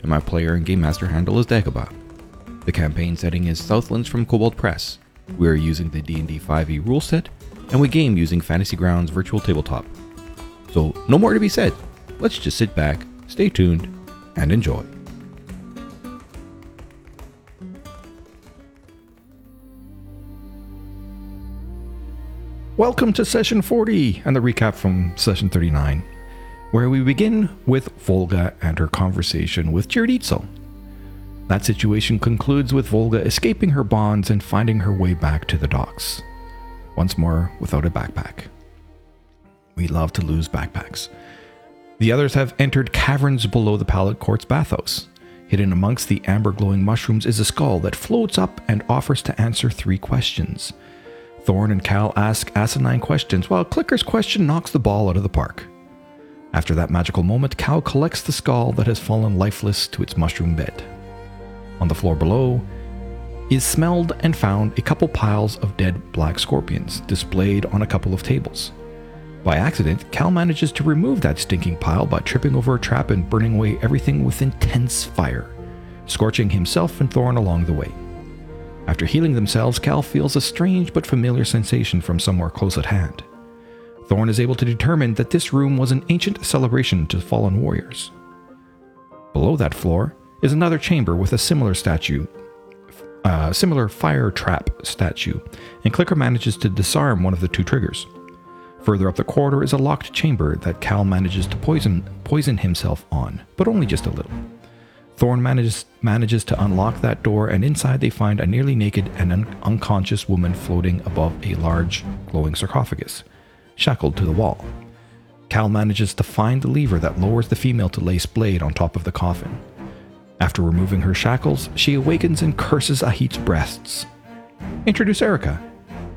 and my player and game master handle is Dagobah. The campaign setting is Southlands from Kobold Press. We are using the D&D 5e rule set, and we game using Fantasy Grounds Virtual Tabletop. So, no more to be said. Let's just sit back, stay tuned, and enjoy. Welcome to session 40 and the recap from session 39, where we begin with Volga and her conversation with Chiritzo. That situation concludes with Volga escaping her bonds and finding her way back to the docks. Once more, without a backpack. We love to lose backpacks. The others have entered caverns below the Pallet Court's bathhouse. Hidden amongst the amber glowing mushrooms is a skull that floats up and offers to answer three questions. Thorn and Cal ask asinine questions, while Clicker's question knocks the ball out of the park. After that magical moment, Cal collects the skull that has fallen lifeless to its mushroom bed. On the floor below is smelled and found a couple piles of dead black scorpions displayed on a couple of tables. By accident, Cal manages to remove that stinking pile by tripping over a trap and burning away everything with intense fire, scorching himself and Thorn along the way. After healing themselves, Cal feels a strange but familiar sensation from somewhere close at hand. Thorn is able to determine that this room was an ancient celebration to fallen warriors. Below that floor is another chamber with a similar statue, uh, similar fire trap statue, and Clicker manages to disarm one of the two triggers. Further up the corridor is a locked chamber that Cal manages to poison poison himself on, but only just a little. Thorn manages, manages to unlock that door, and inside they find a nearly naked and un- unconscious woman floating above a large, glowing sarcophagus, shackled to the wall. Cal manages to find the lever that lowers the female to lace blade on top of the coffin. After removing her shackles, she awakens and curses Ahit's breasts. Introduce Erica,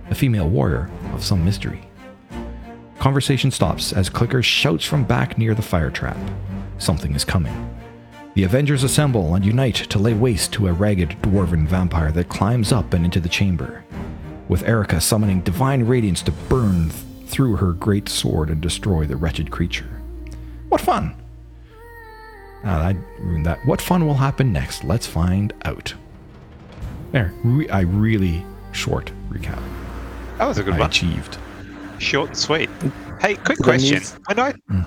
a female warrior of some mystery. Conversation stops as Clicker shouts from back near the fire trap. Something is coming. The Avengers assemble and unite to lay waste to a ragged dwarven vampire that climbs up and into the chamber, with Erica summoning divine radiance to burn through her great sword and destroy the wretched creature. What fun! Ah, I ruined that. What fun will happen next? Let's find out. There, re- I really short recap. That was a good I one. achieved. Short and sweet. Hey, quick Then question. you've- When I Mm.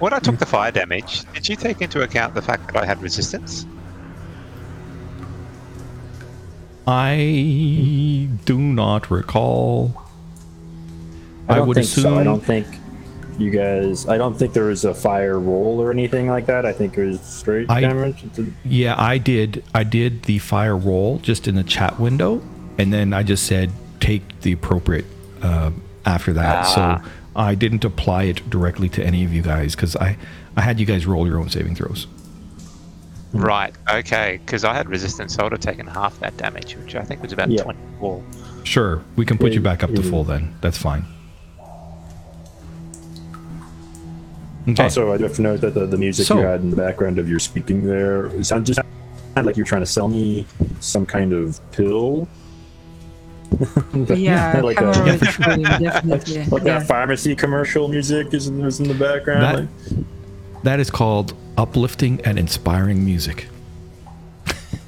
when I took the fire damage, did you take into account the fact that I had resistance? I do not recall. I I don't would think so. I don't think you guys. I don't think there was a fire roll or anything like that. I think it was straight I- damage. Yeah, I did. I did the fire roll just in the chat window, and then I just said take the appropriate uh, after that. Ah. So I didn't apply it directly to any of you guys because I I had you guys roll your own saving throws. Right. Okay. Because I had resistance, so I would have taken half that damage, which I think was about Yeah. 24. Sure, we can put Yeah, you back up to full then. That's fine. Okay. Also, I have to note that the, the music So- you had in the background of your speaking there it sounded just sounded like you're trying to sell me some kind of pill. Yeah, like, camera a, recording, definitely. like yeah. that pharmacy commercial music is in, is in the background. That- like- that is called uplifting and inspiring music.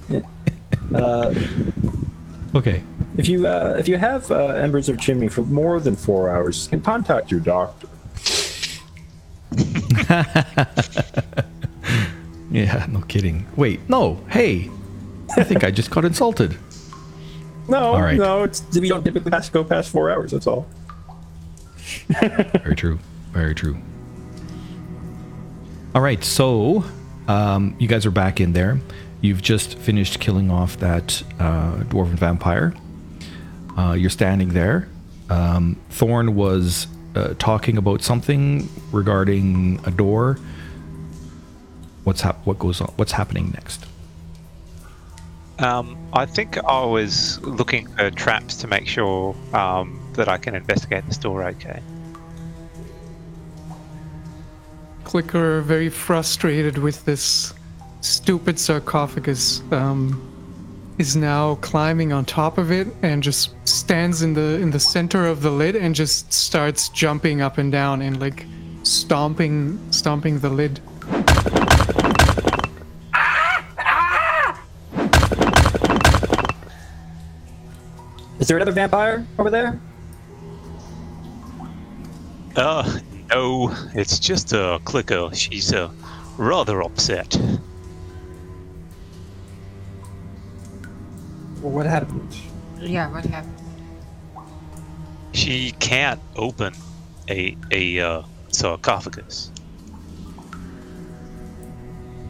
uh, Okay. if you uh, if you have uh, embers of chimney for more than four hours, you can contact your doctor. Yeah, no kidding. Wait, no. Hey, I think I just got insulted. No, right. no, it's we don't typically pass, go past four hours. That's all. Very true. Very true. All right, so um, you guys are back in there. You've just finished killing off that uh, dwarven vampire. Uh, you're standing there. Um, Thorn was uh, talking about something regarding a door. what's hap- what goes on? What's happening next? Um, I think I was looking for traps to make sure um, that I can investigate the store okay. Clicker, very frustrated with this stupid sarcophagus, um, is now climbing on top of it and just stands in the in the center of the lid and just starts jumping up and down and like stomping stomping the lid. Is there another vampire over there? Uh, no, it's just a clicker. She's uh, rather upset. Well, what happened? Yeah, what happened? She can't open a a uh, sarcophagus.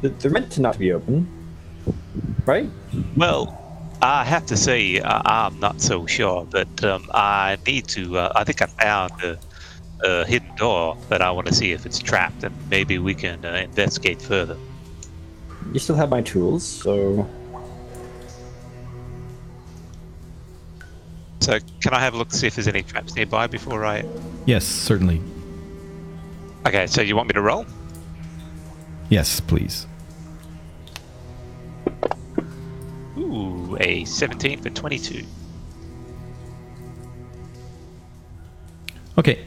They're meant to not be open, right? Well, I have to say uh, I'm not so sure, but um, I need to. Uh, I think I found a, a hidden door that I want to see if it's trapped, and maybe we can uh, investigate further. You still have my tools, so So, can I have a look to see if there's any traps nearby before I? Yes, certainly. Okay, so you want me to roll? Yes, please. Ooh, a 17 for 22. Okay.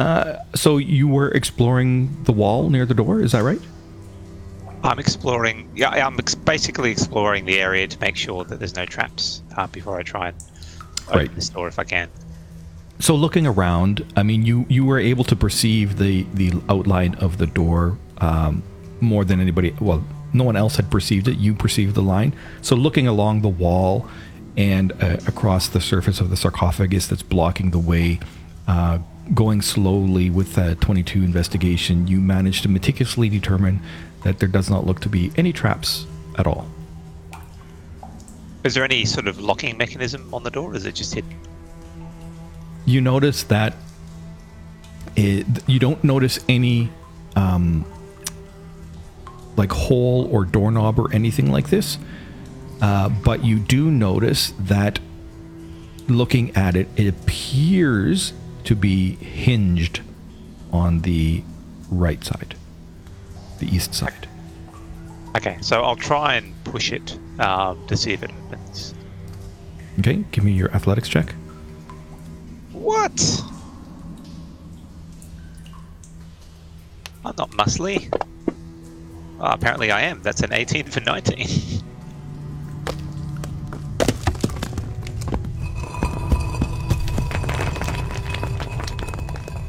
Uh, so you were exploring the wall near the door, is that right? I'm exploring. Yeah, I'm ex- basically exploring the area to make sure that there's no traps uh, before I try and Right. this door if I can. So looking around, I mean, you you were able to perceive the the outline of the door um, more than anybody. Well, no one else had perceived it. You perceived the line. So looking along the wall and uh, across the surface of the sarcophagus that's blocking the way, uh, going slowly with a 22 investigation, you managed to meticulously determine that there does not look to be any traps at all. Is there any sort of locking mechanism on the door? Or is it just hidden? you notice that it, you don't notice any um, like hole or doorknob or anything like this, uh, but you do notice that looking at it, it appears to be hinged on the right side, the east side. Okay, so I'll try and push it um, to see if it opens. Okay, give me your athletics check. What? I'm not muscly. Oh, apparently I am. That's an 18 for 19.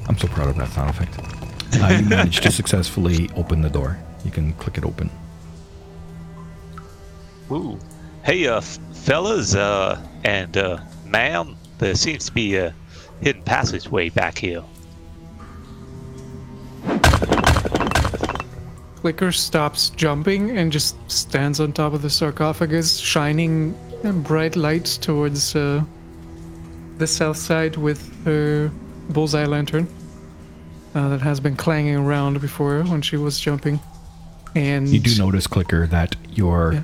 I'm so proud of that sound effect. Uh, you managed to successfully open the door. You can click it open. Ooh. Hey, uh, fellas, uh, and, uh, ma'am, there seems to be a hidden passageway back here. Clicker stops jumping and just stands on top of the sarcophagus, shining bright lights towards uh, the south side with her bullseye lantern uh, that has been clanging around before when she was jumping. And You do notice, Clicker, that your Yeah.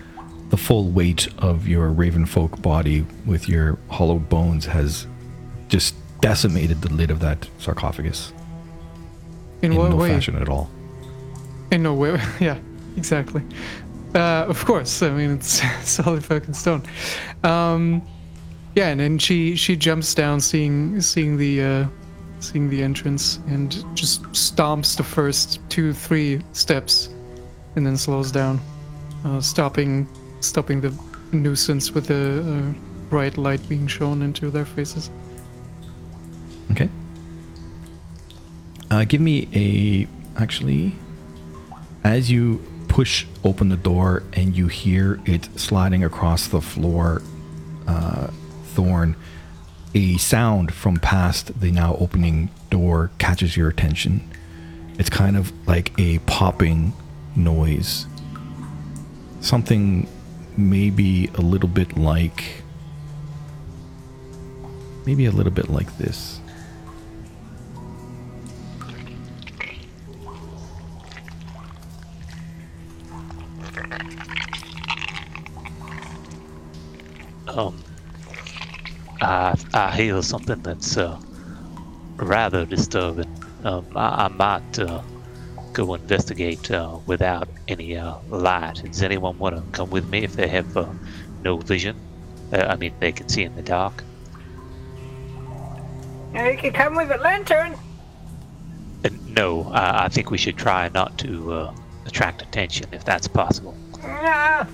The full weight of your Ravenfolk body with your hollowed bones has just decimated the lid of that sarcophagus in, in what no way? fashion at all. In no way. Yeah, exactly. Uh, of course. I mean, it's solid fucking stone. Um, yeah, and then she she jumps down, seeing seeing the uh, seeing the entrance, and just stomps the first two three steps, and then slows down, uh, stopping stopping the nuisance with the uh, bright light being shown into their faces. Okay. Uh, give me a actually. As you push open the door and you hear it sliding across the floor, uh, Thorn, a sound from past the now opening door catches your attention. It's kind of like a popping noise. Something maybe a little bit like maybe a little bit like this. Um, I I hear something that's uh, rather disturbing. Um, I, I might uh, go investigate uh, without any uh, light. Does anyone want to come with me if they have uh, no vision? Uh, I mean, they can see in the dark. Now you can come with a lantern. Uh, no, I, I think we should try not to uh, attract attention if that's possible. Yeah.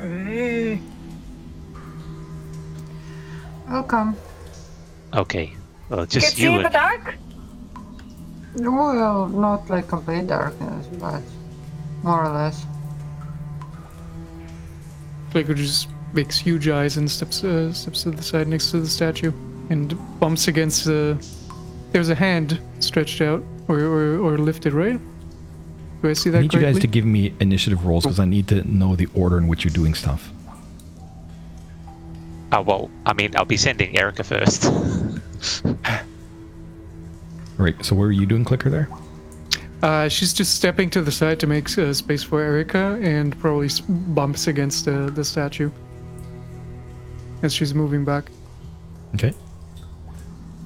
Eh, Welcome. Okay, well, You just can see you in the dark. Well, not like complete darkness, but more or less. Clicker just makes huge eyes and steps uh, steps to the side next to the statue and bumps against the. There's a hand stretched out or, or, or lifted, right? Do I see that I need you guys to give me initiative rolls because I need to know the order in which you're doing stuff. Oh, well, I mean, I'll be sending Erica first. Right. So where are you doing clicker there? Uh, she's just stepping to the side to make uh, space for Erica and probably bumps against uh, the statue as she's moving back. Okay.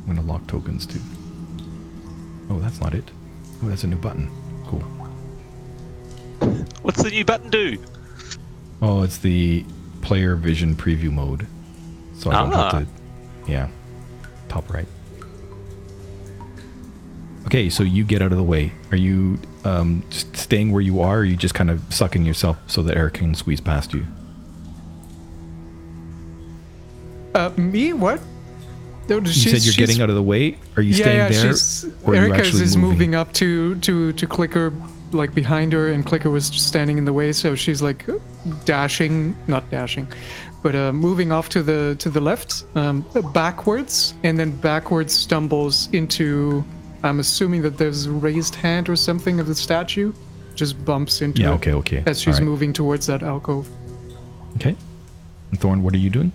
I'm gonna lock tokens too. Oh, that's not it. Oh, that's a new button. Cool. What's the new button do? Oh, it's the player vision preview mode. So I don't Ah. have to. Yeah. Top right. Okay, so you get out of the way. Are you um, just staying where you are, or are you just kind of sucking yourself so that Eric can squeeze past you? Uh, me? What? No, You said you're getting out of the way. Are you yeah, staying yeah, there? she's, or are you Erica is, actually is moving up to, to, to Clicker, like behind her, and Clicker was standing in the way, so she's like dashing, not dashing, but uh, moving off to the to the left, um, backwards, and then backwards stumbles into. I'm assuming that there's a raised hand or something of the statue, just bumps into Yeah, it okay, okay. as she's Alright. moving towards that alcove. Okay. And Thorn, what are you doing?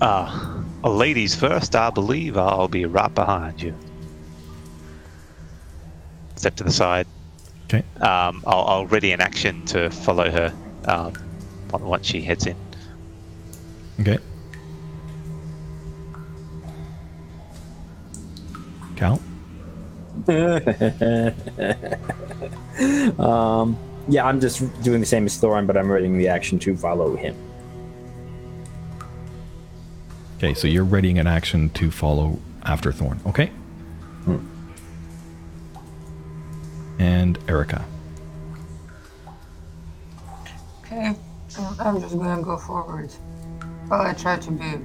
Uh, ladies first, I believe I'll be right behind you. Step to the side. Okay. Um, I'll, I'll ready an action to follow her um, once she heads in. Okay. Cal? Um, yeah, I'm just doing the same as Thorin, but I'm readying the action to follow him. Okay, so you're readying an action to follow after Thorn. Okay. Hmm. And Erica. Okay, I'm just gonna go forward. Well, I try to be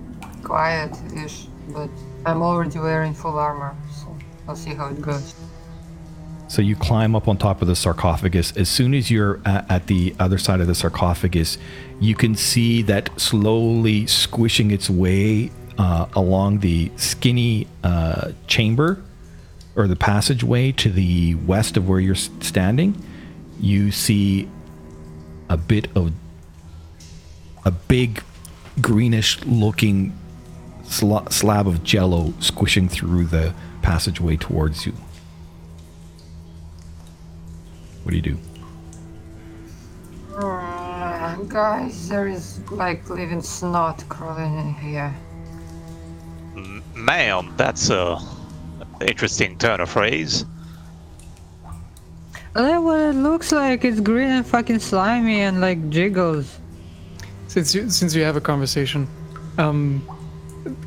quiet-ish, but I'm already wearing full armor, so I'll see how it goes. So you climb up on top of the sarcophagus. As soon as you're at, the other side of the sarcophagus, you can see that slowly squishing its way uh, along the skinny uh, chamber or the passageway to the west of where you're standing. You see a bit of a big greenish looking sla- slab of jello squishing through the passageway towards you. What do you do? Uh, guys, there is like living snot crawling in here. M- ma'am, that's a interesting turn of phrase. Look what it looks like. It's green and fucking slimy and like jiggles. Since you since you have a conversation, um,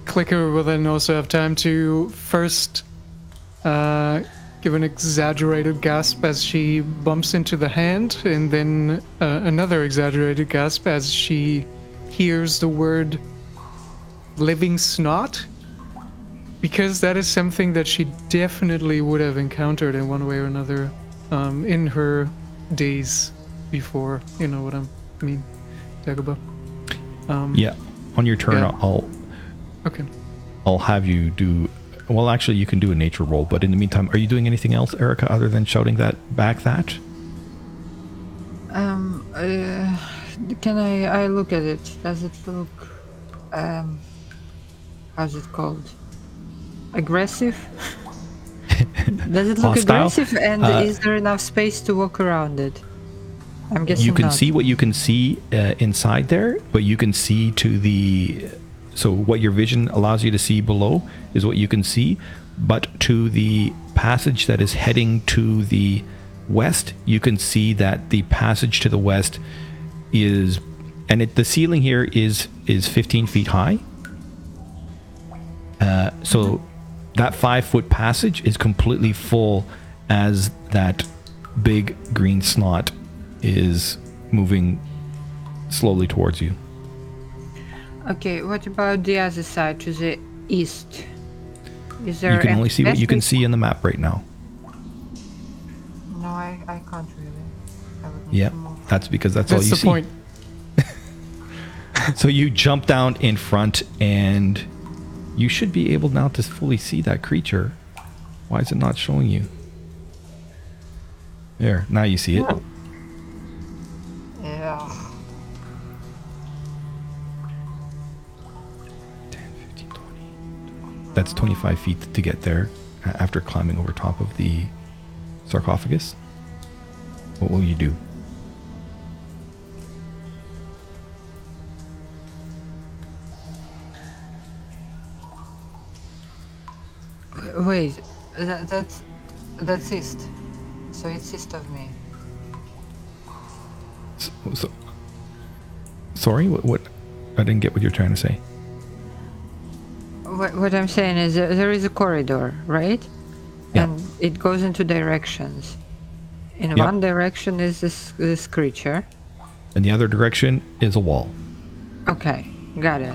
Clicker will then also have time to first uh, give an exaggerated gasp as she bumps into the hand, and then uh, another exaggerated gasp as she hears the word "living snot," because that is something that she definitely would have encountered in one way or another um, in her days before. You know what I mean, Dagobah. Um, Yeah, on your turn, Yeah. I'll Okay. I'll have you do. Well, actually, you can do a nature roll, but in the meantime, are you doing anything else, Erica, other than shouting that back? That Um, uh, can I? I look at it. Does it look? Um, how's it called? Aggressive. Does it look Hostile? aggressive? And Uh, is there enough space to walk around it? I'm guessing you can not. see what you can see uh, inside there, but you can see to the. So what your vision allows you to see below is what you can see, but to the passage that is heading to the west, you can see that the passage to the west is, and it, the ceiling here is is 15 feet high. Uh, so that five foot passage is completely full as that big green snot is moving slowly towards you. Okay, what about the other side to the east? Is there You can only see what you can see in the map right now. No, I, I can't really. I would need Yep, to move. that's because that's, all That's you the see. point. So you jump down in front, and you should be able now to fully see that creature. Why is it not showing you? There, now you see it. That's 25 feet to get there after climbing over top of the sarcophagus. What will you do? Wait, that, that's that's east. So it's east of me. So, so, sorry, what, what? I didn't get what you're trying to say. What, what I'm saying is there, there is a corridor, right? Yeah. And it goes into directions. In Yeah. one direction is this this creature. And the other direction is a wall. Okay, got it.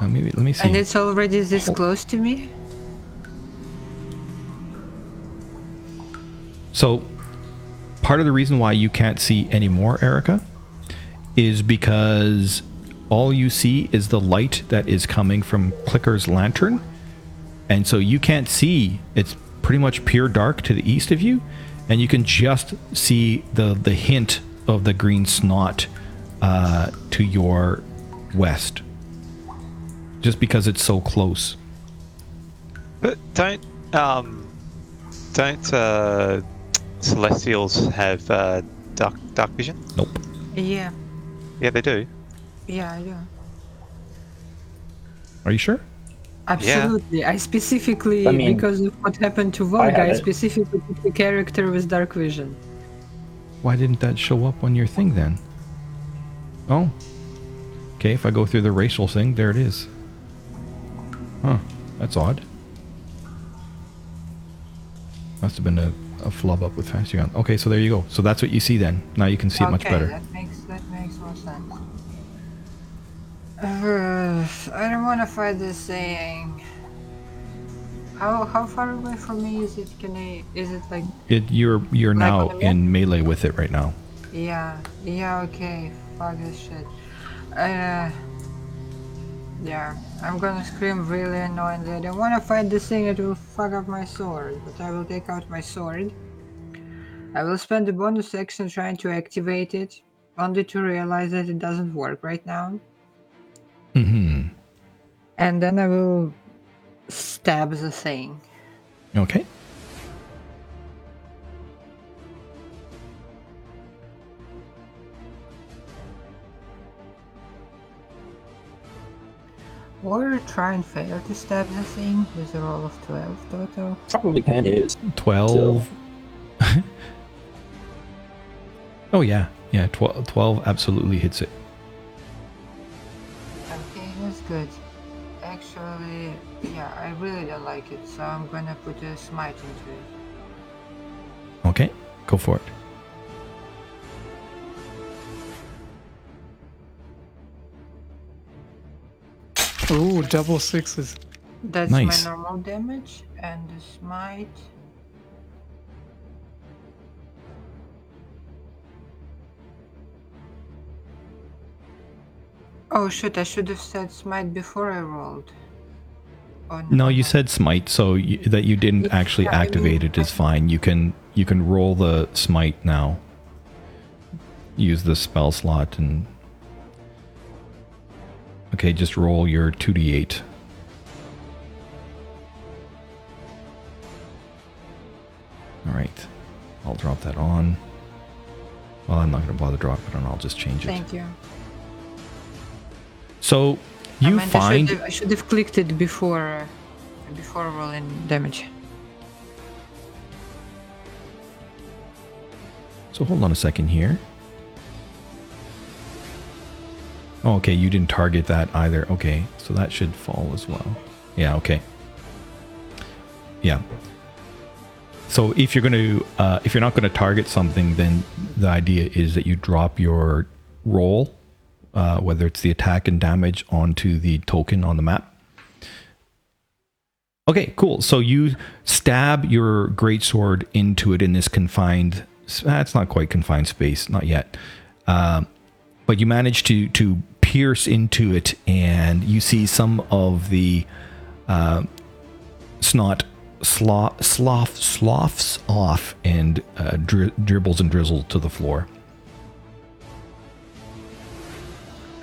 Uh, maybe let me see. And it's already this close to me? So, part of the reason why you can't see anymore, Erica, is because all you see is the light that is coming from Clicker's lantern. And so you can't see. It's pretty much pure dark to the east of you. And you can just see the, the hint of the green snot uh, to your west. Just because it's so close. But don't um, don't uh, Celestials have uh, dark dark vision? Nope. Yeah, Yeah, they do. yeah, I do. Are you sure? Absolutely. I specifically, I mean, because of what happened to I Volga, I, have specifically picked the character with dark vision. Why didn't that show up on your thing then? Oh. Okay, if I go through the racial thing, there it is. Huh. That's odd. Must have been a, a flub up with Fancy Gun. Okay, so there you go. So that's what you see then. Now you can see it much better. that makes that makes more sense. Uh, I don't want to fight this thing. How how far away from me is it? Can I? Is it like? It you're you're Like now on the map? in melee with it right now. Yeah, yeah, okay. Fuck this shit. Uh, yeah, I'm gonna scream really annoyingly. I don't wanna fight this thing, it will fuck up my sword. But I will take out my sword. I will spend the bonus action trying to activate it, only to realize that it doesn't work right now. Mm-hmm. And then I will stab the thing. Okay. Or try and fail to stab the thing with a roll of 12 total. Probably can is. Twelve. oh yeah. Yeah, 12, 12 absolutely hits it. Okay, that's good. Actually, yeah, I really don't like it, so I'm gonna put a smite into it. Okay, go for it. Ooh, double sixes. That's Nice. my normal damage, and the smite. Oh shit, I should have said smite before I rolled. Oh, No, you said smite, so y that you didn't Yeah, actually I mean, activate it is fine. You can you can roll the smite now. Use the spell slot and okay, just roll your two d eight. All right. I'll drop that on. Well, I'm not going to bother dropping it on. I'll just change it. Thank you. So I you meant find. I should, have, I should have clicked it before, uh, before rolling damage. So hold on a second here. Oh, okay, you didn't target that either. Okay, so that should fall as well. Yeah, okay. Yeah. So if you're going to, uh, if you're not going to target something, then the idea is that you drop your roll, uh, whether it's the attack and damage, onto the token on the map. Okay, cool. So you stab your greatsword into it in this confined. That's not quite confined space, not yet. Um, but you manage to to pierce into it, and you see some of the uh, snot slough, slough, sloughs off and uh, dri- dribbles and drizzles to the floor.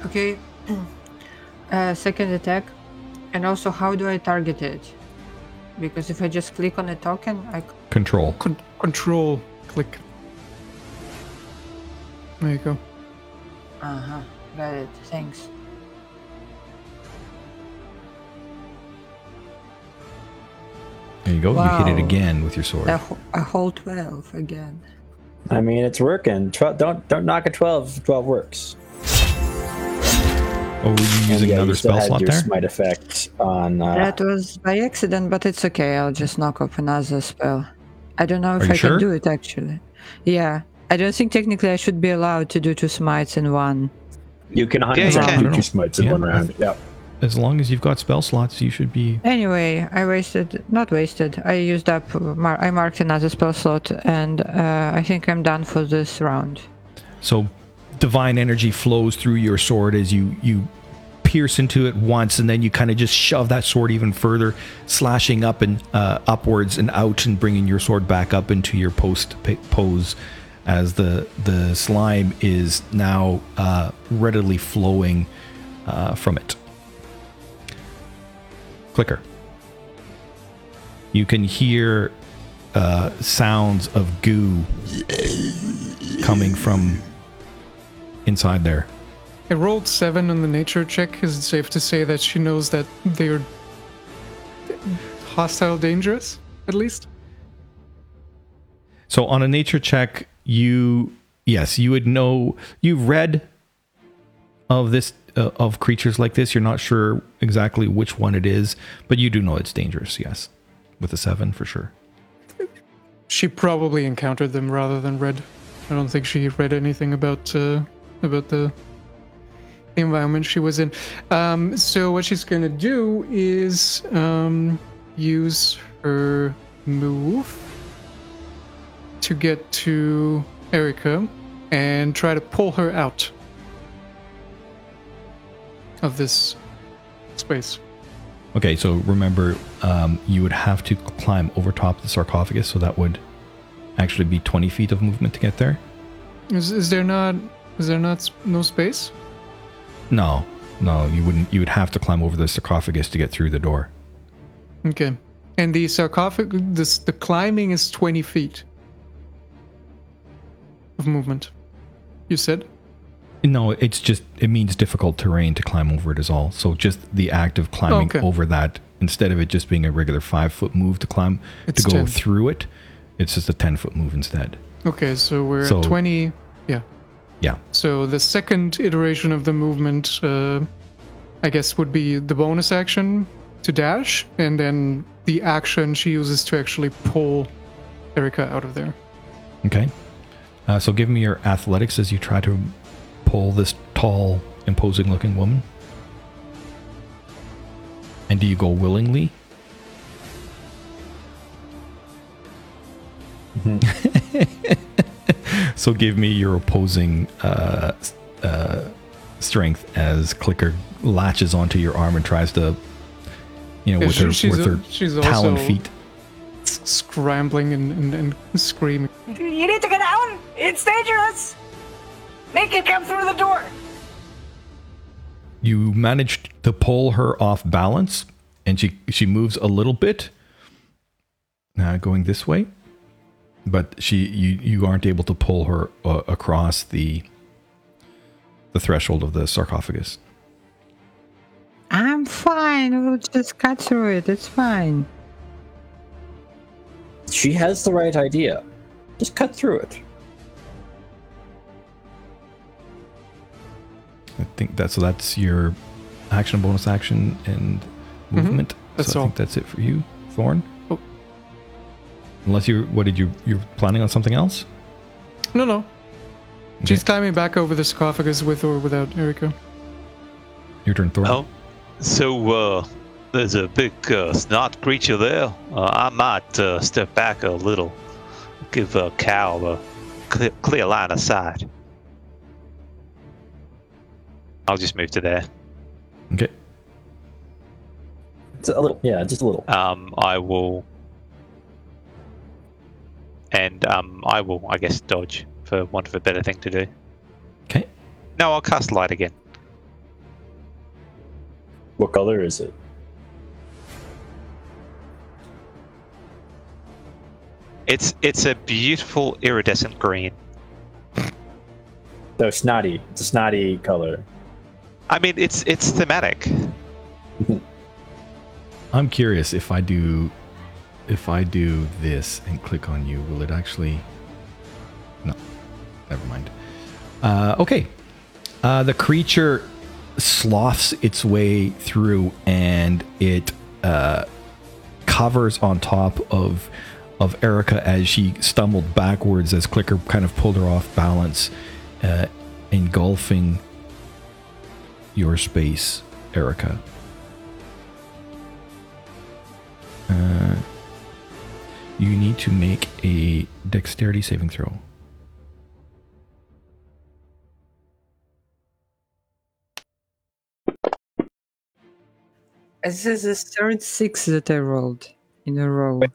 Okay. uh, second attack. And also, how do I target it? Because if I just click on a token, I. c- Control. Con- control click. There you go. Uh huh. Got it. Thanks. There you go. You hit it again with your sword. A, wh- a whole 12 again. I mean, it's working. Tw- don't don't knock a 12. 12 works. Oh, were you And using yeah, another you spell had slot there? smite effect on. Uh, That was by accident, but it's okay. I'll just knock off another spell. I don't know if I sure? can do it actually. Yeah. I don't think technically I should be allowed to do two smites in one. You can 100% Yeah, you can. do two smites in Yeah. one round. Yeah. As long as you've got spell slots, you should be. Anyway, I wasted, not wasted, I used up, mar- I marked another spell slot and uh, I think I'm done for this round. So, divine energy flows through your sword as you you pierce into it once, and then you kind of just shove that sword even further, slashing up and uh, upwards and out, and bringing your sword back up into your post pose, as the the slime is now uh, readily flowing uh, from it. Clicker. You can hear uh, sounds of goo coming from inside there. I rolled seven on the nature check. Is it safe to say that she knows that they're hostile, dangerous, at least? So on a nature check, you yes, you would know you've read of this uh, of creatures like this. You're not sure exactly which one it is, but you do know it's dangerous. Yes, with a seven for sure. She probably encountered them rather than read. I don't think she read anything about uh, about the environment she was in. Um, so what she's gonna do is um, use her move to get to Erica and try to pull her out of this space. Okay, so remember, um, you would have to climb over top of the sarcophagus, so that would actually be 20 feet of movement to get there. Is, is there not is there not no space? No, no, you wouldn't. You would have to climb over the sarcophagus to get through the door. Okay. And the sarcophagus, this, the climbing is 20 feet of movement. You said? No, it's just it means difficult terrain to climb over it is all. So just the act of climbing Okay. over that instead of it just being a regular five foot move to climb It's to go 10. through it, it's just a ten foot move instead. Okay, so we're So- at 20. Yeah. Yeah. So the second iteration of the movement, uh, I guess, would be the bonus action to dash, and then the action she uses to actually pull Erica out of there. Okay. Uh, so give me your athletics as you try to pull this tall, imposing looking woman. And do you go willingly? so give me your opposing uh, uh, strength as Clicker latches onto your arm and tries to, you know, Yeah, with she- her, she's with a- her she's talon also- feet. Scrambling and, and, and screaming. You need to get down. It's dangerous. Make it come through the door. you managed to pull her off balance and she she moves a little bit uh, going this way but she you you aren't able to pull her uh, across the the threshold of the sarcophagus. I'm fine. We'll just cut through it. It's fine. She has the right idea. Just cut through it. I think that's so that's your action, bonus action, and movement. That's so I all. think that's it for you, Thorn. Unless you, what did you? You're planning on something else? No, no. She's climbing back over the sarcophagus with or without Erica. Your turn, Thorn. Oh, so uh, there's a big uh, snot creature there. Uh, I might uh, step back a little, give uh, Cal a clear, clear line of sight. I'll just move to there. Okay. It's a little, yeah, just a little. Um, I will, and um, I will, I guess, dodge for want of a better thing to do. Okay. No, I'll cast light again. What color is it? It's it's a beautiful iridescent green. So snotty. It's a snotty color. I mean, it's it's thematic. I'm curious if I do, if I do this and click on you, will it actually? No, never mind. Uh, okay, uh, the creature sloughs its way through, and it uh, covers on top of of Erica as she stumbled backwards as Clicker kind of pulled her off balance, uh, engulfing your space, Erica. Uh, you need to make a dexterity saving throw. This is the third six that I rolled in a row.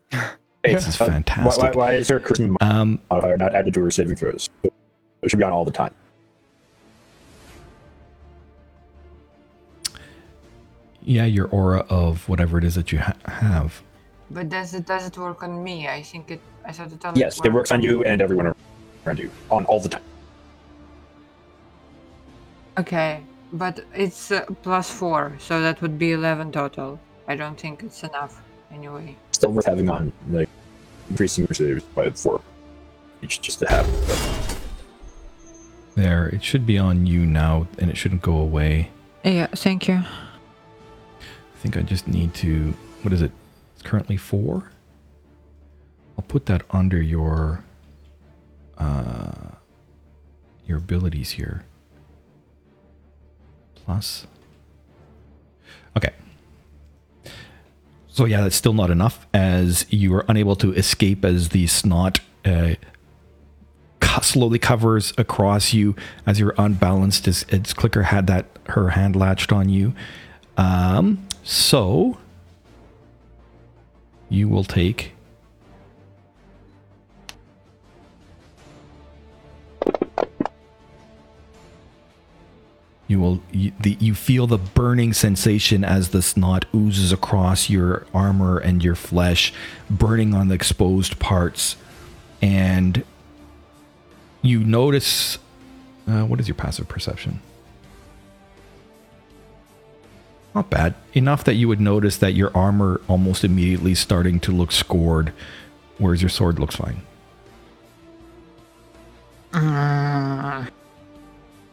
This is Uh, Why, fantastic. why, why is her charisma Um, modifier not added to her saving throws? It should be on all the time. yeah, your aura of whatever it is that you ha- have. But does it does it work on me? I think it. I thought it only Yes, it works on you and everyone around you on all the time. Okay, but it's uh, plus four, so that would be eleven total. I don't think it's enough anyway. Still worth having on, like increasing your saves by four each just to have. But There, it should be on you now, and it shouldn't go away. Yeah, thank you. I think I just need to. What is it? Currently four. I'll put that under your uh, your abilities here. Plus. Okay. So yeah, that's still not enough, as you are unable to escape as the snot uh, slowly covers across you as you're unbalanced. As its clicker had that her hand latched on you. Um, so you will take. You will you, the, you feel the burning sensation as the snot oozes across your armor and your flesh burning on the exposed parts. And you notice uh, what is your passive perception not bad. Enough that you would notice that your armor almost immediately starting to look scored, whereas your sword looks fine.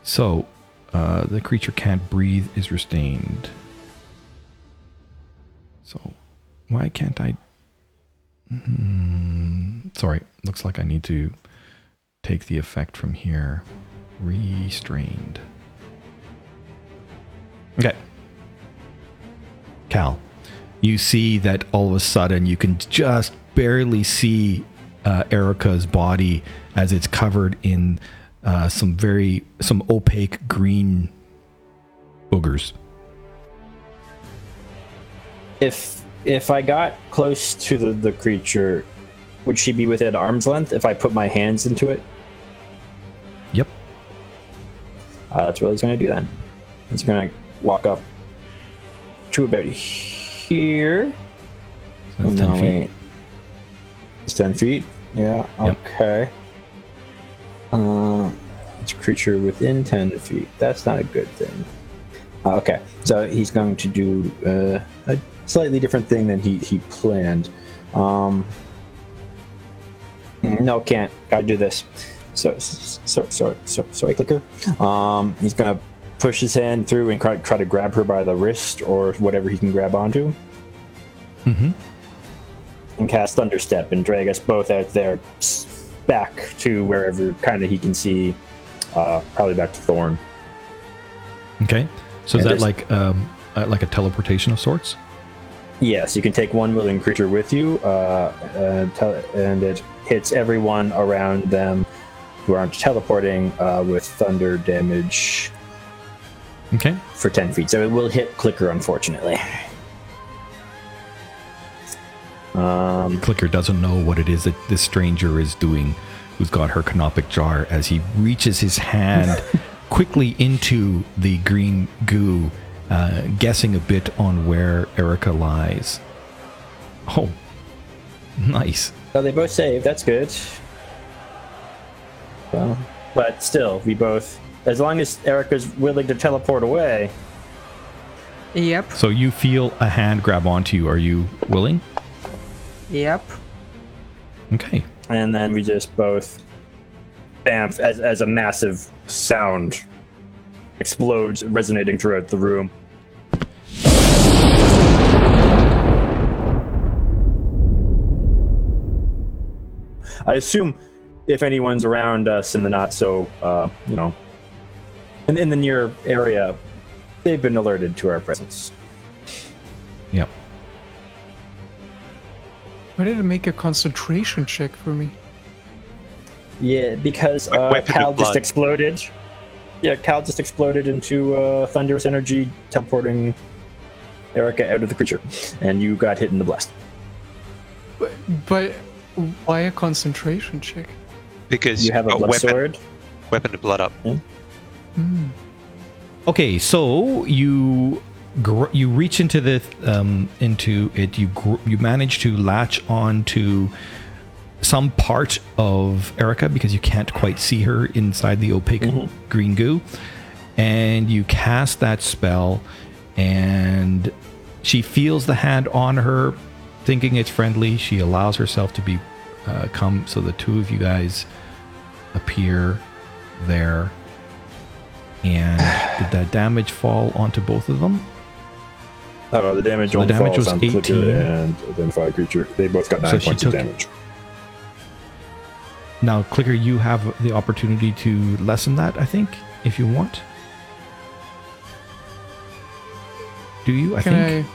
So, uh, the creature can't breathe is restrained. So, why can't I? Hmm, sorry, looks like I need to take the effect from here. Restrained. Okay. Cal, you see that all of a sudden you can just barely see uh, Erica's body as it's covered in uh, some very some opaque green boogers. If if I got close to the, the creature, would she be within arm's length if I put my hands into it? Yep. Uh, that's what he's going to do then. He's going to walk up to about here. So no, 10 feet. It's 10 feet. Yeah. Yep. Okay. Uh, it's a creature within ten feet. That's not a good thing. Uh, okay, so he's going to do uh, a slightly different thing than he he planned. Um, no, can't. Gotta do this. So, so, so, so, sorry, clicker. Um, he's gonna push his hand through and try, try to grab her by the wrist or whatever he can grab onto. Mm-hmm. and cast Thunderstep and drag us both out there back to wherever kind of he can see, uh, probably back to Thorn. Okay. So is And that like um uh, like a teleportation of sorts? Yes, you can take one willing creature with you, uh, and, tel- and it hits everyone around them who aren't teleporting uh, with thunder damage Okay. for 10 feet. So it will hit Clicker, unfortunately. Um, Clicker doesn't know what it is that this stranger is doing, who's got her canopic jar, as he reaches his hand quickly into the green goo, uh, guessing a bit on where Erica lies. Oh, nice. so they both save. That's good. Well, but still, we both, as long as Erica's willing to teleport away, Yep, So you feel a hand grab onto you. Are you willing? yep. Okay. and then we just both bam as, as a massive sound explodes resonating throughout the room i assume if anyone's around us in the not so uh, you know in, in the near area they've been alerted to our presence Yep. Why did it make a concentration check for me? Yeah, because Like uh, Cal just exploded. Yeah, Cal just exploded into uh, thunderous energy, teleporting Erica out of the creature, and you got hit in the blast. But, but why a concentration check? Because You have a got blood weapon, sword. weapon to blood up. Okay, so you gr- you reach into the um, into it. You gr- you manage to latch on to some part of Erica because you can't quite see her inside the opaque green goo, and you cast that spell, and she feels the hand on her, thinking it's friendly. She allows herself to be uh, come. So the two of you guys appear there. And did that damage fall onto both of them? Oh, the damage So the damage falls was on 18. Clicker and Identified Creature. They both got So nine she points of took- damage. Now, Clicker, you have the opportunity to lessen that, I think, if you want. Do you? I Can think.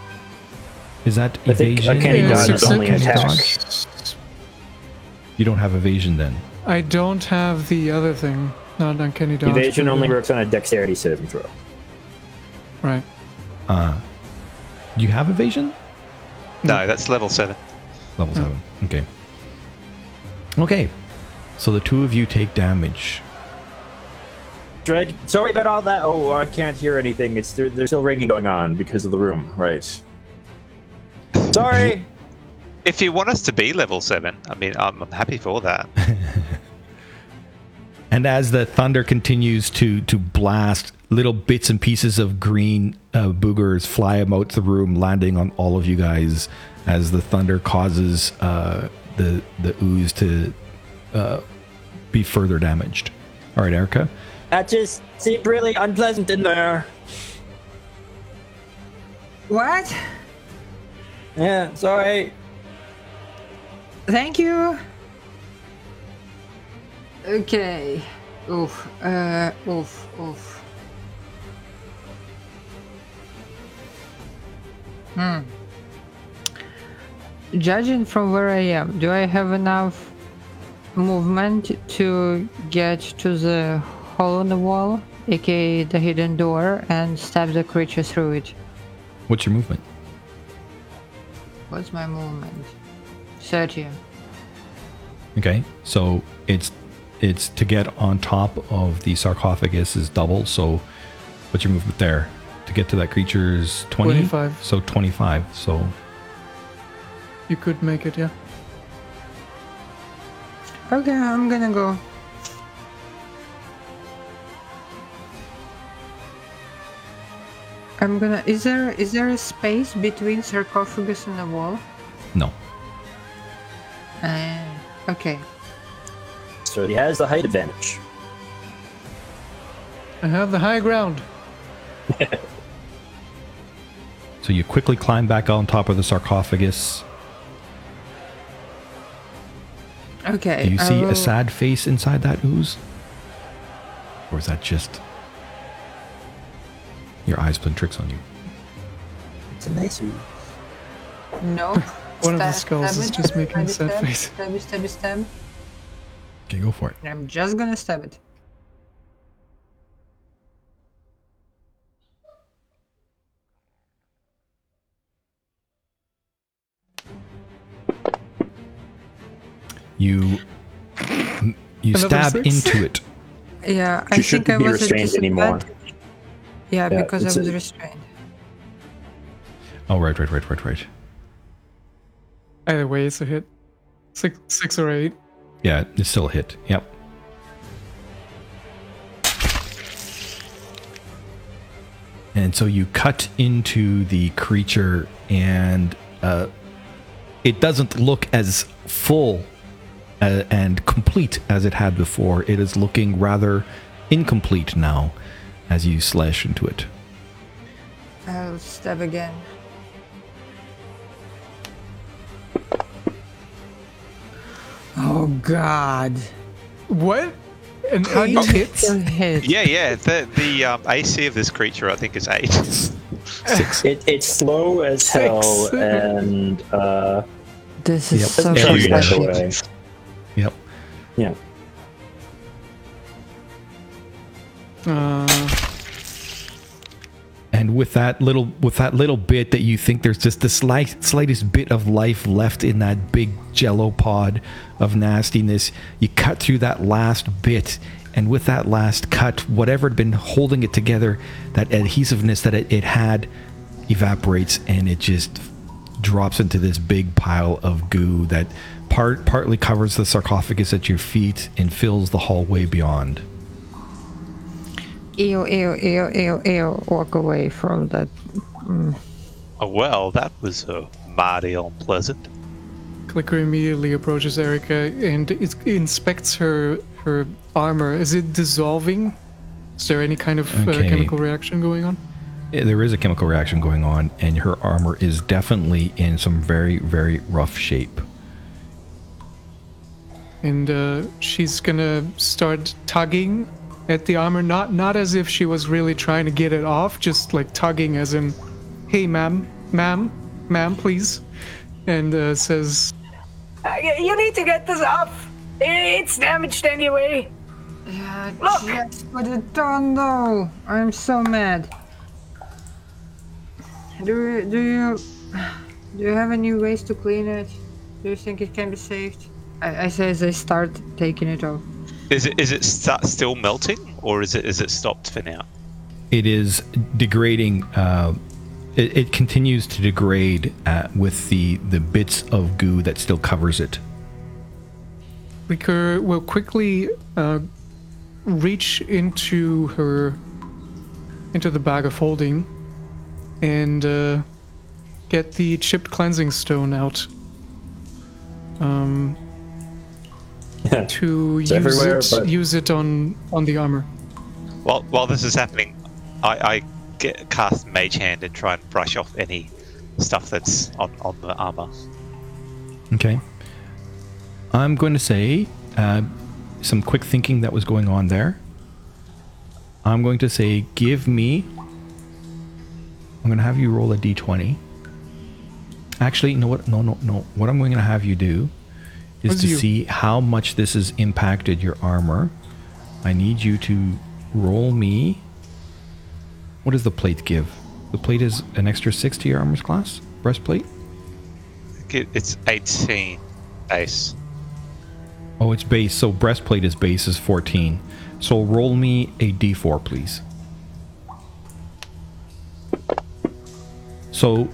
Is that I think evasion? Uncanny Yeah, Dodge is only Uncanny attack. dodge? You don't have evasion then. I don't have the other thing. Not uncanny dodge. Evasion but, only works on a dexterity saving throw. Right. Uh, do you have evasion? No, that's level seven. Level seven. Okay. Okay. So the two of you take damage. Dreg, sorry about all that. Oh, I can't hear anything. It's there, there's still ringing going on because of the room. Right. Sorry. If you want us to be level seven, I mean, I'm, I'm happy for that. And as the thunder continues to to blast, little bits and pieces of green uh, boogers fly about the room, landing on all of you guys. As the thunder causes uh, the the ooze to uh, be further damaged. All right, Erica. That just seemed really unpleasant in there. What? Yeah, sorry. Thank you. Okay. Oof. Uh. Oof. Oof. Hmm. Judging from where I am, do I have enough movement to get to the hole in the wall, aka the hidden door, and stab the creature through it? What's your movement? What's my movement? 30. Okay, so it's it's to get on top of the sarcophagus is double. So what's your movement there? To get to that creature's twenty. 25. So twenty five. So You could make it, yeah. Okay, I'm gonna go. I'm gonna. Is there is there a space between sarcophagus and the wall? No. Uh, okay. So he has the height advantage. I have the high ground. So you quickly climb back on top of the sarcophagus. Okay. Do you see will- a sad face inside that ooze? Or is that just your eyes playing tricks on you? It's a nice ooze. No. One of the skulls stab is just making a stab sad it, face. Okay, go for it. I'm just gonna stab it. You you Another stab six? into it. Yeah, I She think I shouldn't be was at restrained anymore. Yeah, Yeah, because I it's a- was restrained. Oh right, right, right, right, right. Either way, it's a hit. Six, six or eight. Yeah, it's still a hit. Yep. And so you cut into the creature, and uh, it doesn't look as full uh, and complete as it had before. It is looking rather incomplete now as you slash into it. I'll stab again. Oh God! What? An How eight did hits? Yeah, yeah. The the um, AC of this creature, I think, is eight. Six. It, it's slow as hell, and uh, This is Yep. so Yeah, charge you that pathetic. away. Yep. Yeah. Uh, and with that little with that little bit that you think there's just the slight slightest bit of life left in that big jello pod of nastiness you cut through that last bit and with that last cut whatever had been holding it together that adhesiveness that it, it had evaporates and it just drops into this big pile of goo that part partly covers the sarcophagus at your feet and fills the hallway beyond Ew, ew, ew, ew, ew. Walk away from that. Oh, well, that was uh, mighty unpleasant. Clicker immediately approaches Erica and it inspects her her armor. Is it dissolving? Is there any kind of uh, chemical reaction going on? Yeah, there is a chemical reaction going on, and her armor is definitely in some very, very rough shape. And uh, she's gonna start tugging at the armor, not not as if she was really trying to get it off, just like tugging as in, "Hey, ma'am, ma'am, ma'am, please," and uh, says, Uh, you need to get this off. It's damaged anyway. Yeah, Look! just put it on though. I'm so mad. Do you, do you do you have any ways to clean it? Do you think it can be saved? I, I say as I start taking it off. Is it is it sta still melting, or is it is it stopped for now? It is degrading. Uh, it, it continues to degrade uh, with the the bits of goo that still covers it. Clicker will quickly uh, reach into her into the bag of holding and uh, get the chipped cleansing stone out. Um, to It's use it but- use it on on the armor. While while this is happening, I, I get cast Mage Hand and try and brush off any stuff that's on on the armor. Okay. I'm going to say uh, some quick thinking that was going on there. I'm going to say, give me. I'm going to have you roll a d20. Actually, you know what? No, no, no. What I'm going to have you do is What's to you? see how much this has impacted your armor. I need you to roll me. What does the plate give? The plate is an extra six to your armor's class? Breastplate? I It's 18 base. Oh, it's base. So breastplate is base is 14. So roll me a d4, please. So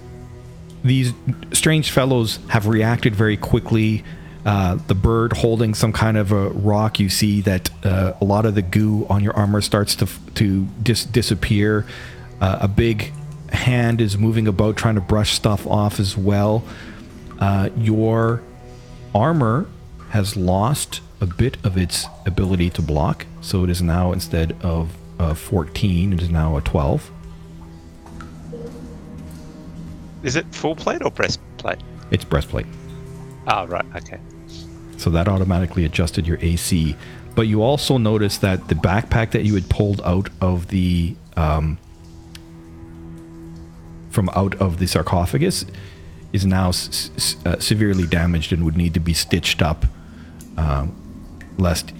these strange fellows have reacted very quickly. Uh, the bird holding some kind of a rock. You see that uh, a lot of the goo on your armor starts to to dis- disappear. Uh, a big hand is moving about trying to brush stuff off as well. Uh, your armor has lost a bit of its ability to block, so it is now instead of a 14, it is now a 12. Is it full plate or breastplate? It's breastplate. Oh, right. Okay. So that automatically adjusted your AC. But you also noticed that the backpack that you had pulled out of the um, from out of the sarcophagus is now s- s- uh, severely damaged and would need to be stitched up, um, lest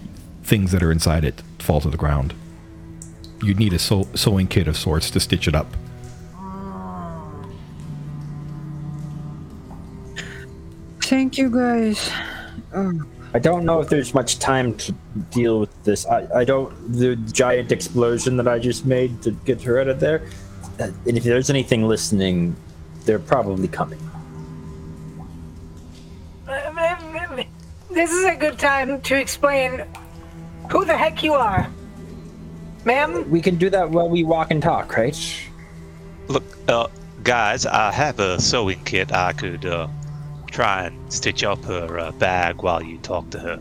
things that are inside it fall to the ground. You'd need a sew- sewing kit of sorts to stitch it up. Thank you guys. I don't know if there's much time to deal with this. I, I don't. The giant explosion that I just made to get her out of there. uh, And if there's anything listening, they're probably coming. This is a good time to explain who the heck you are. Ma'am, We can do that while we walk and talk, right? Look, uh, guys, I have a sewing kit. I could uh, try and stitch up her uh, bag while you talk to her.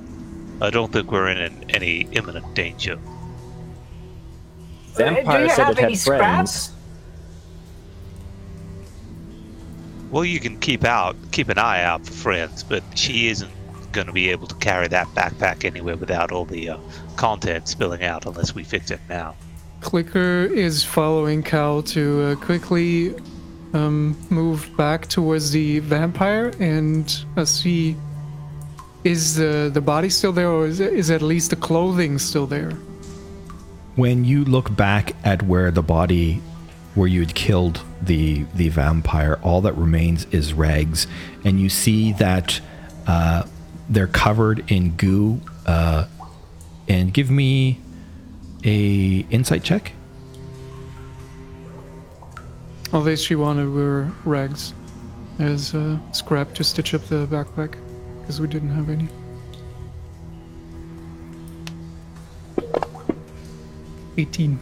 I don't think we're in an, any imminent danger. Vampire you said have it any had friends. scraps? Well, you can keep out, keep an eye out for friends, but she isn't going to be able to carry that backpack anywhere without all the uh, content spilling out unless we fix it now. Clicker is following Cal to uh, quickly um, move back towards the vampire and uh, see is the the body still there or is, is at least the clothing still there? when you look back at where the body where you had killed the the vampire all that remains is rags and you see that uh, they're covered in goo uh, and give me a insight check All they she wanted were rags as uh, scrap to stitch up the backpack because we didn't have any. 18.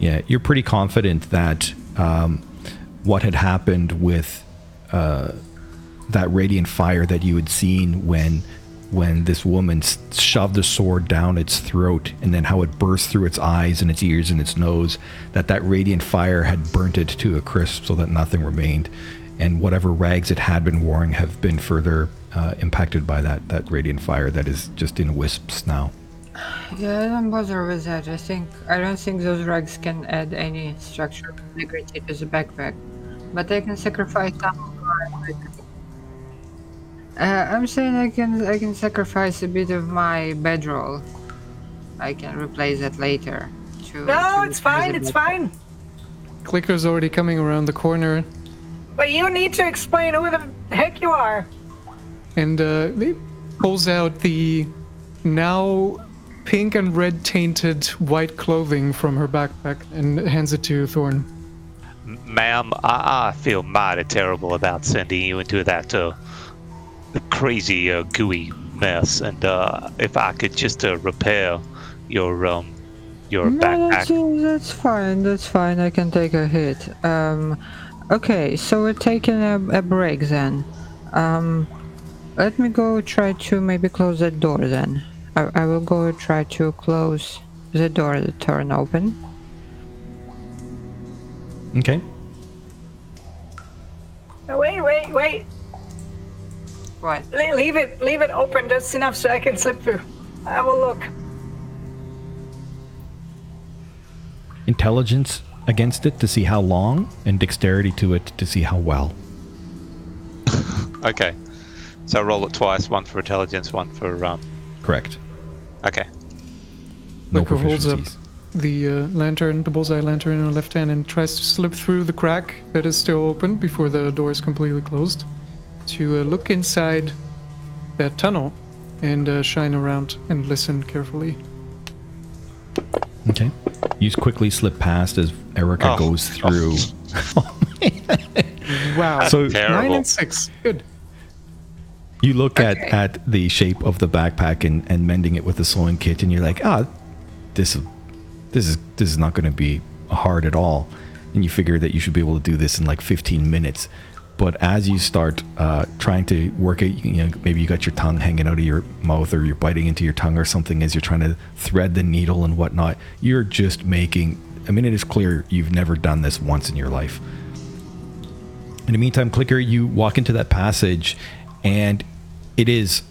yeah you're pretty confident that um, what had happened with uh, that radiant fire that you had seen when when this woman shoved the sword down its throat and then how it burst through its eyes and its ears and its nose that that radiant fire had burnt it to a crisp so that nothing remained and whatever rags it had been wearing have been further uh, impacted by that that radiant fire that is just in wisps now yeah, I don't bother with that. I think I don't think those rags can add any structural integrity to the backpack, but I can sacrifice some. Of my- Uh, I'm saying I can I can sacrifice a bit of my bedroll. I can replace that later. To, no, to it's fine, it's backpack. fine. Clicker's already coming around the corner But you need to explain who the heck you are. and uh, he pulls out the now pink and red tainted white clothing from her backpack and hands it to Thorn. Ma'am, I, I feel mighty terrible about sending you into that uh, crazy uh, gooey mess, and uh, if I could just uh, repair your um your No, that's, backpack. that's fine. That's fine. I can take a hit. Um, okay, so we're taking a, a break then. Um, let me go try to maybe close that door then. I, I will go try to close the door that turn open. okay No, Wait, wait, wait. What? Le- Leave it, leave it open just enough so I can slip through. I will look. intelligence against it to see how long and dexterity to it to see how well Okay, so roll it twice: one for intelligence, one for um. correct Okay. no Clicker holds up the uh, lantern, the bullseye lantern in her left hand, and tries to slip through the crack that is still open before the door is completely closed to uh, look inside that tunnel and uh, shine around and listen carefully. Okay. You quickly slip past as Erica Oh. goes through. Wow. So Nine and six. Good. You look at, Okay. at the shape of the backpack and, and mending it with the sewing kit, and you're like, ah, this this is this is not going to be hard at all. And you figure that you should be able to do this in like 15 minutes. But as you start uh, trying to work it, you know, maybe you got your tongue hanging out of your mouth, or you're biting into your tongue or something as you're trying to thread the needle and whatnot. You're just making. I mean, it is clear you've never done this once in your life. In the meantime, Clicker, you walk into that passage, and it is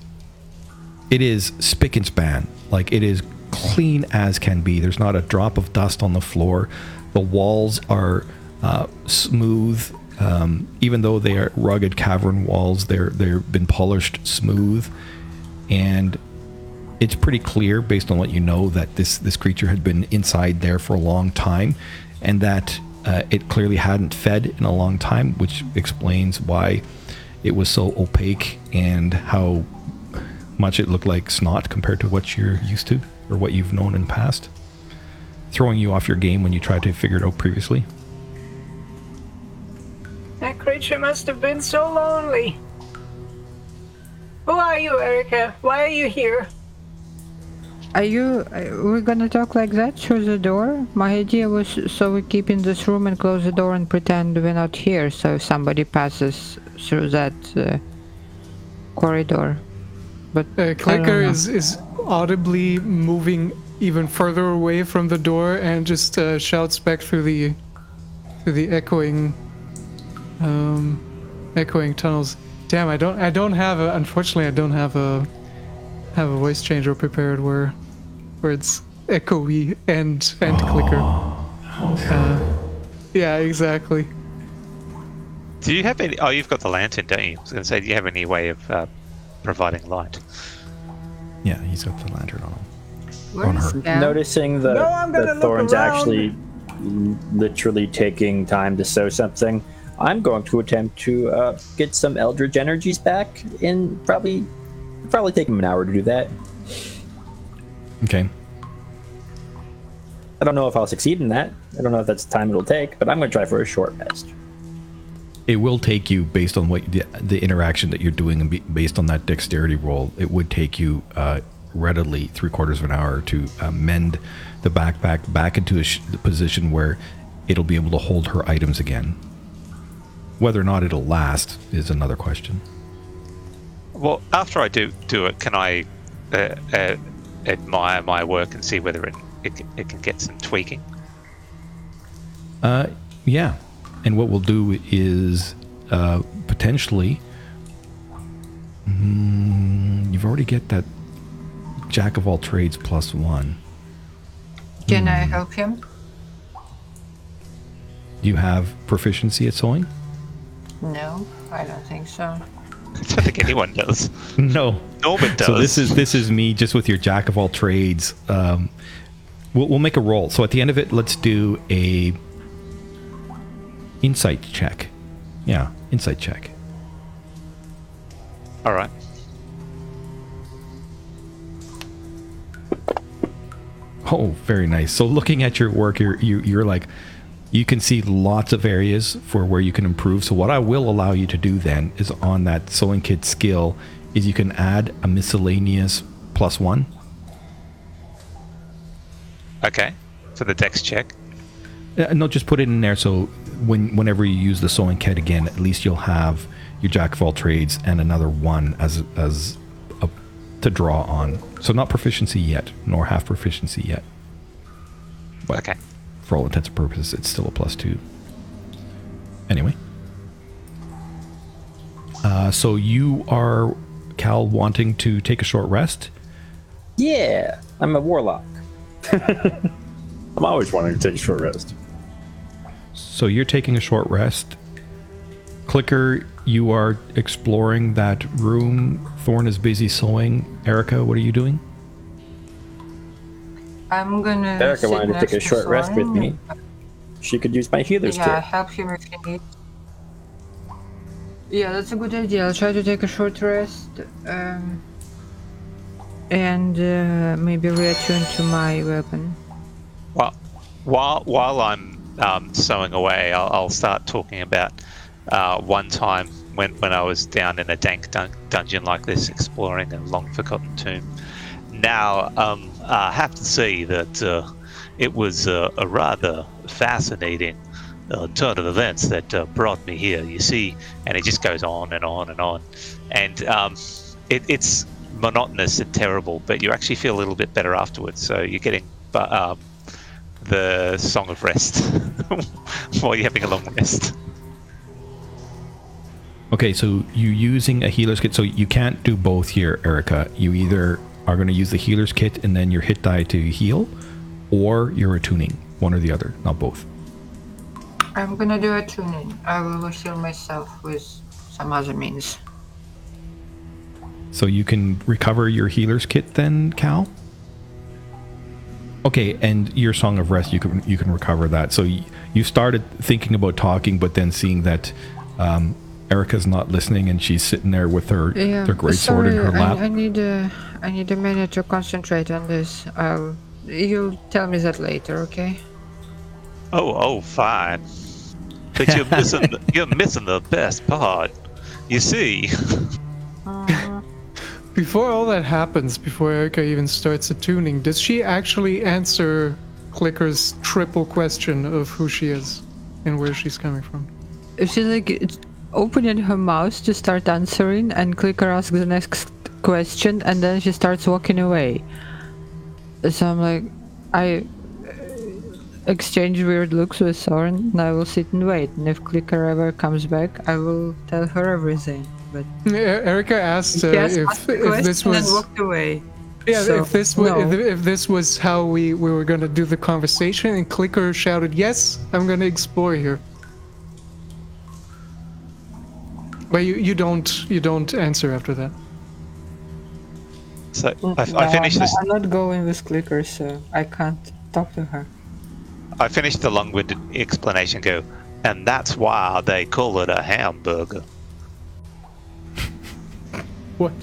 it is spick and span. Like it is clean as can be. There's not a drop of dust on the floor. The walls are uh, smooth, um, even though they are rugged cavern walls. They're they've been polished smooth, and it's pretty clear based on what you know that this this creature had been inside there for a long time, and that uh, it clearly hadn't fed in a long time, which explains why it was so opaque and how much it looked like snot compared to what you're used to or what you've known in the past, throwing you off your game when you tried to figure it out previously. That creature must have been so lonely. Who are you, Erica? Why are you here? Are you? uh, We're gonna talk like that through the door? My idea was so we keep in this room and close the door and pretend we're not here. So if somebody passes through that uh, corridor, but I Uh, Clicker is, is audibly moving even further away from the door and just uh, shouts back through the through the echoing um, echoing tunnels. Damn, I don't I don't have a unfortunately I don't have a have a voice changer prepared where where it's echoey and and clicker. Uh, yeah, exactly. Do you have any? Oh, you've got the lantern, don't you? I was going to say, do you have any way of uh, providing light? Yeah, he's got the lantern on him. Where on her. Noticing the, No, the thorns actually literally taking time to sew something, I'm going to attempt to uh, get some Eldritch energies back in probably probably take him an hour to do that. Okay. I don't know if I'll succeed in that. I don't know if that's the time it'll take, but I'm going to try for a short rest. It will take you based on what the, the interaction that you're doing and based on that dexterity roll. It would take you uh, readily three quarters of an hour to uh, mend the backpack back into a sh- position where it'll be able to hold her items again. Whether or not it'll last is another question. Well, after I do do it, can I uh, uh, admire my work and see whether it it, can- it can get some tweaking? Uh, yeah. And what we'll do is uh, potentially. Mm, you've already get that jack of all trades plus one. Can I help him? You have proficiency at sewing? No, I don't think so. I don't think anyone does. No. Norman does. So this is this is me just with your jack of all trades. Um, we'll, we'll make a roll. So at the end of it, let's do a insight check. Yeah, insight check. all right. Oh, very nice. So looking at your work, you're you, you're like, you can see lots of areas for where you can improve. So what I will allow you to do then is on that sewing kit skill, is you can add a miscellaneous plus one. Okay. For the dex check. Uh, no, just put it in there. So when whenever you use the sewing kit again, at least you'll have your jack of all trades and another one as as a, to draw on. So not proficiency yet, nor half proficiency yet. But Okay. For all intents and purposes, it's still a plus two. Anyway. Uh, so you are, Cal, wanting to take a short rest? Yeah, I'm a warlock. I'm always wanting to take a short rest. So you're taking a short rest. Clicker, you are exploring that room. Thorn is busy sewing. Erica, what are you doing? I'm gonna. Erica sit wanted to take a short rest with Soren. me. She could use my healer's Yeah, kit. help him if he needs. Yeah, that's a good idea. I'll try to take a short rest. Um, and uh, maybe reattune to my weapon. Well, while while I'm um, sewing away, I'll, I'll start talking about uh, one time when when I was down in a dank dun- dungeon like this, exploring a long forgotten tomb. Now, um, I have to say that uh, it was uh, a rather fascinating uh, turn of events that uh, brought me here. You see, and it just goes on and on and on, and um, it, it's monotonous and terrible, but you actually feel a little bit better afterwards. So you're getting um, the song of rest while you're having a long rest. Okay, so you're using a healer's kit. So you can't do both here, Erica. You either are going to use the healer's kit and then your hit die to heal, or you're attuning. One or the other, not both. I'm gonna do a tuning. I will heal myself with some other means. So you can recover your healer's kit then, Cal. Okay, and your song of rest, you can you can recover that. So y- you started thinking about talking, but then seeing that um, Erica's not listening and she's sitting there with her Yeah. their great sword in her lap. I, I need a I need a minute to concentrate on this. Um, I'll you'll tell me that later, okay? Oh, oh, fine. But you're missing you're missing the best part. You see, Before all that happens, before Erica even starts attuning, does she actually answer Clicker's triple question of who she is and where she's coming from? If she's like it's opening her mouth to start answering, and Clicker asks the next question, and then she starts walking away. So I'm like, I uh, exchange weird looks with Soren, and I will sit and wait. And if Clicker ever comes back, I will tell her everything. But Erica asked uh, has if, asked if this question and was walked away. yeah so, if this was no. if, if this was how we, we were gonna do the conversation and Clicker shouted yes I'm gonna explore here. But you, you don't you don't answer after that. so No, I, I finished I'm, this. I'm not going with Clicker, so I can't talk to her. I finished the long-winded explanation. Go, and that's why they call it a hamburger. What?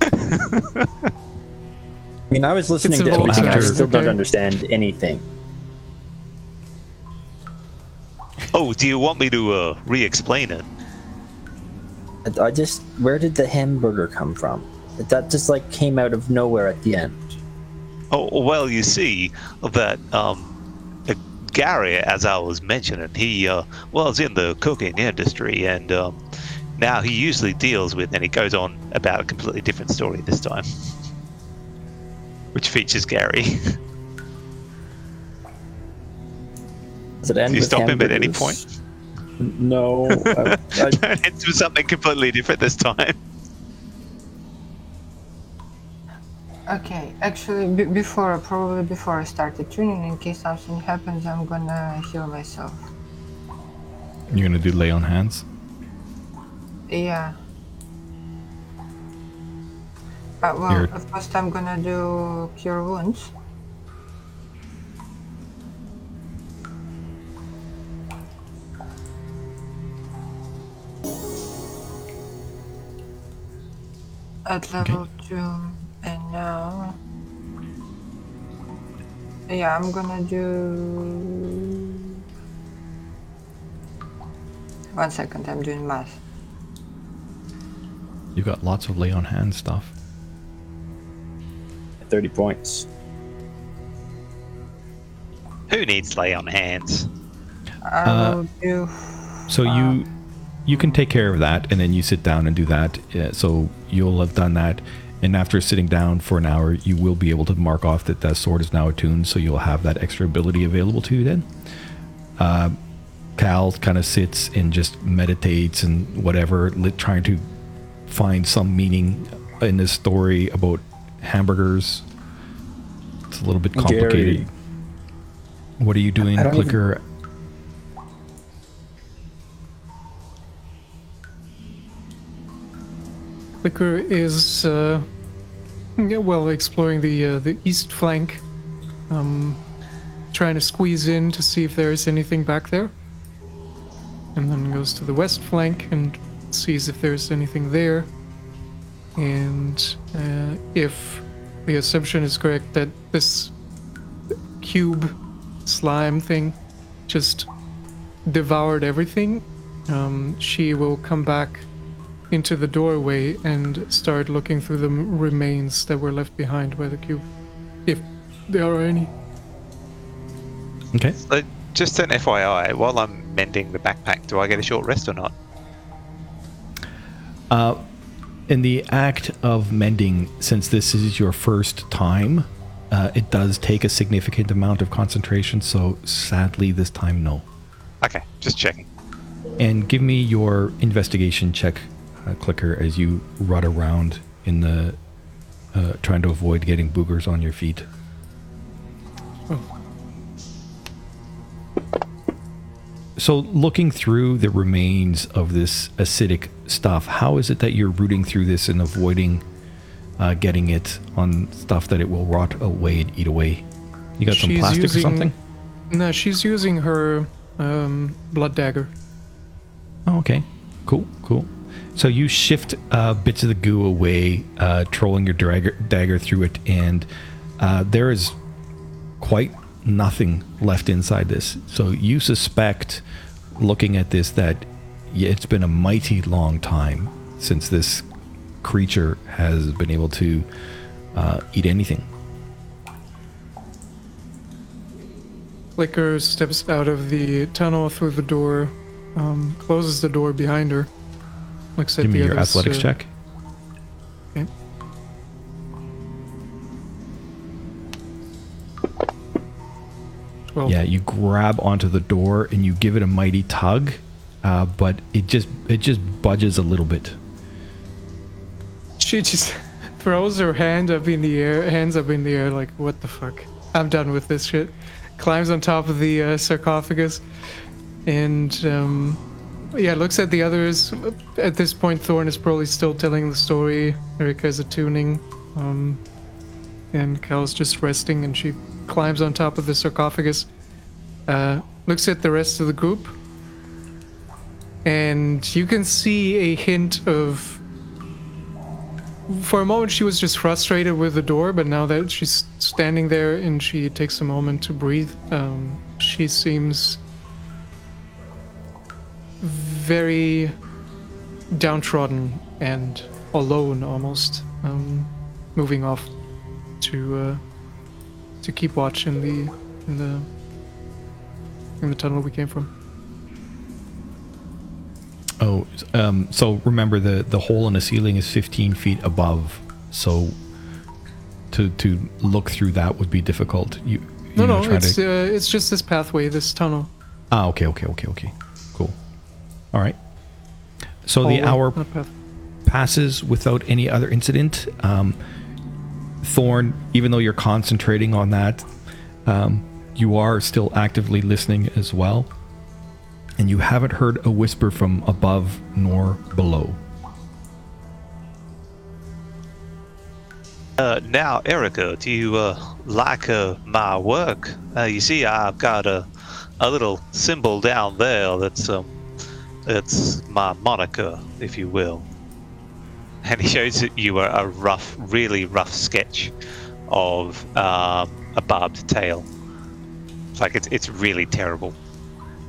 I mean, I was listening It's to a everything. I vulture, still don't understand anything. Oh, do you want me to uh, re-explain it? I- just, where did the hamburger come from? That just like came out of nowhere at the end. Oh, well, you see that um, uh, Gary, as I was mentioning, he uh, was in the cooking industry, and um, now he usually deals with, and he goes on about a completely different story this time, which features Gary. Does it end Do you stop him at any point? No. I, I, Turn into something completely different this time. Okay, actually, b- before probably before I started tuning, in case something happens, I'm gonna heal myself. You're gonna do lay on hands. Yeah. Uh, well, Here. first I'm gonna do cure wounds. At level two, and now. Yeah, I'm gonna do. One second, I'm doing math. You got lots of lay on hands stuff. 30 points. Who needs lay on hands? I Uh, will do. So you you can take care of that, and then you sit down and do that. Uh, so you'll have done that, and after sitting down for an hour, you will be able to mark off that that sword is now attuned. So you'll have that extra ability available to you then. Uh, Cal kind of sits and just meditates and whatever, trying to find some meaning in this story about hamburgers. It's a little bit Gary. complicated. What are you doing, Clicker? even- Clicker is uh, yeah, well exploring the uh, the east flank, um, trying to squeeze in to see if there is anything back there, and then goes to the west flank and sees if there's anything there, and uh, if the assumption is correct that this cube slime thing just devoured everything, um, she will come back into the doorway and start looking through the remains that were left behind by the cube, if there are any. Okay. So just an FYI, while I'm mending the backpack, do I get a short rest or not? Uh, in the act of mending, since this is your first time, uh, it does take a significant amount of concentration. So sadly, this time, no. Okay, just checking. And give me your investigation check, uh, clicker, as you rut around in the, uh, trying to avoid getting boogers on your feet. So, looking through the remains of this acidic stuff, how is it that you're rooting through this and avoiding uh, getting it on stuff that it will rot away and eat away? You got some plastic using- or something? No, she's using her um, blood dagger. Oh, okay. Cool, cool. So you shift uh, bits of the goo away, uh, trolling your dagger, dagger through it, and uh, there is quite nothing left inside this. So you suspect, looking at this, that it's been a mighty long time since this creature has been able to uh, eat anything. Flicker steps out of the tunnel through the door, um, closes the door behind her, looks at Give me the your others, athletics uh, check. Okay. Twelve. Yeah, you grab onto the door and you give it a mighty tug, uh, but it just it just budges a little bit. She just throws her hand up in the air, hands up in the air, like, what the fuck? I'm done with this shit. Climbs on top of the uh, sarcophagus and, um, yeah, looks at the others. At this point, Thorn is probably still telling the story. Erica's attuning. Um, and Cal's just resting, and she climbs on top of the sarcophagus. Uh, looks at the rest of the group. And you can see a hint of for a moment she was just frustrated with the door but now that she's standing there and she takes a moment to breathe um, she seems very downtrodden and alone almost um, moving off to uh, to keep watch in the in the in the tunnel we came from Oh, um, so remember the the hole in the ceiling is 15 feet above, so to to look through that would be difficult. You, you no know, no it's to- uh, it's just this pathway this tunnel ah, okay, okay, okay, okay. All right. So the hour passes without any other incident. Um, Thorn, even though you're concentrating on that, um, you are still actively listening as well. And you haven't heard a whisper from above nor below. Uh, now, Erica, do you uh, like uh, my work? Uh, you see, I've got a, a little symbol down there that's um, that's my moniker, if you will. And he shows you a, a rough, really rough sketch of um, a barbed tail. It's like it's it's really terrible.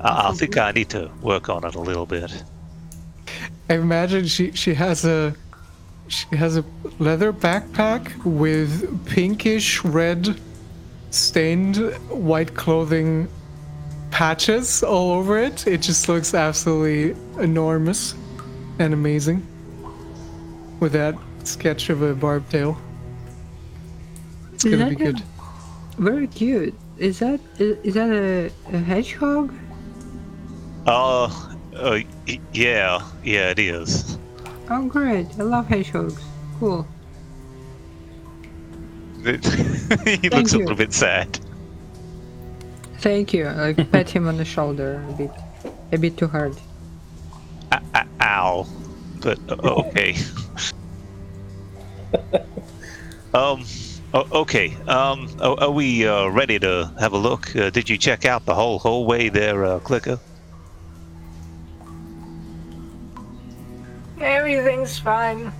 Uh, I think I need to work on it a little bit. I imagine she she has a she has a leather backpack with pinkish red stained white clothing patches all over it. It just looks absolutely enormous and amazing. With that sketch of a barbed tail. It's Is gonna that be a- good. Very cute. Is that is, is that a, a hedgehog? Uh, uh, yeah, yeah, it is. Oh great! I love hedgehogs. Cool. he looks a little bit sad. Thank you. I pat him on the shoulder a bit, a bit too hard. A- a- ow. But uh, okay. um. o- okay. Um. Are, are we uh, ready to have a look? Uh, did you check out the whole hallway there, uh, Clicker? Everything's fine.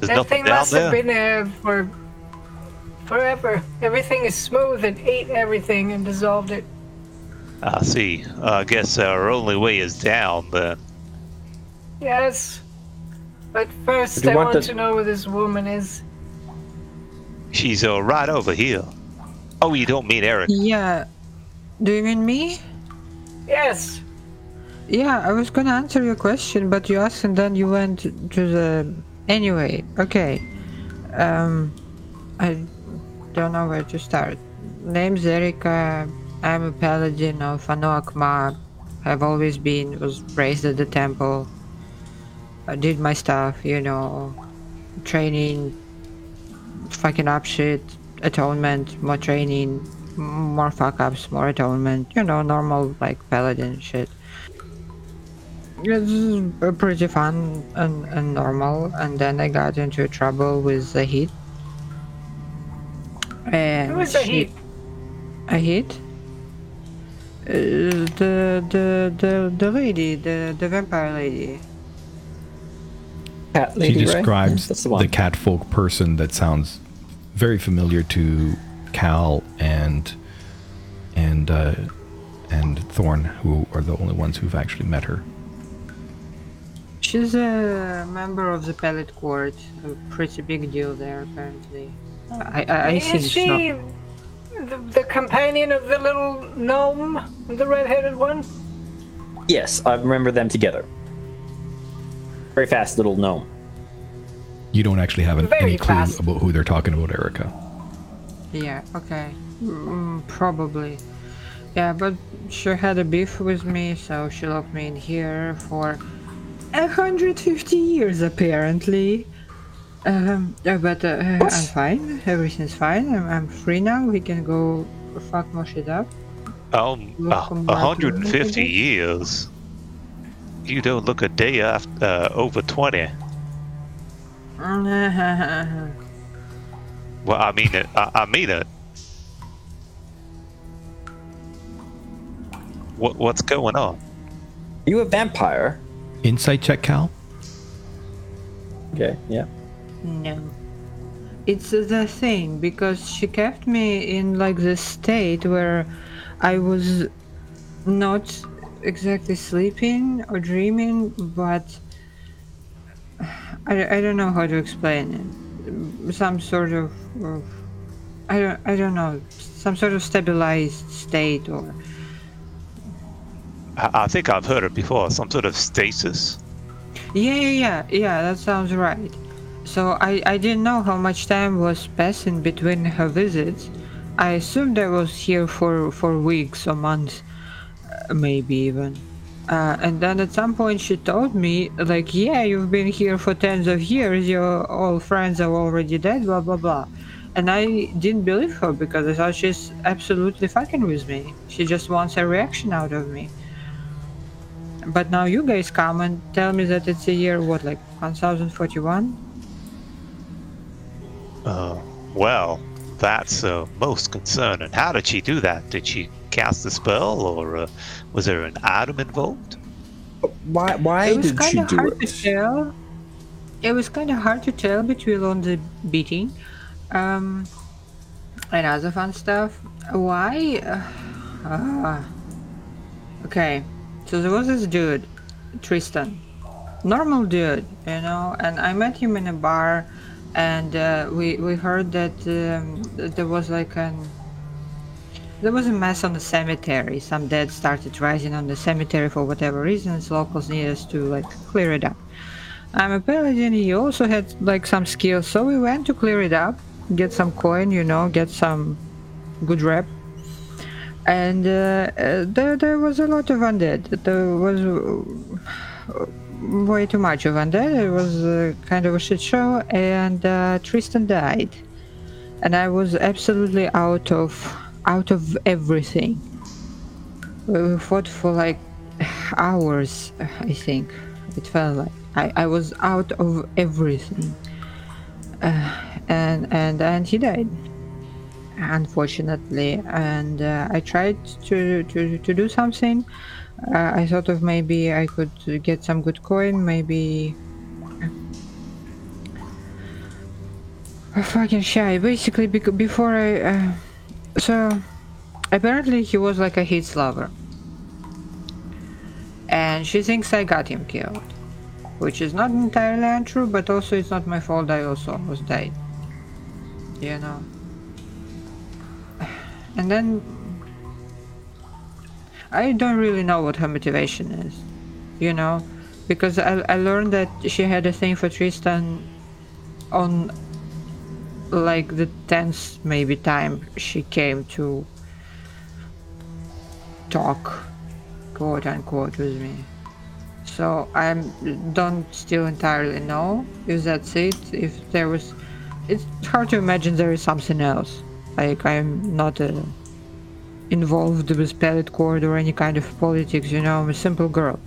There's that nothing thing down must there. have been there for forever. Everything is smooth and ate everything and dissolved it. I see. I guess our only way is down then. Yes. But first, I want want the- to know where this woman is. She's uh, right over here. Oh, you don't mean Eric? Yeah. Do you mean me? Yes. Yeah, I was gonna answer your question, but you asked and then you went to the. Anyway, okay. Um, I don't know where to start. Name's Erica. I'm a paladin of Anoakma. Have always been. Was raised at the temple. I did my stuff, you know, training, fucking up shit, atonement, more training, more fuck ups, more atonement. You know, normal like paladin shit. It's pretty fun and, and normal, and then I got into trouble with the heat. And Who is the she- heat? A hit? Uh, the the the the lady, the the vampire lady. Cat She lady, right? describes Yeah, that's the, the one. catfolk person that sounds very familiar to Cal and and uh, and Thorn, who are the only ones who've actually met her. She's a member of the Pellet Court. A pretty big deal there, apparently. I I, I think is it's she not. the, the companion of the little gnome, the red-headed one? Yes, I remember them together. Very fast little gnome. You don't actually have an, Very any clue fast. about who they're talking about, Erica. Yeah. Okay. Mm, probably. Yeah, but she had a beef with me, so she locked me in here for 150 years, apparently. Um, uh, but uh, I'm fine. Everything's fine. I'm, I'm free now. We can go fuck more shit up. Um, a 150 years. You don't look a day after uh, over 20. Well, I mean it. I, I mean it. What what's going on? You a vampire? Insight check, Cal. Okay, yeah. No. It's the thing because she kept me in like this state where I was not exactly sleeping or dreaming, but I, I don't know how to explain it. Some sort of, of I don't I don't know some sort of stabilized state or I, I think I've heard it before. Some sort of stasis. Yeah, yeah, yeah, yeah, that sounds right. So I, I didn't know how much time was passing between her visits. I assumed I was here for, for weeks or months, uh, maybe even. Uh, and then at some point she told me, like, yeah, you've been here for tens of years, your old friends are already dead, blah, blah, blah. And I didn't believe her because I thought she's absolutely fucking with me. She just wants a reaction out of me. But now you guys come and tell me that it's a year, what, like 1041? Uh, well, that's uh, most concerning. How did she do that? Did she cast a spell, or uh, was there an item involved? Why why it was did she kind of do hard it? to tell. It was kind of hard to tell between on the beating, um, and other fun stuff. Why? Uh, uh, okay, so there was this dude, Tristan, normal dude, you know, and I met him in a bar, and uh, we we heard that um, there was like an there was a mess on the cemetery. Some dead started rising on the cemetery for whatever reasons. Locals needed us to like clear it up. I'm a paladin. He also had like some skills, so we went to clear it up, get some coin, you know, get some good rep. And uh, uh, there, there was a lot of undead. There was uh, way too much of undead. It was uh, kind of a shit show, and uh, Tristan died, and I was absolutely out of out of everything. We fought for like hours, I think. It felt like I, I was out of everything, uh, and and and he died, unfortunately. And uh, I tried to, to to do something. Uh, I thought of maybe I could get some good coin, maybe. I'm fucking shy. Basically, bec- before I. Uh, so, apparently he was like a hits lover. and she thinks I got him killed. Which is not entirely untrue, but also it's not my fault I also almost died. You know. And then I don't really know what her motivation is. You know? Because I, I learned that she had a thing for Tristan on like the tenth maybe time she came to talk quote unquote with me. So I don't still entirely know if that's it. If there was, it's hard to imagine there is something else. Like I'm not uh, involved with Pellet Court or any kind of politics. You know, I'm a simple girl.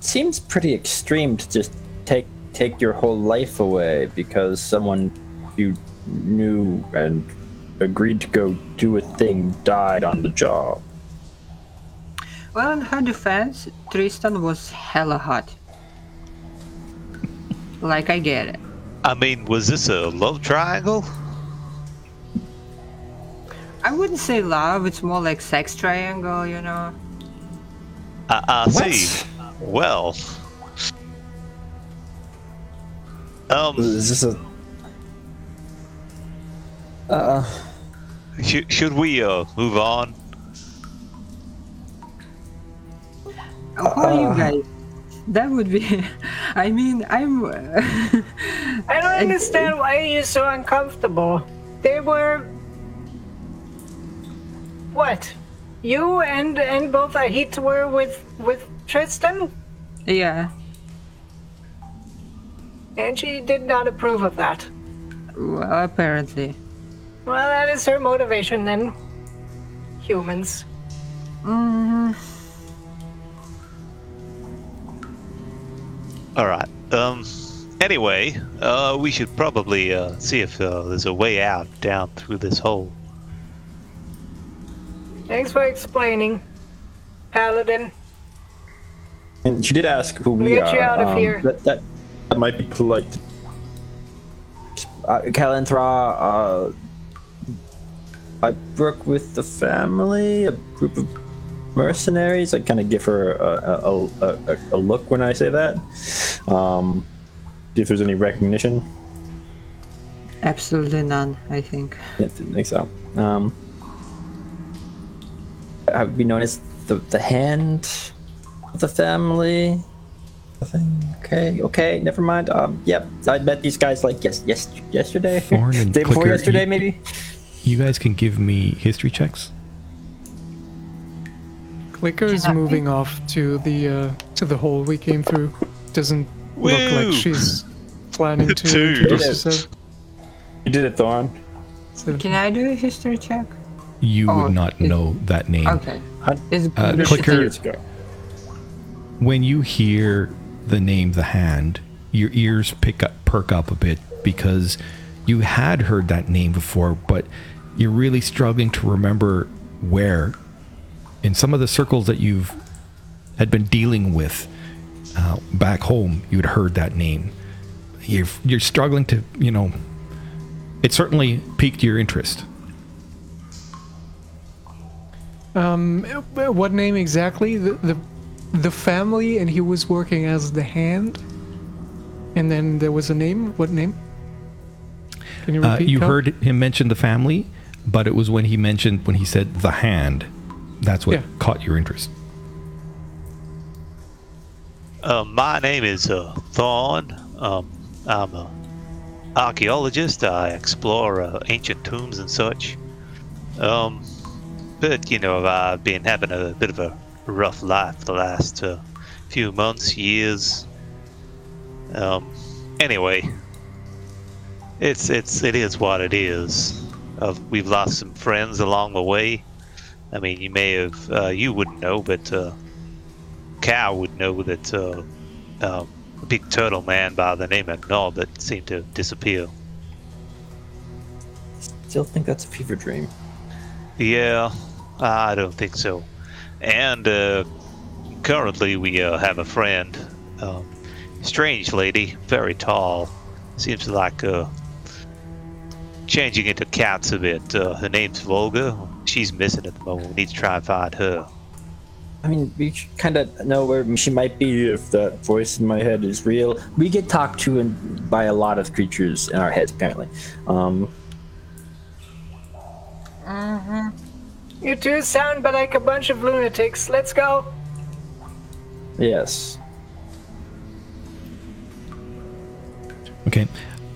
Seems pretty extreme to just take take your whole life away because someone you knew and agreed to go do a thing died on the job. Well, in her defense, Tristan was hella hot. like I get it. I mean, was this a love triangle? I wouldn't say love. It's more like sex triangle. You know. I, I see. Well. Um, Is this a? Uh, sh- should we uh move on? Who are you guys? That would be. I mean, I'm. I don't understand why you're so uncomfortable. They were. What? You and and both Ahit were with with Tristan, yeah. and she did not approve of that. Well, apparently. Well, that is her motivation then. Humans. Mm, All right. Um. Anyway, uh, we should probably uh, see if uh, there's a way out down through this hole. Thanks for explaining, Paladin. And she did ask who we are. Get you are. out of um, here. That, that that might be polite. uh, Kalenthra, uh, I work with the family, a group of mercenaries. I kind of give her a, a, a, a, a look when I say that. Um, See if there's any recognition. absolutely none. I think. yeah, didn't think so. Um, I would be known as the, the hand of the family. Nothing. Okay, okay, never mind. Um, yep, I met these guys like yes, yes, yesterday, day before Clicker, yesterday, you- maybe. You guys can give me history checks. Clicker is moving off to the uh, to the hole we came through. Doesn't look like she's planning to Dude. introduce herself. You did it, Thorn. So, Can I do a history check? You Oh, would not it- know that name. Okay. Uh, Clicker- When you hear the name The Hand, your ears pick up, perk up a bit because you had heard that name before, but you're really struggling to remember where. In some of the circles that you've had been dealing with uh, back home, you'd heard that name. You're you're struggling to, you know. It certainly piqued your interest. Um, uh, what name exactly? The, the the family, and he was working as the hand. And then there was a name. What name? Can you Uh, repeat? you Cal? heard him mention the family, but it was when he mentioned when he said the hand. That's what Yeah. caught your interest. Uh, my name is uh, Thorn. Um, I'm a archaeologist. I explore uh, ancient tombs and such. Um, but you know, I've been having a bit of a rough life the last uh, few months, years. Um, anyway, it's it's it is what it is. Uh, we've lost some friends along the way. I mean, you may have uh, you wouldn't know, but uh, Cal would know that uh, um, a big turtle man by the name of Norbert seemed to disappear. Still think that's a fever dream. Yeah, I don't think so. And uh, currently, we uh, have a friend, um, strange lady, very tall. Seems like uh, changing into cats a bit. Uh, her name's Volga. She's missing at the moment. We need to try and find her. I mean, we kind of know where she might be if that voice in my head is real. We get talked to in, by a lot of creatures in our heads, apparently. Um, You two sound but like a bunch of lunatics. Let's go. yes. Okay.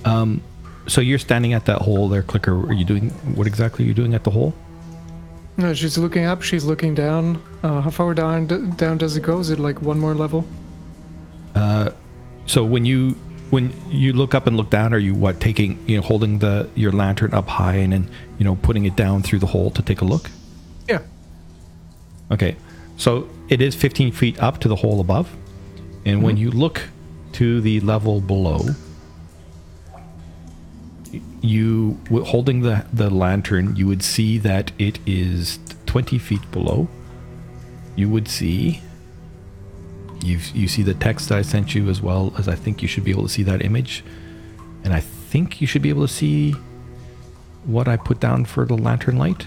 Um, so you're standing at that hole there, Clicker. Are you doing what exactly are you doing at the hole? No, she's looking up. She's looking down. Uh, how far down d- down does it go? Is it like one more level? So when you when you look up and look down, are you what taking you know holding the your lantern up high and then you know putting it down through the hole to take a look? Yeah. Okay, so it is 15 feet up to the hole above, and when mm-hmm. you look to the level below, you holding the the lantern, you would see that it is 20 feet below. You would see. You you see the text I sent you as well as I think you should be able to see that image, and I think you should be able to see what I put down for the lantern light.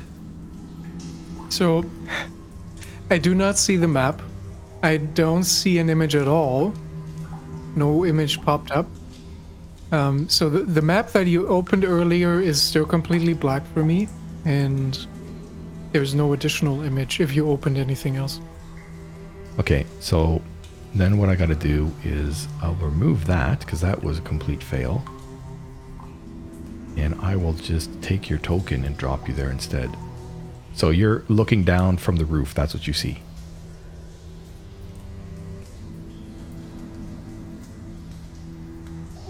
So, I do not see the map. I don't see an image at all. No image popped up. Um, so the, the map that you opened earlier is still completely black for me, and there's no additional image if you opened anything else. Okay, so then what I got to do is I'll remove that because that was a complete fail. And I will just take your token and drop you there instead. So you're looking down from the roof, that's what you see.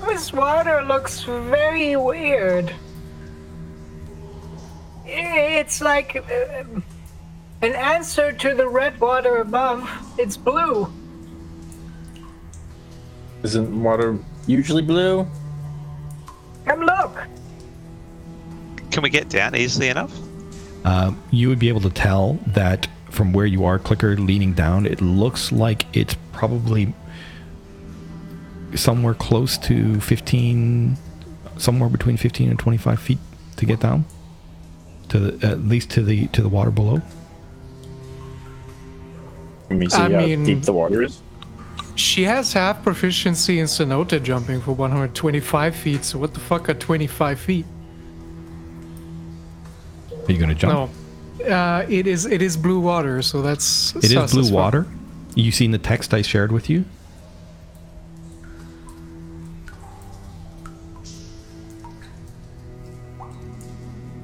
This water looks very weird. It's like uh, an answer to the red water above. It's blue. Isn't water Usually blue. Come look. Can we get down easily enough? Um, you would be able to tell that from where you are, clicker leaning down, it looks like it's probably somewhere close to 15, somewhere between 15 and 25 feet to get down. To the, at least to the to the water below. I mean, see I how mean- deep the water is? She has half proficiency in Sonota jumping for 125 feet, so what the fuck are 25 feet? Are you going to jump? No. Uh, it is it is blue water, so that's It is blue water. You seen the text I shared with you?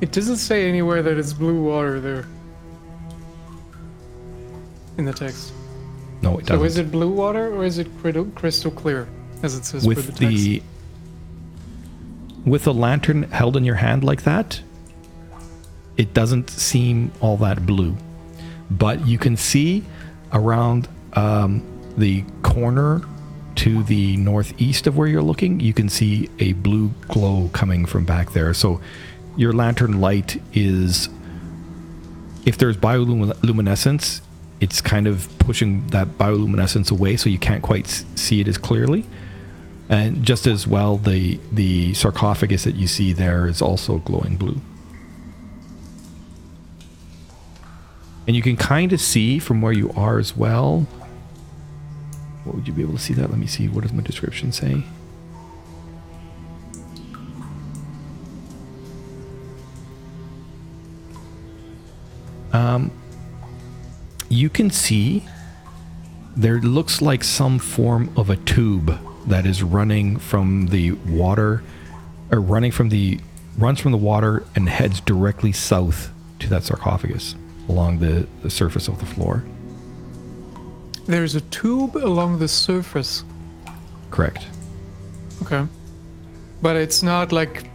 It doesn't say anywhere that it's blue water there. In the text. No, it doesn't. So is it blue water or is it crystal, clear, as it says for the with text? the with a lantern held in your hand like that, it doesn't seem all that blue. But you can see around um, the corner to the northeast of where you're looking, you can see a blue glow coming from back there. So your lantern light is if there's bioluminescence, it's kind of pushing that bioluminescence away so you can't quite see it as clearly. And just as well, the the sarcophagus that you see there is also glowing blue. And you can kind of see from where you are as well. What would you be able to see that? Let me see. What does my description say? Um, you can see there looks like some form of a tube that is running from the water or running from the runs from the water and heads directly south to that sarcophagus along the, the surface of the floor There's a tube along the surface. correct Okay. But it's not like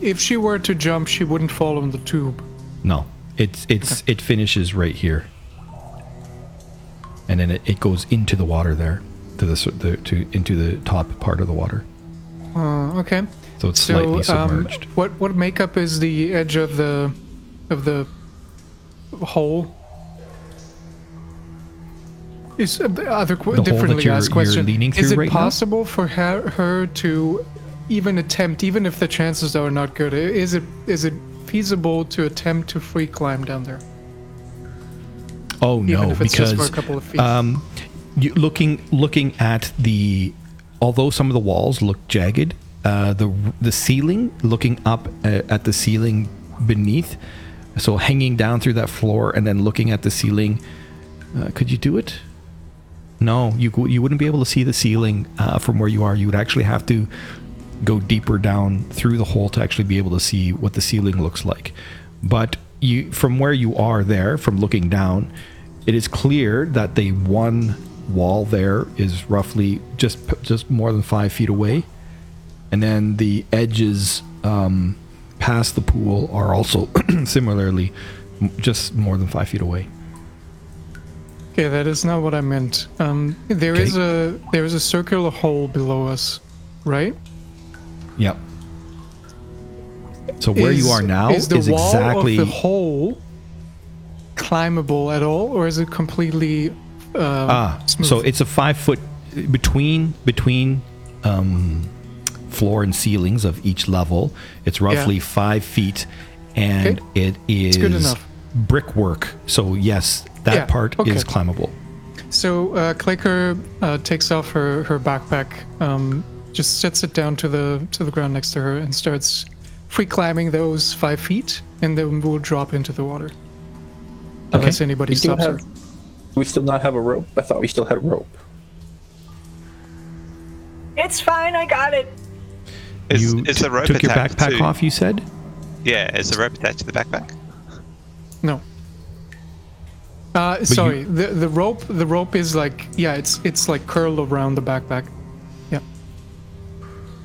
if she were to jump, she wouldn't fall on the tube. no it's it's it finishes right here and then it, it goes into the water there to the, the to into the top part of the water Uh, okay. so it's slightly So, um, submerged what what makeup is the edge of the of the hole? Is uh, other qu- The differently you're- asked question? is it right now? possible for her her to even attempt, even if the chances are not good? Is it is it feasible to attempt to free climb down there? Oh even no, if it's because just for a couple of feet. um, you, looking looking at the, although some of the walls look jagged, uh, the the ceiling, looking up uh, at the ceiling beneath, so hanging down through that floor and then looking at the ceiling, uh, could you do it? No, you you wouldn't be able to see the ceiling uh, from where you are. You would actually have to go deeper down through the hole to actually be able to see what the ceiling looks like. But you, from where you are there, from looking down, it is clear that the one wall there is roughly just just more than five feet away, and then the edges um, past the pool are also similarly just more than five feet away. Okay, that is not what I meant. Um, there is Okay. a there is a circular hole below us, right? Yep. So where you are now is is, wall exactly of the hole climbable at all, or is it completely uh, ah. smooth? So it's a five foot between between um, floor and ceilings of each level. It's roughly five feet, and Okay. it is brickwork. So yes, that Yeah, part okay. is climbable. So uh, Clicker uh, takes off her her backpack, um, just sets it down to the to the ground next to her, and starts free climbing those five feet, and then we'll drop into the water. Unless anybody We stops have. her. We still not have a rope. I thought we still had a rope. It's fine, I got it. Is, you is t- the rope took your attached backpack to, off. You said. Yeah, is the rope attached to the backpack? No. Uh, sorry, the the rope the rope is like yeah, it's it's like curled around the backpack. Yeah.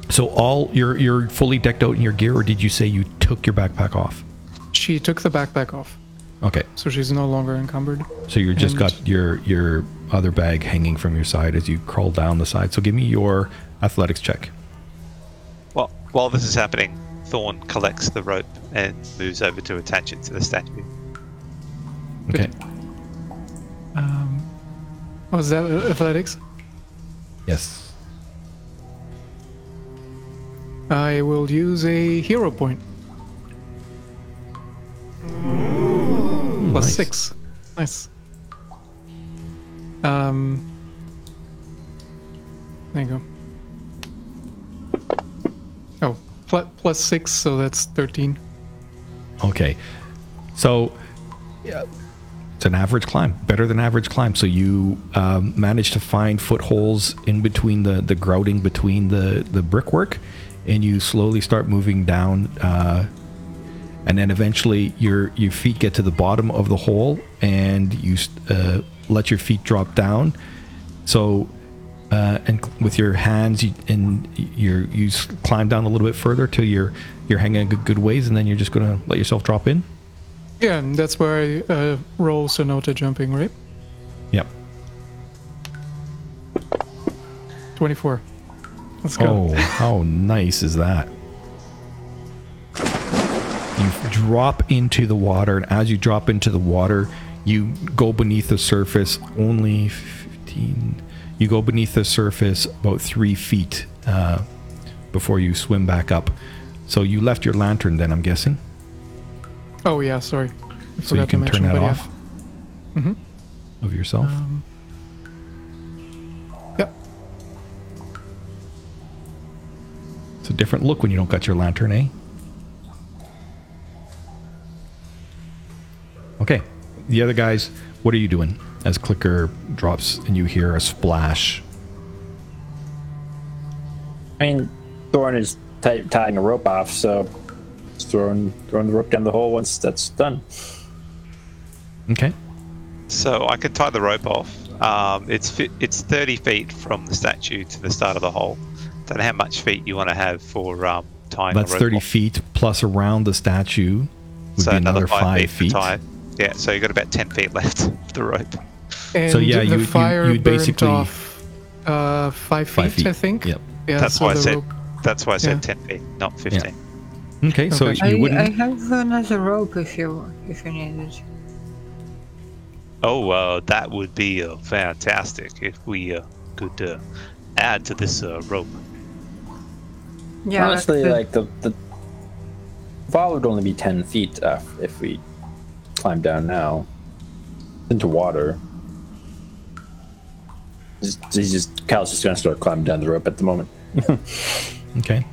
So all you're you're fully decked out in your gear, or did you say you took your backpack off? She took the backpack off, Okay, so she's no longer encumbered. so you're just And- got your your other bag hanging from your side as you crawl down the side. So give me your athletics check. Well, while this is happening, Thorn collects the rope and moves over to attach it to the statue. Okay. Um, was that uh, athletics? Yes. I will use a hero point. Plus nice. six. Nice. Um. There you go. Oh, pl- plus six, so that's thirteen. Okay. So yeah, it's an average climb, better than average climb. So you um, manage to find footholds in between the, the grouting between the, the brickwork, and you slowly start moving down. Uh, and then eventually your your feet get to the bottom of the hole, and you uh, let your feet drop down. So. Uh, and with your hands, you, and you're, you climb down a little bit further till you're you're hanging a good, good ways, and then you're just gonna let yourself drop in. Yeah, and that's where I uh, roll Sonota jumping, right? Yep. Twenty-four. Let's go. Oh, how nice is that? You drop into the water, and as you drop into the water, you go beneath the surface only 15. You go beneath the surface about three feet uh, before you swim back up. So you left your lantern then, I'm guessing? Oh yeah, sorry. I So you can turn that but yeah. off Mhm. of yourself. Um, Yep. It's a different look when you don't got your lantern, eh? Okay. The other guys, what are you doing? As clicker drops and you hear a splash. I mean, Thorn is ti tying a rope off, so just throwing throwing the rope down the hole once that's done. Okay. So I can tie the rope off. Um, it's fi- it's 30 feet from the statue to the start of the hole. Don't know how much feet you want to have for um, tying That's the rope 30 off. feet plus around the statue would so be another another five, five feet, feet. to tie. it. Yeah, so you've got about 10 feet left of the rope. And So, yeah, the you- you- fire you'd burned basically- off uh, five feet, Five feet. I think. Yep. Yeah, That's so why I said rope- that's why I said Yeah. 10 feet, not 15. Okay, so Okay. you I, wouldn't. I have another rope if you if you need it. Oh, uh, that would be uh, fantastic if we uh, could uh, add to this uh, rope. Yeah, Honestly, the- like the the fall would only be ten feet uh, if we climb down now. into water. He's he's just Cal's just gonna start climbing down the rope at the moment. Okay.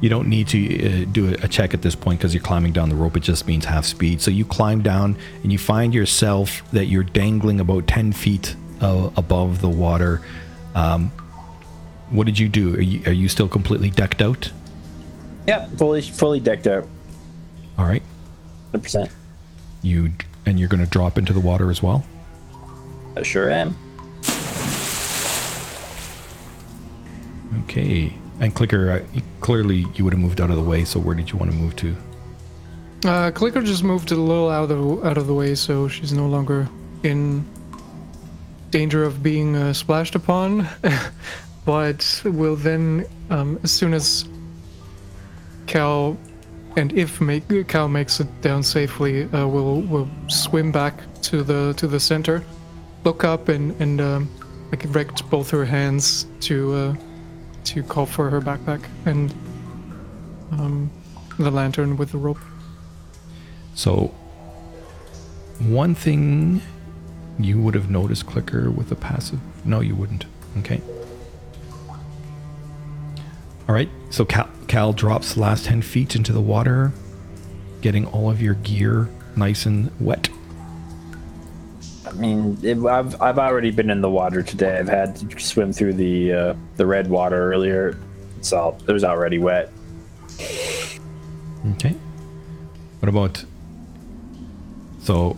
You don't need to uh, do a check at this point because you're climbing down the rope. It just means half speed. So you climb down and you find yourself that you're dangling about 10 feet uh, above the water. Um, what did you do? Are you, are you still completely decked out? Yep, fully fully decked out, All right. hundred percent. You and you're going to drop into the water as well. I sure am. Okay. And clicker, uh, clearly you would have moved out of the way. So where did you want to move to? Uh, Clicker just moved a little out of out of the way, so she's no longer in danger of being uh, splashed upon. but will then, um, as soon as Cal and if make, Cal makes it down safely, uh, will will swim back to the to the center, look up and and um, like erect both her hands to uh, to call for her backpack and um, the lantern with the rope. So, one thing you would have noticed clicker with a passive. No, you wouldn't. Okay. All right. So Cal, Cal drops last 10 feet into the water, getting all of your gear nice and wet. I mean, it, I've I've already been in the water today. I've had to swim through the uh, the red water earlier. It's all it was already wet. Okay. What about. So.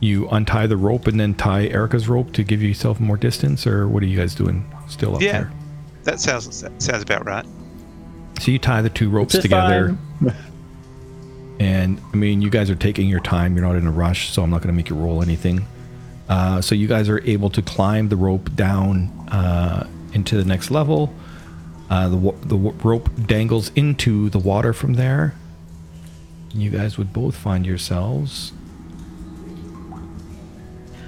You untie the rope and then tie Erica's rope to give yourself more distance, or what are you guys doing still up Yeah. there? That sounds that sounds about right. So you tie the two ropes together. And I mean, you guys are taking your time. You're not in a rush, so I'm not going to make you roll anything. Uh, so you guys are able to climb the rope down uh, into the next level. Uh, the the rope dangles into the water from there. You guys would both find yourselves.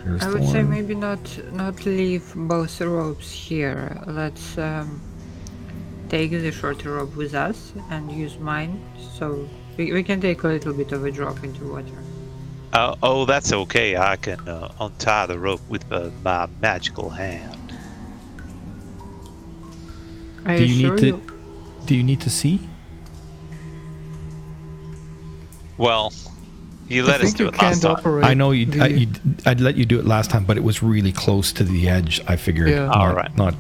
Here's I would say maybe not not leave both ropes here. Let's um, take the shorter rope with us and use mine, so we, we can take a little bit of a drop into water. Uh, oh, that's okay. I can uh, untie the rope with uh, my magical hand. Are Do you, you sure need to? you? Do you need to see? Well, you I let us do it last time. operate. I know you. I, the- you. I'd let you do it last time, but it was really close to the edge. I figured. Yeah. Not, Alright. Not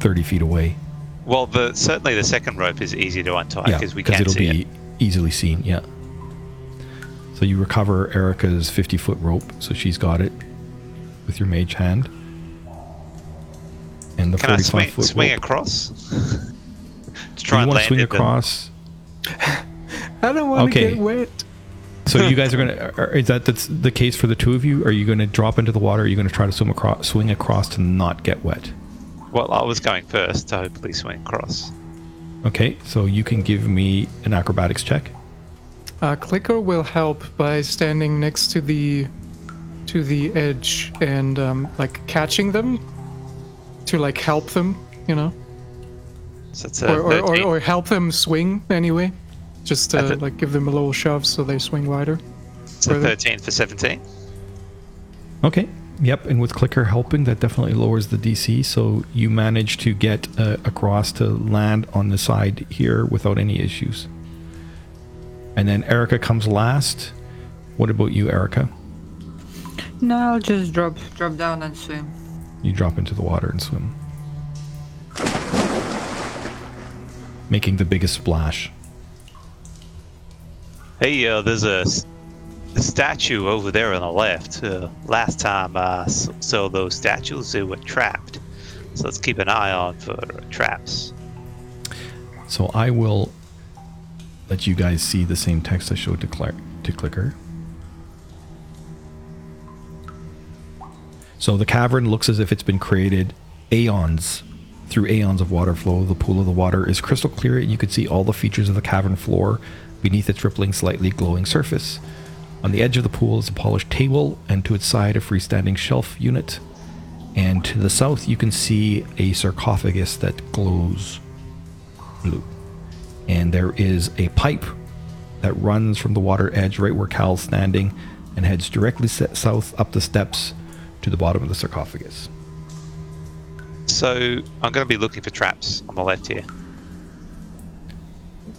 thirty feet away. Well, the certainly the second rope is easy to untie yeah, because we can't it'll see be it. Easily seen. Yeah. So you recover Erica's fifty-foot rope, so she's got it with your mage hand, and the Can I swing, foot swing rope. across? to Do try you and want to swing it, across? I don't want to Okay. get wet. So you guys are gonna? are- Is that that's the case for the two of you? Are you going to drop into the water? Or are you going to try to swim across, swing across to not get wet? Well, I was going first to hopefully swing across. Okay, so you can give me an acrobatics check. Uh, Clicker will help by standing next to the to the edge and um, like catching them to like help them, you know, So it's a or, or, or, or help them swing anyway. Just I uh, thought- like give them a little shove so they swing wider. so further. 13 for 17. Okay. Yep, and with clicker helping, that definitely lowers the DC. So you manage to get uh, across to land on the side here without any issues. And then Erica comes last. What about you, Erica? No, I'll just drop drop down and swim. You drop into the water and swim, making the biggest splash. Hey, uh, there's a, a statue over there on the left. Uh, last time I saw those statues, they were trapped. So let's keep an eye on for traps. So I will let you guys see the same text I showed to, Cla- to Clicker. So the cavern looks as if it's been created aeons through aeons of water flow. The pool of the water is crystal clear, and you can see all the features of the cavern floor beneath its rippling, slightly glowing surface. On the edge of the pool is a polished table, and to its side, a freestanding shelf unit. And to the south, you can see a sarcophagus that glows blue. And there is a pipe that runs from the water edge right where Cal's standing and heads directly south up the steps to the bottom of the sarcophagus. So I'm going to be looking for traps on the left here.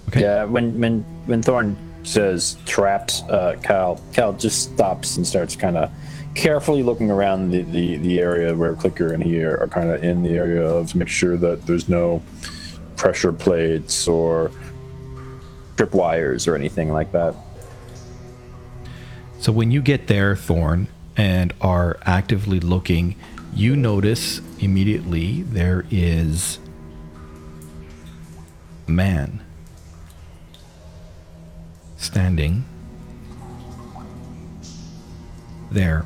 Okay. Yeah, when when when Thorn says trapped, uh, Cal Cal just stops and starts kind of carefully looking around the, the, the area where Clicker and he are, kind of in the area of make sure that there's no pressure plates or trip wires or anything like that. So when you get there, Thorn, and are actively looking, you notice immediately there is man standing there,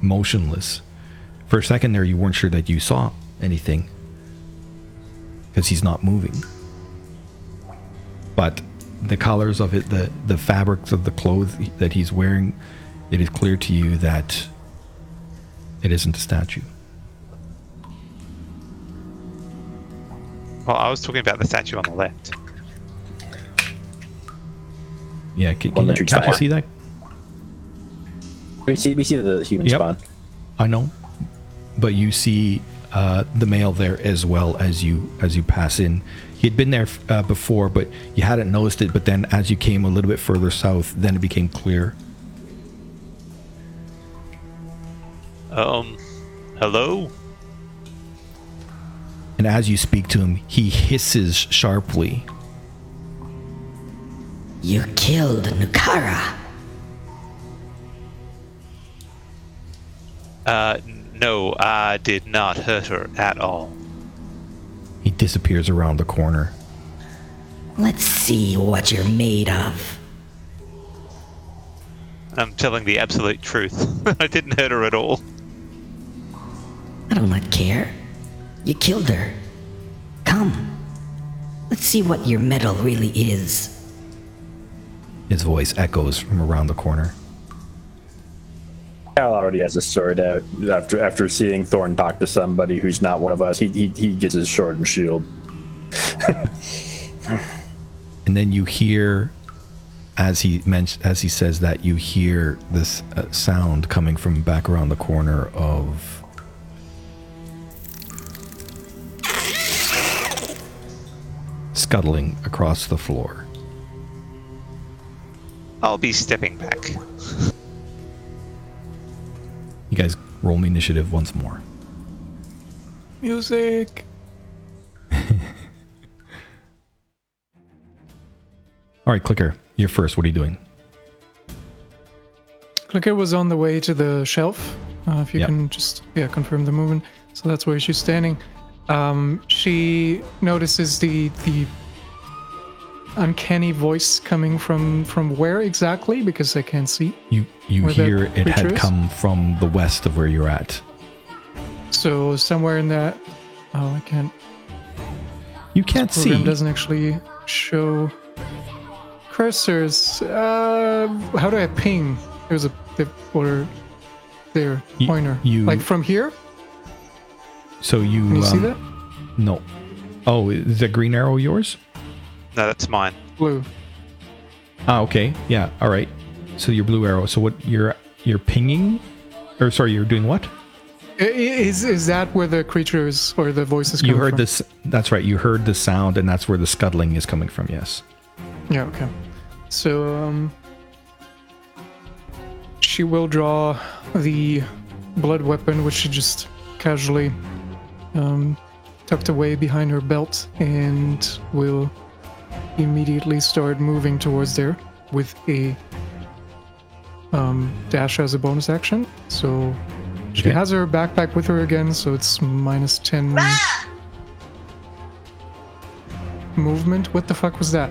motionless. For a second there, you weren't sure that you saw anything because he's not moving. But the colors of it, the the fabrics of the clothes that he's wearing, it is clear to you that it isn't a statue. Well, I was talking about the statue on the left. Yeah, can, can, you, you can't you see that? We see we see the human Yep. spawn. I know, but you see uh, the male there as well as you as you pass in. He had been there uh, before, but you hadn't noticed it. But then, as you came a little bit further south, then it became clear. Um, hello? And as you speak to him, he hisses sharply. You killed Nukara. Uh, no, I did not hurt her at all. He disappears around the corner. Let's see what you're made of. I'm telling the absolute truth. I didn't hurt her at all. I do not care. You killed her. Come. Let's see what your metal really is. His voice echoes from around the corner. Cal already has a sword out after after seeing Thorn talk to somebody who's not one of us. He he, he gets his sword and shield. and then you hear as he mentioned as he says that you hear this uh, sound coming from back around the corner of scuttling across the floor I'll be stepping back. you guys roll me initiative once more Music. all right clicker you're first what are you doing Clicker was on the way to the shelf. Uh, if you Yep. can just yeah confirm the movement. So that's where she's standing. Um, she notices the the uncanny voice coming from from where exactly because I can't see. you you hear it had is? come from the west of where you're at So somewhere in that. Oh, I can't. you can't Program see doesn't actually show cursors. Uh, how do I ping? There's a the, or there You- pointer. you- like from here. so you Can you see um, that? no oh is that green arrow yours No, that's mine. Blue. Ah, okay. Yeah. All right. So your blue arrow. So what you're you're pinging, or sorry, you're doing what? I- i- Is is that where the creature is or the voice is You heard from? this. That's right. You heard the sound, and that's where the scuttling is coming from. Yes. Yeah. Okay. So um, she will draw the blood weapon, which she just casually um, tucked away behind her belt, and will immediately start moving towards there with a um, dash as a bonus action. So she Okay. has her backpack with her again, so it's minus 10 movement. What the fuck was that?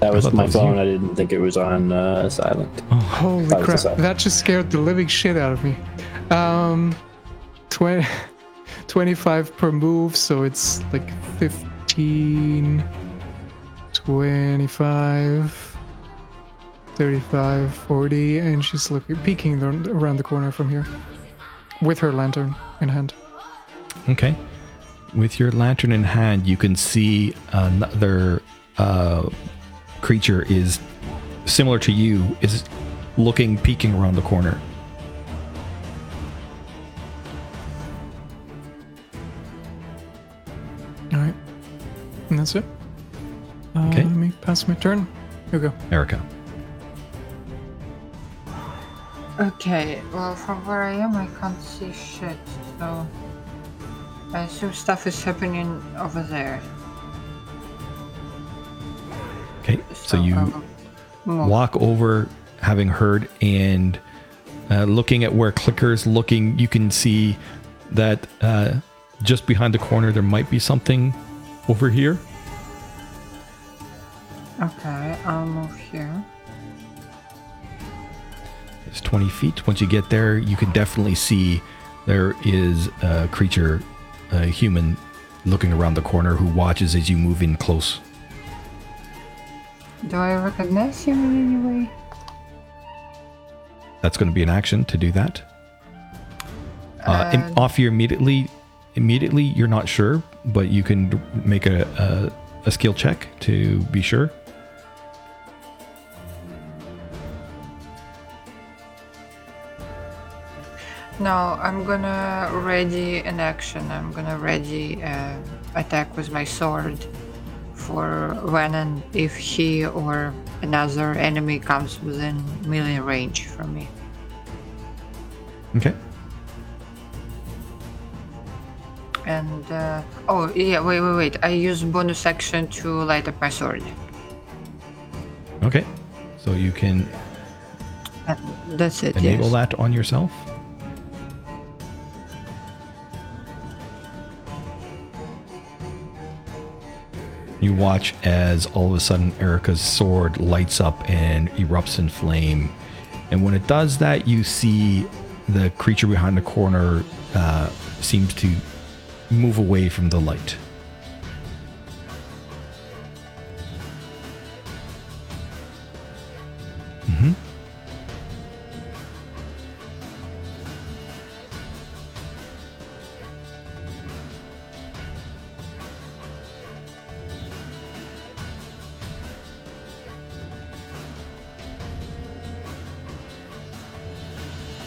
That was thought that my was phone. you. I didn't think it was on uh, silent. Holy That crap. aside. That just scared the living shit out of me. Um, 20, 25 per move, so it's like 15, 25, 35, 40, and she's looking, peeking the, around the corner from here with her lantern in hand. Okay. With your lantern in hand, you can see another uh, creature is similar to you. Is looking, peeking around the corner. All right, and that's it. Uh, Okay. Let me pass my turn. Here we go. Erica. Okay, well, from where I am, I can't see shit, so. I assume stuff is happening over there. Okay, so you I'll walk over, having heard, and uh, looking at where Clicker's looking, you can see that uh, just behind the corner there might be something over here. Okay, I'll move here. It's 20 feet. Once you get there, you can definitely see there is a creature, a human, looking around the corner who watches as you move in close. Do I recognize him in any way? That's going to be an action to do that. Uh, Uh, off you immediately. Immediately, you're not sure, but you can make a, a, a skill check to be sure. No, I'm gonna ready an action. I'm gonna ready uh, attack with my sword for when and if he or another enemy comes within melee range from me. Okay. And uh, oh yeah, wait, wait, wait. I use bonus action to light up my sword. Okay. So you can Uh, That's it. enable yes. that on yourself. You watch as all of a sudden Erica's sword lights up and erupts in flame. And when it does that, you see the creature behind the corner uh, seems to move away from the light.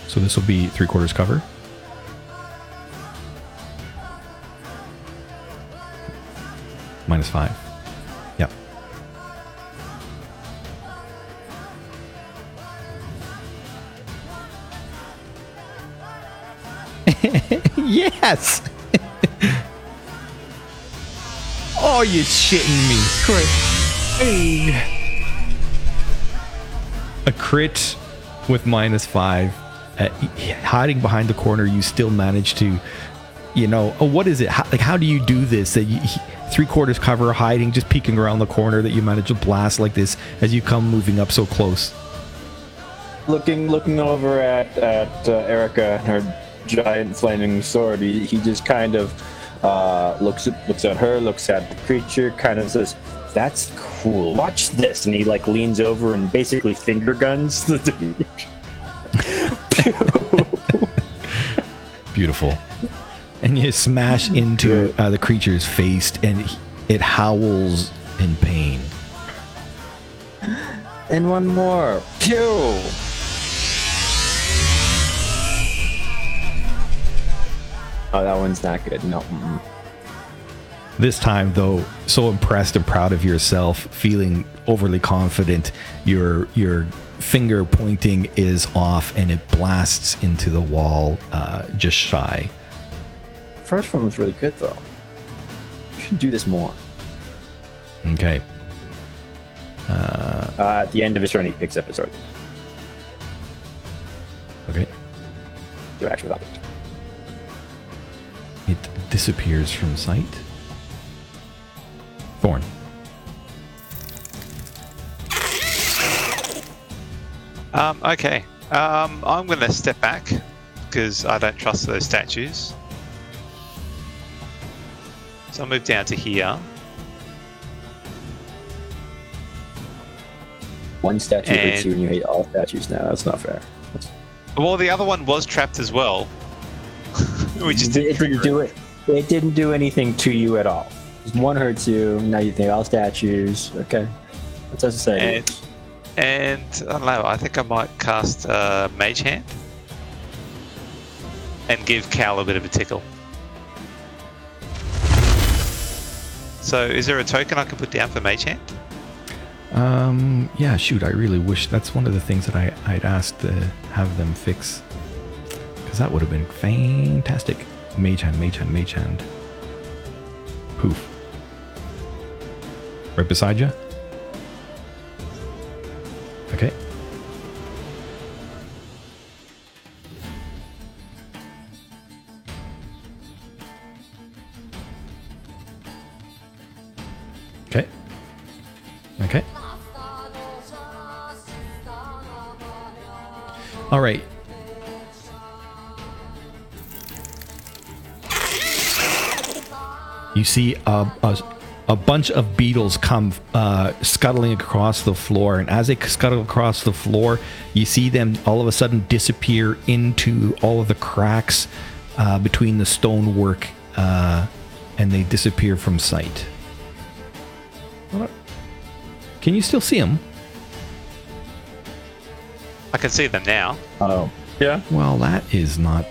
So this will be three quarters cover. Minus five. Yep. yes. oh, you shitting me. Great. Hey. a crit with minus five uh, hiding behind the corner you still manage to you know oh what is it how, like how do you do this that you three quarters cover hiding just peeking around the corner that you manage to blast like this as you come moving up so close Looking looking over at at uh, Erica and her giant flaming sword, he, he just kind of uh, looks at looks at her, looks at the creature, kind of says, "That's cool. Watch this." And he like leans over and basically finger guns the dude. beautiful and you smash into uh, the creature's face and it howls in pain And one more. Pew! Oh, that one's not good. No. mm-mm. This time, though, so impressed and proud of yourself, feeling overly confident, your your finger pointing is off and it blasts into the wall uh, just shy. First one was really good though. You should do this more. Okay. Uh, at the end of his turn, he picks up his sword. Okay. Do action without it. It disappears from sight. Thorn. Um, okay. Um, I'm going to step back because I don't trust those statues. So I'll move down to here. One statue hits you and you hate all statues now. That's not fair. That's, Well, the other one was trapped as well. we just it didn't didn't do it. It didn't do anything to you at all. One hurts you. Now you think all statues. Okay. That's what I say. And And I don't know. I think I might cast uh, Mage Hand and give Cal a bit of a tickle. So, is there a token I can put down for Mage Hand? Um, yeah, shoot, I really wish that's one of the things that I, I'd asked to have them fix. Because that would have been fantastic. Mage hand, mage hand, mage hand. Poof. Right beside you? All right. You see a, a, a bunch of beetles come uh, scuttling across the floor, and as they scuttle across the floor, you see them all of a sudden disappear into all of the cracks uh, between the stonework, uh, and they disappear from sight. Can you still see them? I can see them now. Oh, yeah. Well, that is not.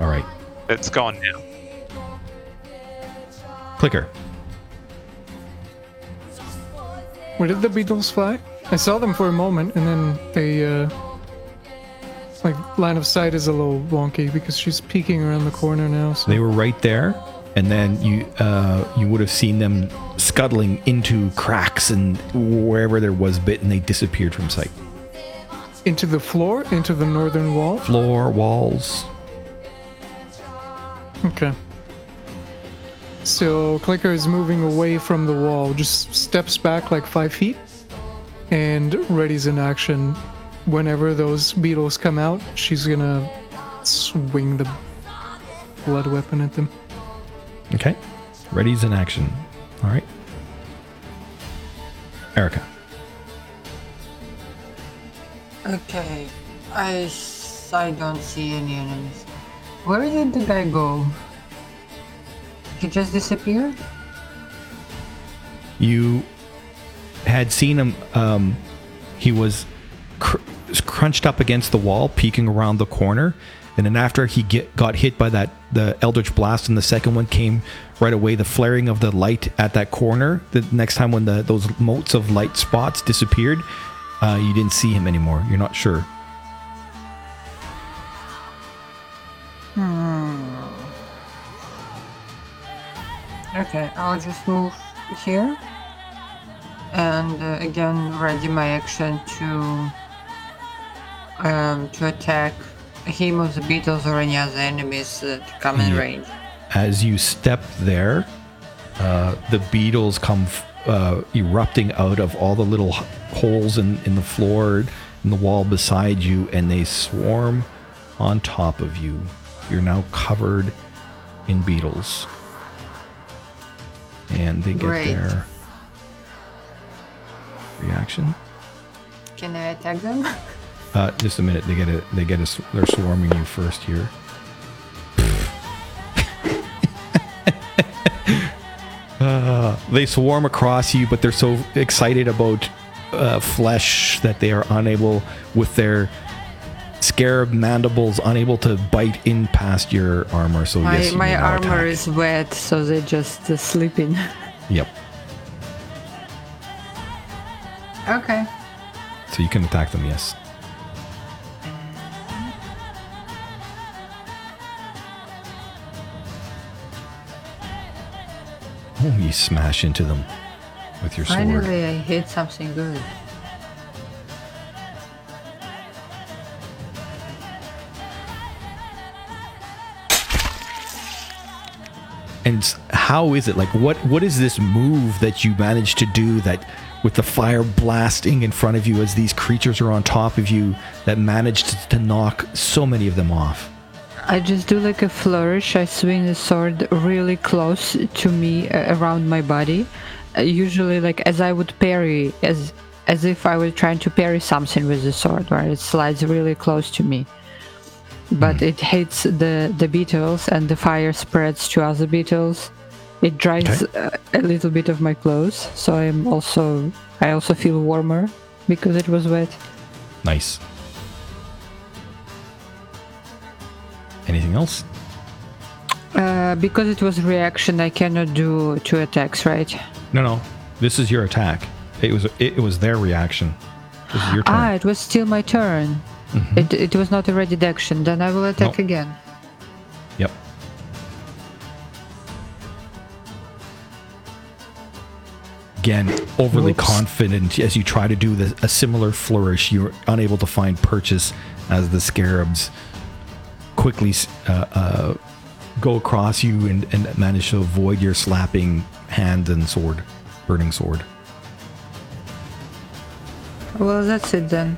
All right. It's gone now. Clicker. Where did the beetles fly? I saw them for a moment, and then they, uh, like line of sight is a little wonky because she's peeking around the corner now. So They were right there, and then you uh, you would have seen them scuttling into cracks and wherever there was bit, and they disappeared from sight. Into the floor, into the northern wall. Floor, walls. Okay. So Clicker is moving away from the wall, just steps back like five feet, and readies in action. Whenever those beetles come out, she's gonna swing the blood weapon at them. Okay. Ready's in action. All right. Erica. Okay, I, I don't see any enemies. Where did the guy go? He just disappeared? You had seen him. Um, he was cr- crunched up against the wall, peeking around the corner. And then after he get, got hit by that the eldritch blast, and the second one came right away. The flaring of the light at that corner. The next time when the those motes of light spots disappeared, uh, you didn't see him anymore. You're not sure. Okay, I'll just move here. And uh, again, ready my action to um, to attack him or the beetles or any other enemies that come in Yeah. range. as you step there, uh, the beetles come f- uh, erupting out of all the little holes in, in the floor, in the wall beside you, and they swarm on top of you. You're now covered in beetles. And they get Great. their reaction. Can I attack them? Uh, just a minute. They get it. They get us. They're swarming you first here. uh, they swarm across you, but they're so excited about uh, flesh that they are unable, with their scarab mandibles, unable to bite in past your armor. So my yes, my armor attack. is wet, so they're just uh, sleeping. Yep. okay. So you can attack them. Yes. Oh, you smash into them with your sword. Finally, I hit something good. And how is it like? What what is this move that you managed to do that with the fire blasting in front of you as these creatures are on top of you that managed to, to knock so many of them off? I just do like a flourish. I swing the sword really close to me, uh, around my body. Uh, usually, like as I would parry, as as if I were trying to parry something with the sword, right? It slides really close to me. But it hits the the beetles, and the fire spreads to other beetles, It dries uh, a little bit of my clothes, so I'm also I also feel warmer because it was wet. Nice. Anything else? Uh, because it was reaction, I cannot do two attacks, right? No, no. This is your attack. It was it, was their reaction. This is your turn. Ah, it was still my turn. It, it was not a ready action. Then I will attack No. again. Yep. Again, overly Whoops. confident as you try to do the, a similar flourish, you're unable to find purchase as the scarabs quickly uh, uh, go across you and, and manage to avoid your slapping hand and sword, burning sword. Well, that's it then.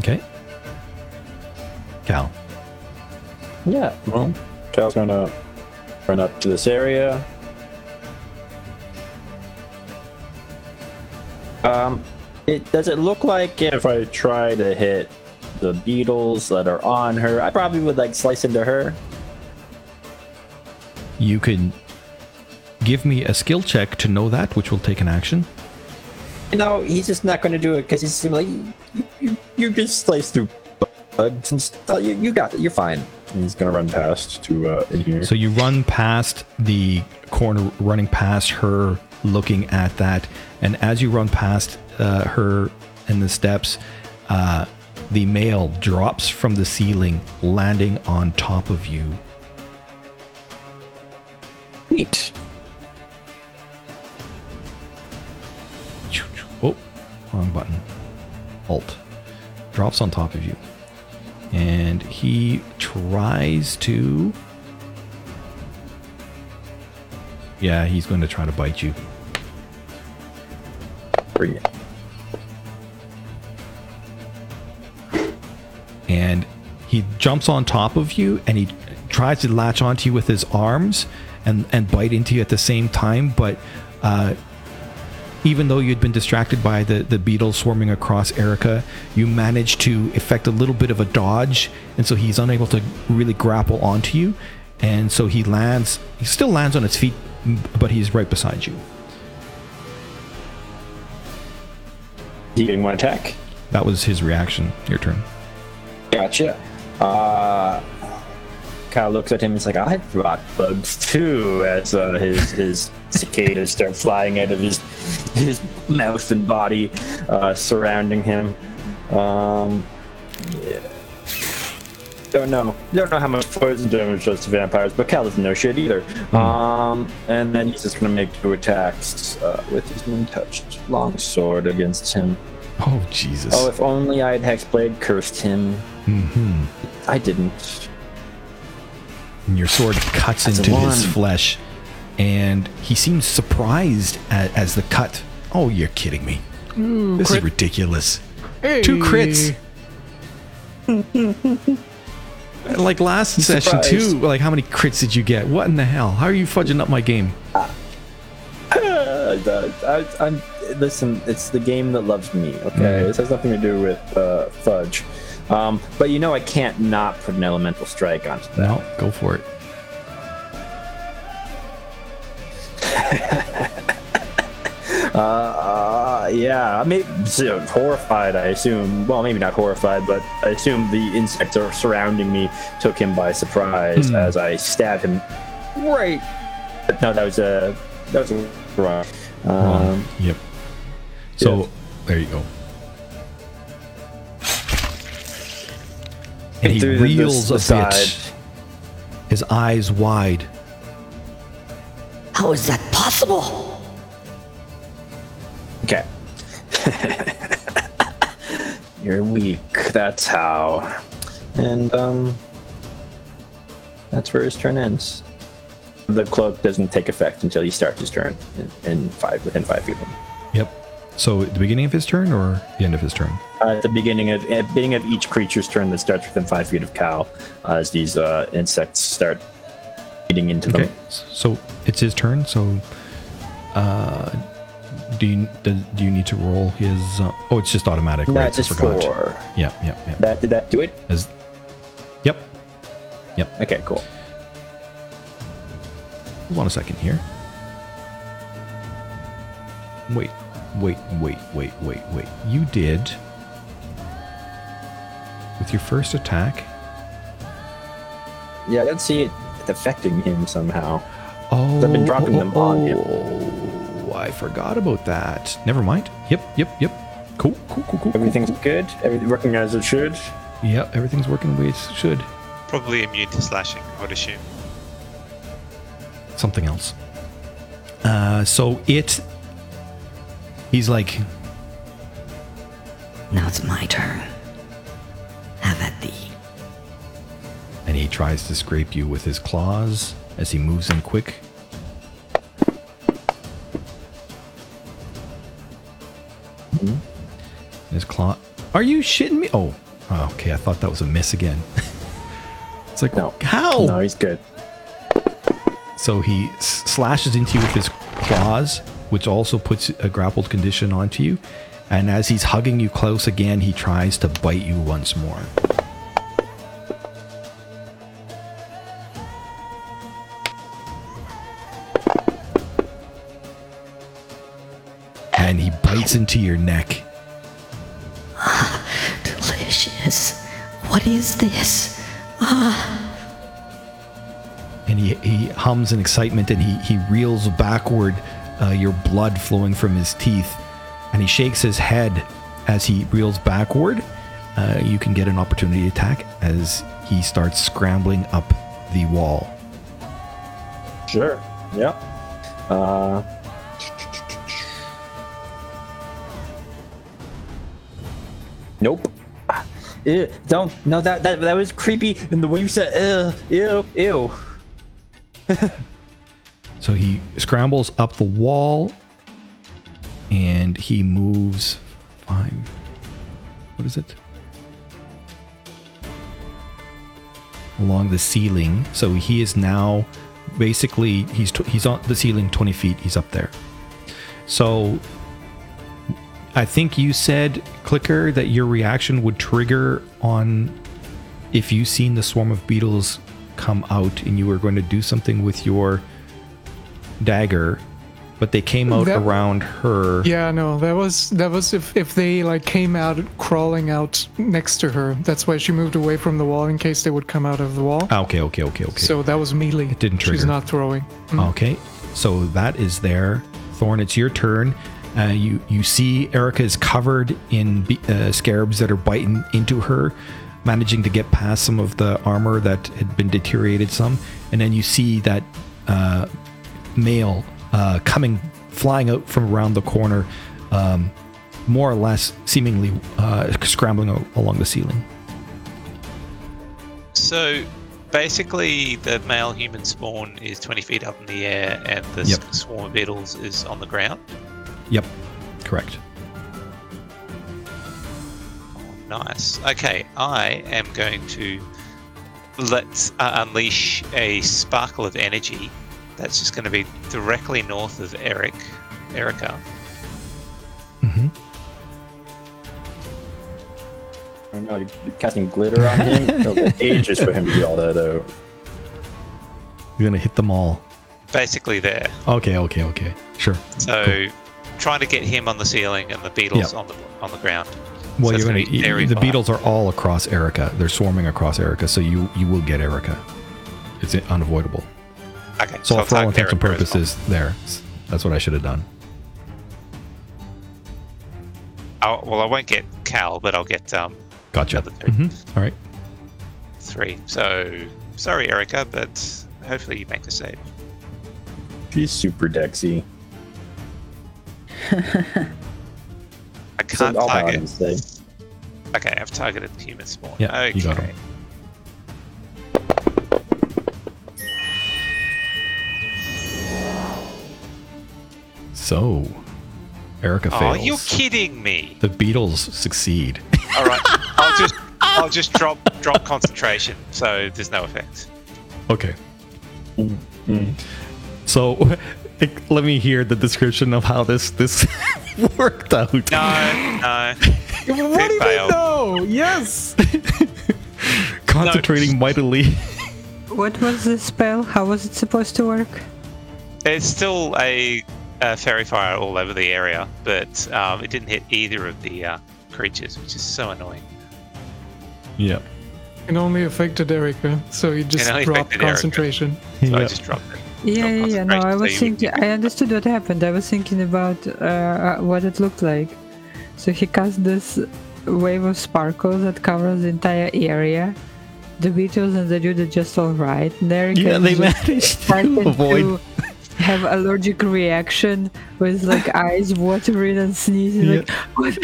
Okay. Cal. Yeah, well, Cal's gonna run up to this area. Um, it does it look like if I try to hit the beetles that are on her, I probably would like slice into her. You can give me a skill check to know that, which will take an action. No, he's just not gonna do it because he's like, you, you, just slice through bugs and stuff. You, you got it. You're fine. And he's gonna run past to uh, in here. So you run past the corner, running past her, looking at that, and as you run past uh, her and the steps, uh, the male drops from the ceiling, landing on top of you. Neat. Oh, wrong button. Alt. Drops on top of you. And he tries to. Yeah, he's going to try to bite you. Bring and he jumps on top of you and he tries to latch onto you with his arms and and bite into you at the same time but uh even though you'd been distracted by the, the beetles swarming across Erica, you managed to effect a little bit of a dodge, and so he's unable to really grapple onto you. And so he lands, he still lands on his feet, but he's right beside you. He getting one attack. That was his reaction. Your turn. Gotcha. Uh, Kyle looks at him and is like, I brought bugs too, as uh, his his cicadas start flying out of his his mouth and body, uh, surrounding him. Um, yeah. Don't know. Don't know how much poison damage does to vampires, but Cal doesn't know shit either. Um, and then he's just gonna make two attacks uh, with his untouched long sword against him. Oh, Jesus. Oh, if only I had Hexblade cursed him. Hmm I didn't. and your sword cuts That's into his flesh, and he seems surprised at, as the cut. Oh, you're kidding me! this is crit. ridiculous. Two crits. like last session too. Like how many crits did you get? What in the hell? How are you fudging up my game? Uh, I, I'm listen. It's the game that loves me. Okay, Mm. this has nothing to do with uh, fudge. Um, but you know, I can't not put an elemental strike onto that. No, go for it. Uh, uh, yeah, I may so, horrified. I assume. Well, maybe not horrified, but I assume the insects are surrounding me took him by surprise Hmm. as I stabbed him right. No, that was a that was a wrong. Wrong. Um, yep. So yeah. there you go. And he through the- the- reels a bit, his eyes wide. How is that possible? Okay. You're weak. That's how. And um, that's where his turn ends. The cloak doesn't take effect until he starts his turn in, in five within five feet of him. Yep. So at the beginning of his turn or the end of his turn? Uh, at the beginning of at the beginning of each creature's turn that starts within five feet of Cal, uh, as these uh, insects start eating into Okay. them. So it's his turn. So, uh, do you do, do you need to roll his? Uh, oh, it's just automatic. right? That's I just four. Yeah, yeah, yeah. That did that do it? As, yep. Yep. Okay, cool. hold on a second here. Wait, wait, wait, wait, wait, wait. You did with your first attack. Yeah, I don't see it affecting him somehow. Oh, I've been dropping them on him. Oh, I forgot about that. Never mind. Yep, yep, yep. Cool, cool, cool, cool. Everything's good. Everything working as it should. Yep, everything's working the way it should. Probably immune to slashing, I would assume. Something else. Uh, so it. He's like, Now it's my turn. Have at thee. and he tries to scrape you with his claws as he moves in quick. Hmm? His claw. Are you shitting me? Oh, oh, okay. I thought that was a miss again. it's like, No. how? No, he's good. So he slashes into you with his claws, which also puts a grappled condition onto you. And as he's hugging you close again, he tries to bite you once more. And he bites into your neck. Delicious. What is this? Ah. and he, he hums in excitement and he, he reels backward, uh, your blood flowing from his teeth. And he shakes his head as he reels backward. Uh, you can get an opportunity attack as he starts scrambling up the wall. Sure. Yep. Uh. Nope. Ew, don't. No, that, that that was creepy. And the way you said, ew, ew, ew. So he scrambles up the wall and he moves five. What is it? Along the ceiling. So he is now basically he's tw- he's on the ceiling 20 feet. He's up there. So I think you said clicker that your reaction would trigger on if you seen the swarm of beetles come out and you were going to do something with your dagger, but they came out That- around her. Yeah, no, that was that was if if they like came out crawling out next to her. That's why she moved away from the wall in case they would come out of the wall. Ah, okay, okay, okay, okay. So that was melee. It didn't trigger. She's not throwing. Mm. Okay, so that is there. Thorn, it's your turn. Uh, you you see Erica is covered in uh, scarabs that are biting into her, managing to get past some of the armor that had been deteriorated some, and then you see that uh, male uh, coming flying out from around the corner, um, more or less seemingly uh, scrambling along the ceiling. So basically, the male human spawn is 20 feet up in the air, and the Yep. swarm of beetles is on the ground. Yep, correct. Nice. Okay, I am going to let uh, unleash a sparkle of energy. That's just going to be directly north of Eric, Erica. Mm-hmm. I don't know, you're casting glitter on him. It'll take ages for him to get all that out. You're gonna hit them all. Basically, there. Okay, okay, okay. Sure. So, trying to get him on the ceiling and the beetles Yep. on the on the ground. Well, So you're gonna gonna, be very the far. beetles are all across Erica. They're swarming across Erica, so you you will get Erica. It's unavoidable. Okay, So, I'll for all target intents and Erica as purposes, there. That's what I should have done. I'll, well, I won't get Cal, but I'll get um Gotcha. Other two. hmm All right. three. So sorry, Erica, but hopefully you make the save. She's super dexy. I can't all target. Okay, I've targeted the human spawn. Yeah, okay. you got him. So, Erica Oh, fails. Are you're kidding me! The beetles succeed. All right, I'll just I'll just drop drop concentration, so there's no effect. Okay. So, let me hear the description of how this this worked out. No, no. What do you mean no? Yes. Concentrating mightily. What was the spell? How was it supposed to work? It's still a, a faerie fire all over the area, but um, it didn't hit either of the uh, creatures, which is so annoying. Yeah. It only affected Erica, so he just dropped affected Erica. concentration. So I Yeah. just dropped it. Yeah, yeah, yeah. No, I was so you would thinking. I understood what happened. I was thinking about uh, uh, what it looked like. So he cast this wave of sparkles that covers the entire area. The beetles and the dude are just all right. And Erica Yeah, they just managed started to avoid. to have allergic reaction with like eyes watering and sneezing. Like, what?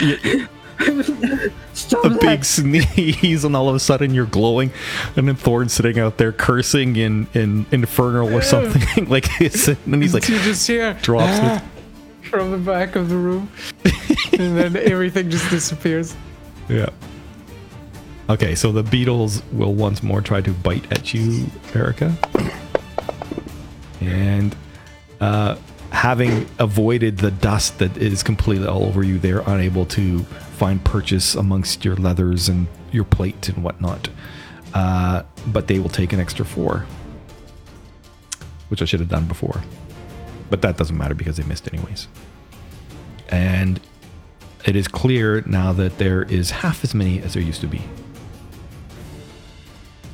Stop a that! big sneeze, and all of a sudden you're glowing, and then Thorn's sitting out there cursing in in infernal or something like this, and he's like you just hear drops "Ah," from the back of the room, and then everything just disappears. Yeah. Okay, so the beetles will once more try to bite at you, Erica. And uh, having avoided the dust that is completely all over you, they're unable to find purchase amongst your leathers and your plate and whatnot. Uh, but they will take an extra four, which I should have done before. But that doesn't matter because they missed anyways. And it is clear now that there is half as many as there used to be.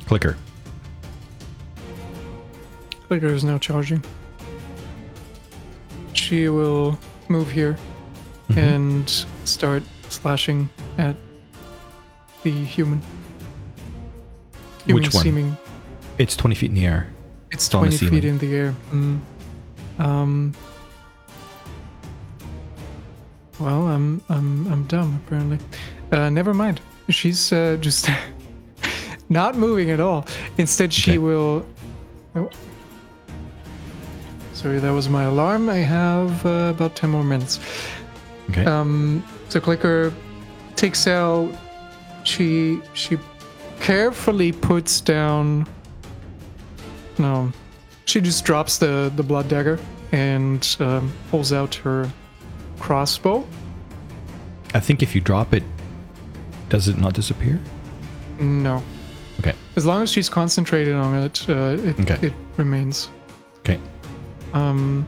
Clicker. Clicker is now charging. She will move here Mm-hmm. and start slashing at the human. Human Which one? seeming It's 20 feet in the air. it's the 20 feet in the air. Mm. Um Well, I'm I'm I'm dumb apparently. Uh never mind. She's uh, just not moving at all. Instead she Okay. will oh. Sorry, that was my alarm. I have uh, about 10 more minutes. Okay. Um, so clicker takes out. She she carefully puts down. No, she just drops the the blood dagger and um, pulls out her crossbow. I think if you drop it, does it not disappear? No, Okay. as long as she's concentrated on it, uh, it Okay. it remains. Okay. Um.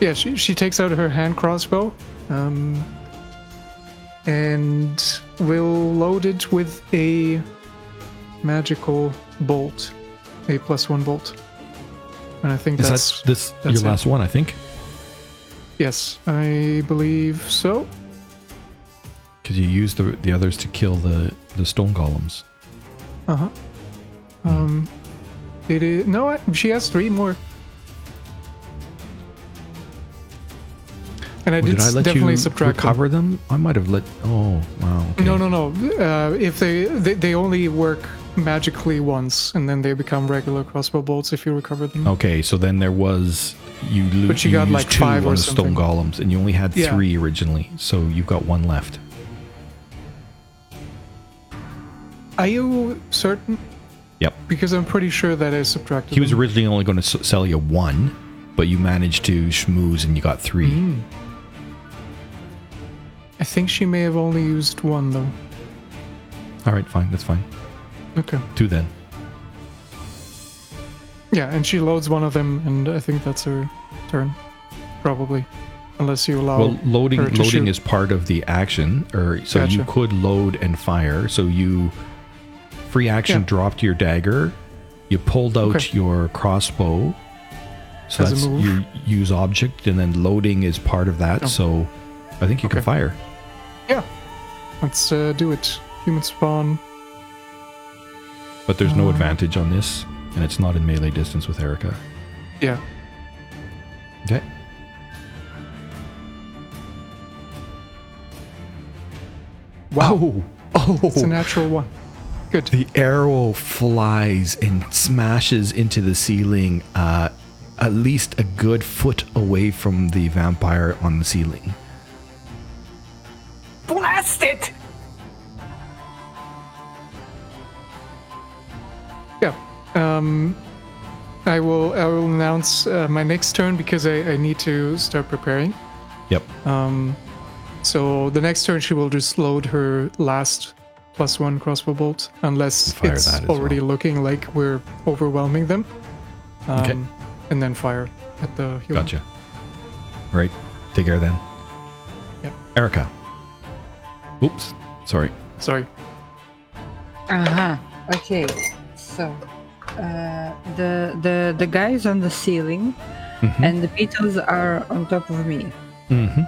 Yeah, she she takes out her hand crossbow, um, and will load it with a magical bolt, a plus one bolt. And I think Is that's that this that's your it. last one, I think? yes, I believe so. Because you used the, the others to kill the, the stone golems. Uh huh. Um, no. She has three more. And I Well, did, did I let definitely you subtract them. recover them? I might have let. Oh, wow. okay. No, no, no. Uh, if they, they they only work magically once, and then they become regular crossbow bolts if you recover them. Okay, so then there was you. Lo- But you got, used like, two five or on the stone golems, and you only had Yeah. three originally, so you've got one left. Are you certain? Yep. Because I'm pretty sure that I subtracted. He was them. originally only going to s- sell you one, but you managed to schmooze and you got three. Mm. I think she may have only used one though. All right, fine, that's fine. Okay. Two then. Yeah, and she loads one of them, and I think that's her turn, probably, unless you allow. well, loading loading shoot. is part of the action, or so you could load and fire. So you free action Yeah. dropped your dagger, you pulled out Okay. your crossbow. So As that's you use object, and then loading is part of that. Oh. So I think you can fire. Yeah, let's uh, do it. Human spawn. But there's no Uh. advantage on this, and it's not in melee distance with Erica. Yeah. Okay. Wow. Oh. It's a natural one. Good. The arrow flies and smashes into the ceiling, uh, at least a good foot away from the vampire on the ceiling. Blast it! Yeah. Um, I will. I will announce uh, my next turn because I, I need to start preparing. Yep. Um, so the next turn she will just load her last plus one crossbow bolt, unless Fire it's already well. looking like we're overwhelming them. um, Okay. and then fire at the human. Gotcha. Right. Take care then. Yep. Erica. Oops. Sorry. Sorry. Uh-huh. Okay. So uh the the the guys on the ceiling Mhm. and the beetles are on top of me. Mm-hmm.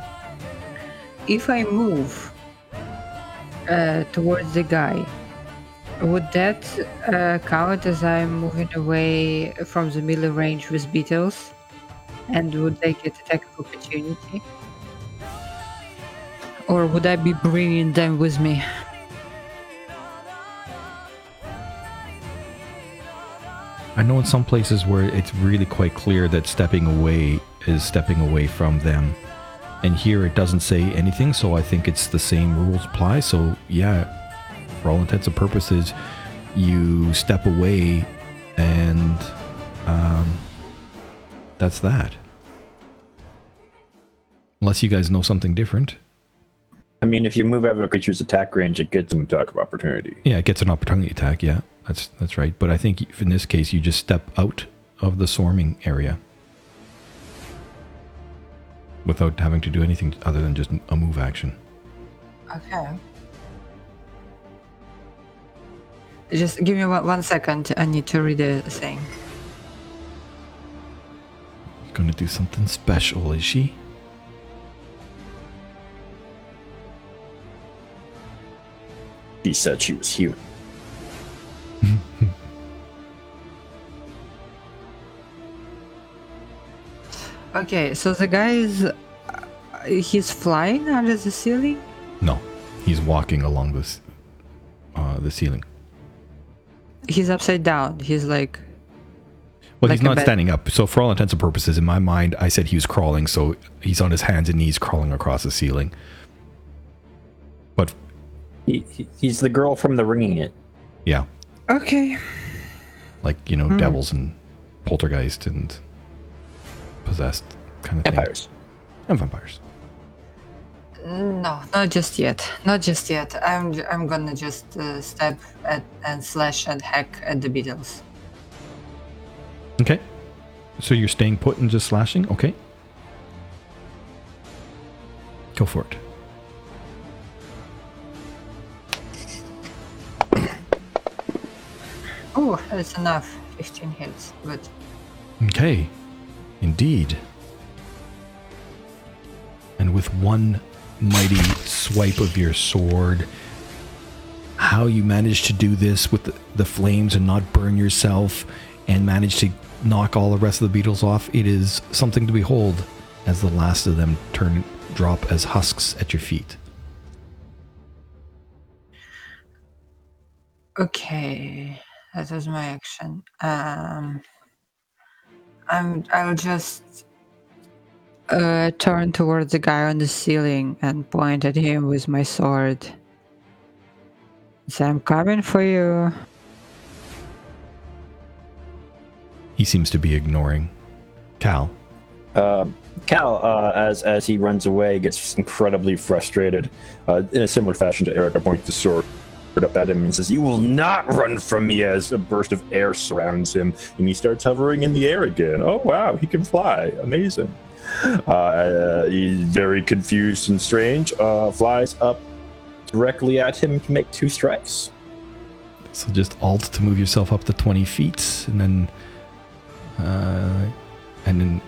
If I move uh towards the guy, would that uh, count as I'm moving away from the middle range with beetles? And would they get attack of opportunity? Or would I be bringing them with me? I know in some places where it's really quite clear that stepping away is stepping away from them. And here it doesn't say anything, so I think it's the same rules apply. So, yeah, for all intents and purposes, you step away and um, that's that. Unless you guys know something different. I mean, if you move out of a creature's attack range, it gets an attack of opportunity. Yeah, it gets an opportunity attack. Yeah, that's that's right. But I think in this case, you just step out of the swarming area without having to do anything other than just a move action. Okay. Just give me one, one second. I need to read the thing. Gonna do something special, is she? He said she was human. Okay, so the guy is. Uh, he's flying under the ceiling? No, he's walking along this uh, the ceiling. He's upside down. He's like. Well, Like he's not bed- standing up. So for all intents and purposes, in my mind, I said he was crawling. So he's on his hands and knees crawling across the ceiling. But He, he, he's the girl from the ringing it. yeah, Okay. like you know, Hmm. devils and poltergeist and possessed kind of thing. Vampires. And vampires. No, not just yet. Not just yet. I'm I'm gonna just uh, step at, and slash and hack at the beetles. Okay. So you're staying put and just slashing? Okay. Go for it. Oh, that's enough. 15 hits. Good. Okay. Indeed. And with one mighty swipe of your sword, how you managed to do this with the, the flames and not burn yourself and manage to knock all the rest of the beetles off, it is something to behold as the last of them turn drop as husks at your feet. Okay, that was my action. Um, I'm. I'll just uh, turn towards the guy on the ceiling and point at him with my sword. So I'm coming for you. He seems to be ignoring. Cal. Uh, Cal, uh, as as he runs away, gets incredibly frustrated. Uh, in a similar fashion to Eric, I point the sword up at him and says, "You will not run from me!" As a burst of air surrounds him, and he starts hovering in the air again. Oh wow, he can fly! Amazing. Uh, he's very confused and strange. Uh, flies up directly at him to make two strikes. So just alt to move yourself up to 20 feet and then uh and then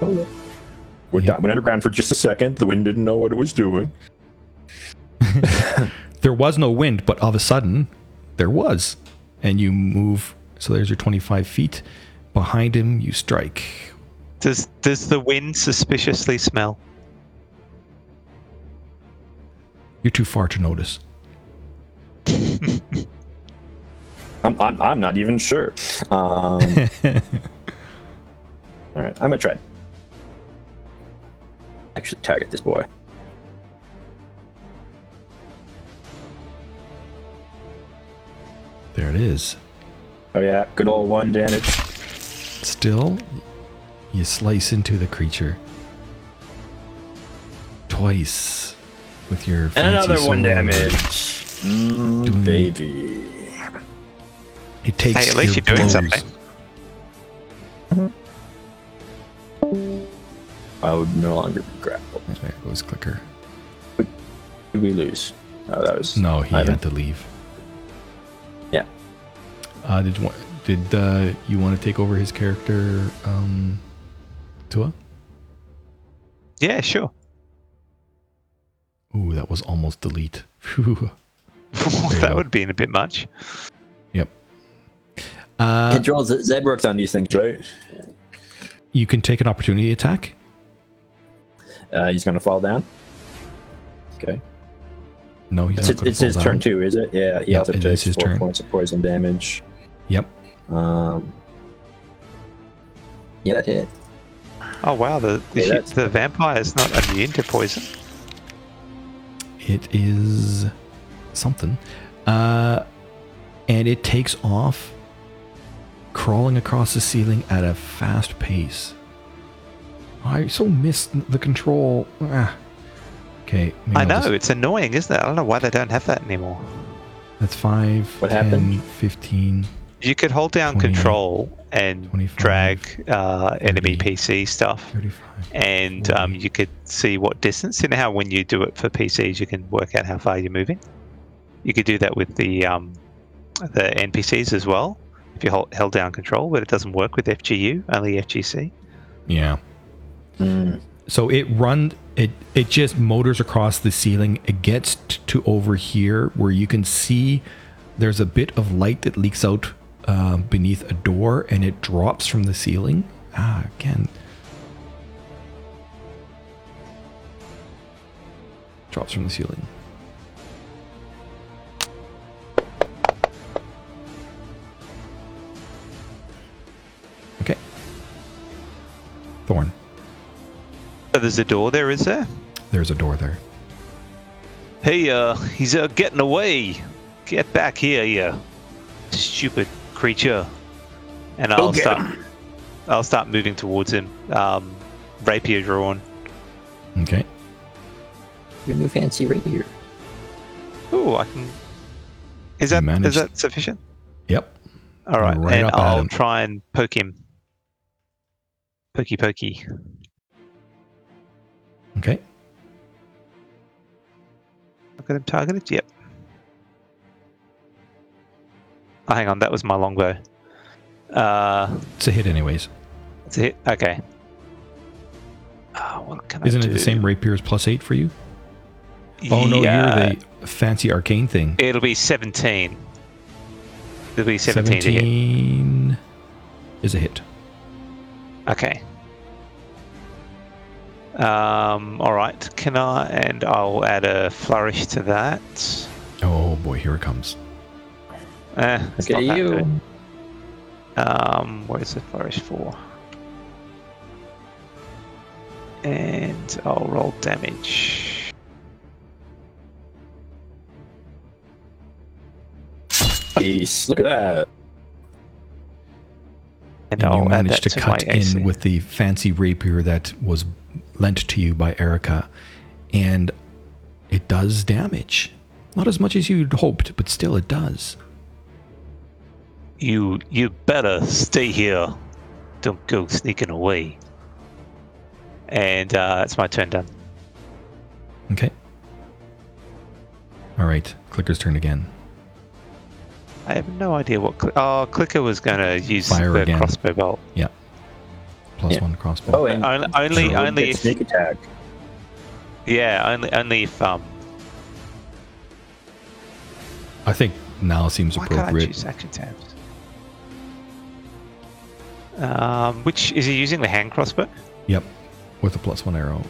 Went, Yeah. down, went underground for just a second. The wind didn't know what it was doing. there was no wind, but all of a sudden there was. And you move so there's your 25 feet. Behind him you strike. Does does the wind suspiciously smell? You're too far to notice. I'm, I'm, I'm not even sure. Um, all right, I'm gonna try. Actually, target this boy. There it is. Oh yeah, good old one damage. Still you slice into the creature twice with your And fancy another one damage. Mm, Doing- baby. It takes Hey, at least your you're doing blows. something. I would no longer be grappled. There goes Clicker. Did we lose? Oh, that was No, he Ivan. had to leave. Yeah. Uh, did you want, did uh, you want to take over his character, um, Tua? Yeah, sure. Ooh, that was almost delete. That go. would be a bit much. yep. Uh, Control Z- Zed worked on these things, right? you can take an opportunity attack. Uh, he's gonna fall down. Okay. No, he's It's, not it's, gonna it's fall his down. turn too, is it? Yeah. He Yeah, also it takes is his four turn. points of poison damage. Yep. Um. Yeah, that hit. Oh wow, the the, Yeah, that's- the vampire is not immune to poison. It is something. Uh, and it takes off, crawling across the ceiling at a fast pace. I so missed the control. Ah. Okay. maybe I know just- it's annoying, isn't it? I don't know why they don't have that anymore. that's 5, What 10, happened? 15. You could hold down 20, control and 25, drag uh, enemy PC stuff, 35. and um, you could see what distance. You know how when you do it for PCs, you can work out how far you're moving. You could do that with the um, the NPCs as well if you hold, held down control, but it doesn't work with FGU, only FGC. Yeah. Mm. So it run it it just motors across the ceiling. It gets t- to over here where you can see there's a bit of light that leaks out uh, beneath a door, and it drops from the ceiling. Ah, again. Drops from the ceiling. Okay. Thorn. So there's a door there, is there? There's a door there. Hey, uh, he's uh, getting away. Get back here, you stupid creature. And I'll get start. I'll start moving towards him. Um, rapier drawn. Okay. Your new fancy rapier. Ooh, I can. Is that is managed- that sufficient? Yep. All right, Right and I'll try and poke him. Pokey, pokey. Okay. Look at him targeted. Yep. Oh, hang on, that was my longbow. Uh, It's a hit, anyways. It's a hit. Okay. Oh, what can Isn't I it the do? same rapiers plus eight for you? Oh no, Yeah, you're the fancy arcane thing. It'll be 17. It'll be 17, to hit. 17 is a hit. Okay. Um, alright, can I? And I'll add a flourish to that. Oh boy, here it comes. Eh, it's Look not that you. good. Um, where's the flourish for? And I'll roll damage. Nice. Look at that. And, And I'll you managed to to cut my AC. in with the fancy rapier that was lent to you by Erica, and it does damage. Not as much as you'd hoped, but still it does. You you better stay here. Don't go sneaking away. And uh, it's my turn done. Okay. All right, Clicker's turn again. I have no idea what. Cl- oh, Clicker was going to use Fire the again. crossbow bolt. Plus Yeah. one crossbow. Oh, and Only, only, Sure, only if, sneak attack. yeah, only, only if um. I think now seems Why can't I appropriate. choose action tabs? Um, which is he using the hand crossbow? Yep, with a plus one arrow.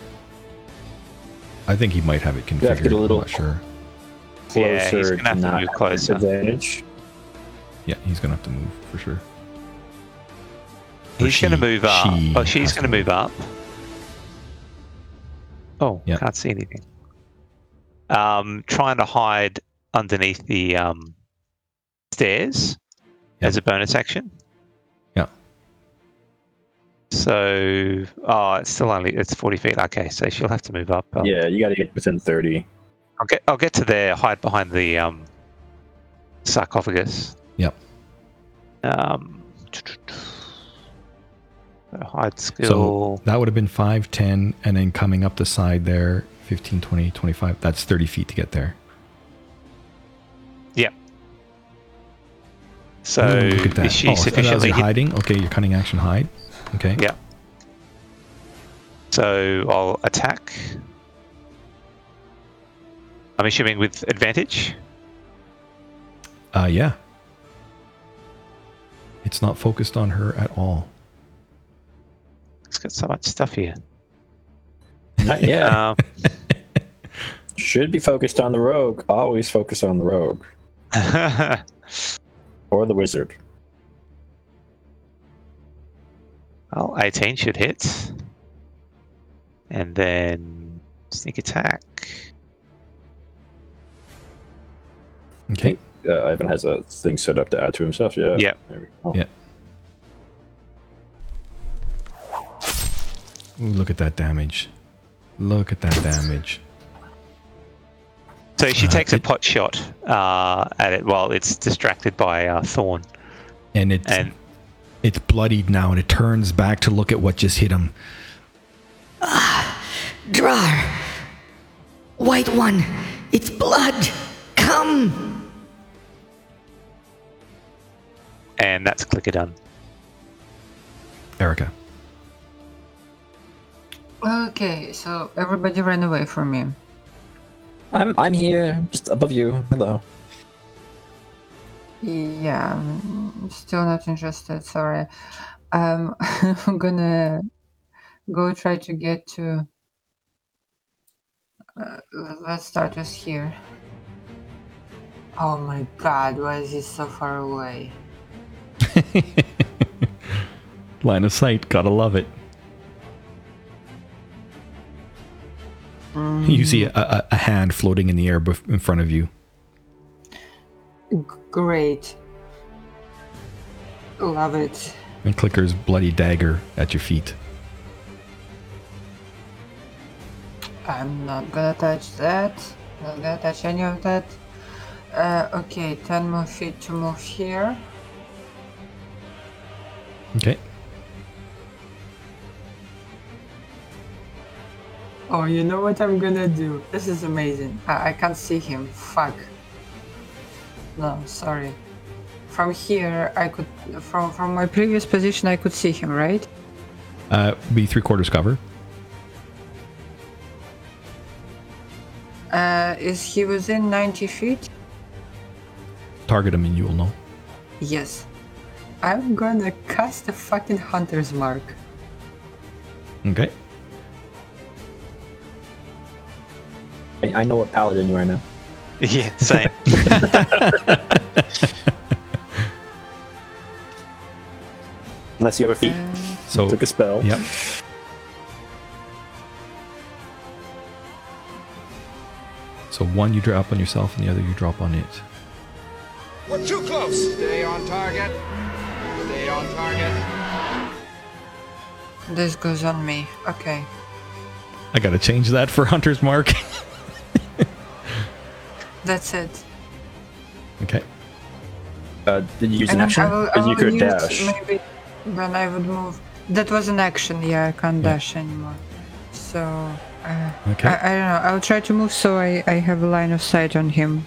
I think he might have it configured. You have to get a I'm little- not sure. Yeah, he's gonna have to not move closer. Advantage. Yeah, he's gonna have to move for sure. Or He's going to move up. she Oh, she's has to going to move up. Oh, Yep. can't see anything. Um, trying to hide underneath the um, stairs Yep. as a bonus action. Yeah. So, oh, it's still only it's forty feet. Okay, so she'll have to move up. Um, Yeah, you got to get within 30. I'll get I'll get to there. Hide behind the um, sarcophagus. Yep. Um, So hide So skill. that would have been 5, 10, and then coming up the side there, 15, 20, 25. That's 30 feet to get there. Yep. So Ooh, look at that. is she oh, so that was sufficiently your hiding? Okay, your cunning action hide. Okay. Yeah. So I'll attack. I'm assuming with advantage. Uh, yeah. It's not focused on her at all. It's got so much stuff here. yeah. Um, Should be focused on the rogue. Always focus on the rogue or the wizard. Well, 18 should hit. And then sneak attack. Okay. Uh, Ivan has a thing set up to add to himself. Yeah. Yeah. There. Yeah. Ooh, look at that damage. Look at that damage. So she Uh, takes a pot shot uh, at it while it's distracted by uh, Thorn. And it's And it's bloodied now and it turns back to look at what just hit him. Ah, Drar! White one! It's blood! Come! and that's clicker done. Erica. Okay, so everybody ran away from me. I'm I'm here, just above you. Hello. Yeah, I'm still not interested. Sorry. Um, I'm gonna go try to get to. Uh, let's start with here. Oh my god, why is he so far away? Line of sight, gotta love it. You see a, a, a hand floating in the air bef- in front of you. Great. Love it. And Clicker's bloody dagger at your feet. I'm not gonna touch that. Not gonna touch any of that. Uh, okay, 10 more feet to move here. Okay. Oh, you know what I'm gonna do? This is amazing. I, I can't see him. Fuck. No, sorry. From here, I could. From from my previous position, I could see him, right? Uh, be three quarters cover. Uh, is he within 90 feet? Target him and you'll know. Yes. I'm gonna cast a fucking hunter's mark. Okay. I, I know what paladin you are now. Yeah, same. Unless you have a feat. So, Took a spell. yep. So one you drop on yourself and the other you drop on it. We're too close. Stay on target. Stay on target. This goes on me. Okay. I gotta change that for Hunter's Mark. That's it. Okay. Uh, did you use an And action? I will, I Because you will could use dash. Maybe when I would move. That was an action. Yeah, I can't dash anymore. So uh, Okay. I, I don't know. I'll try to move so I, I have a line of sight on him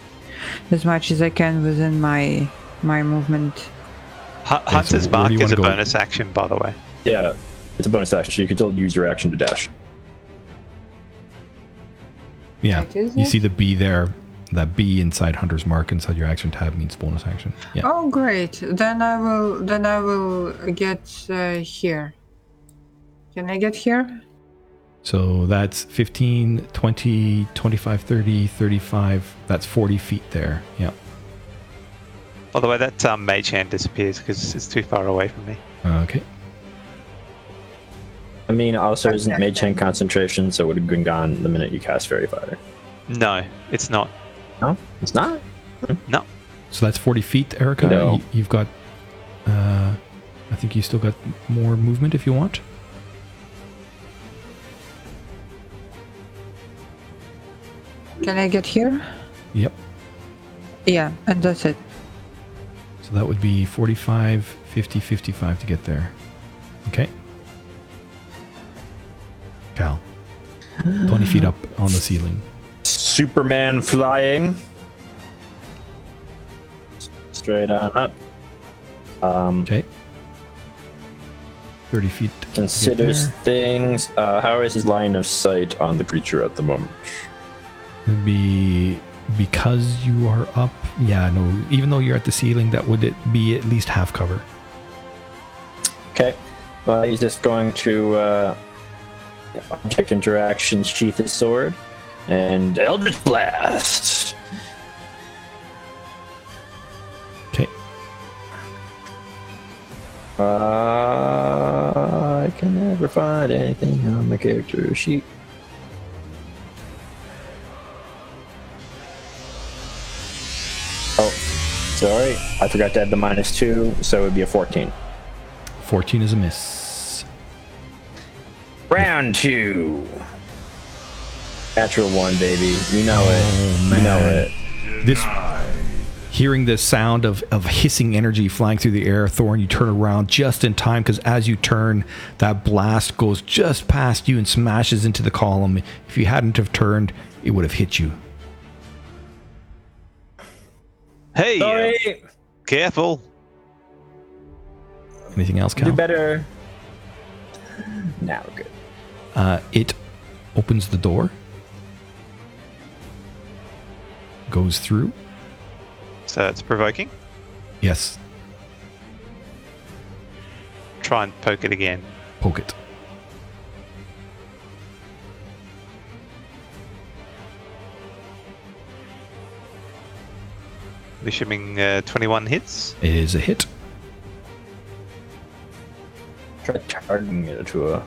as much as I can within my my movement. Hu- Hunter's where do Mark you is wanna a go? bonus action, by the way. Yeah, it's a bonus action, so you can still use your action to dash. Yeah. Like, You it? see the B there. That B inside Hunter's Mark inside your action tab means bonus action. Yeah. Oh, great. Then I will. Then I will get uh, here. Can I get here? So that's 15, 20, 25, 30, 35. That's 40 feet there. Yeah. By the way, that um, mage hand disappears because it's too far away from me. Okay. I mean, also isn't mage hand concentration, so it would have been gone the minute you cast Faerie Fire. No, it's not. No, it's not. No. So that's 40 feet, Erica. No. You, have got, uh, I think you still got more movement if you want. Can I get here? Yep. Yeah, and that's it. So that would be 45, 50, 55 to get there. Okay. Cal. 20 feet up on the ceiling. Superman flying. Straight on up. Um, Okay. 30 feet. considers things. Uh, how is his line of sight on the creature at the moment? It'd be because you are up. Yeah, no. Even though you're at the ceiling, that would it be at least half cover. Okay. Well, he's just going to uh, object interaction, sheath his sword, and Eldritch Blast. Okay. Uh, I can never find anything on my character sheet. Oh, sorry. I forgot to add the minus two, so it would be a 14. 14 is a miss. Round two. Natural one, baby. You know Oh, it. You know it. This hearing the sound of, of hissing energy flying through the air, Thorn, you turn around just in time because as you turn, that blast goes just past you and smashes into the column. If you hadn't have turned, it would have hit you. Hey, uh, Sorry. careful. Anything else, Do Cal? better. Now we're good. Uh, it opens the door, goes through. So it's provoking. Yes, Try and poke it again. poke it. Assuming uh, 21 hits. It is a hit. Try targeting it to a.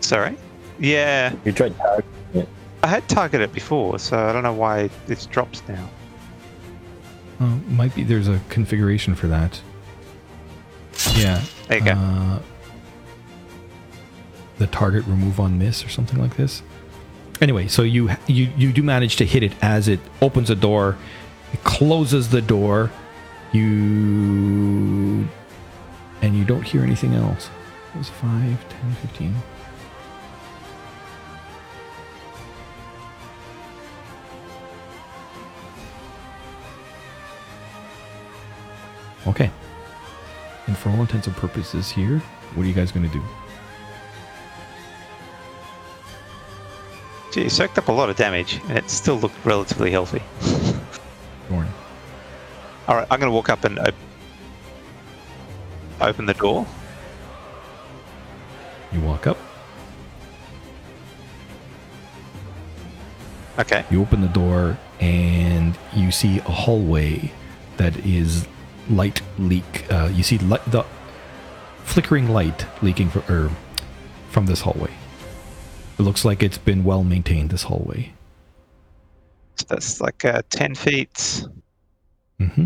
Sorry. Yeah, You tried targeting it. I had targeted it before, so I don't know why it drops now. Oh, might be there's a configuration for that. Yeah. There you go. Uh, the target remove on miss or something like this. Anyway, so you you you do manage to hit it as it opens a door, it closes the door, you and you don't hear anything else. It was 5, 10, 15. Okay. And for all intents and purposes here, what are you guys going to do? Gee, it soaked up a lot of damage, and it still looked relatively healthy. Thorn. All right, I'm going to walk up and op- open the door. You walk up, Okay. you open the door, and you see a hallway that is light leak. Uh, you see light, the flickering light leaking from, er, from this hallway. It looks like it's been well maintained, this hallway. So that's like uh, 10 feet. hmm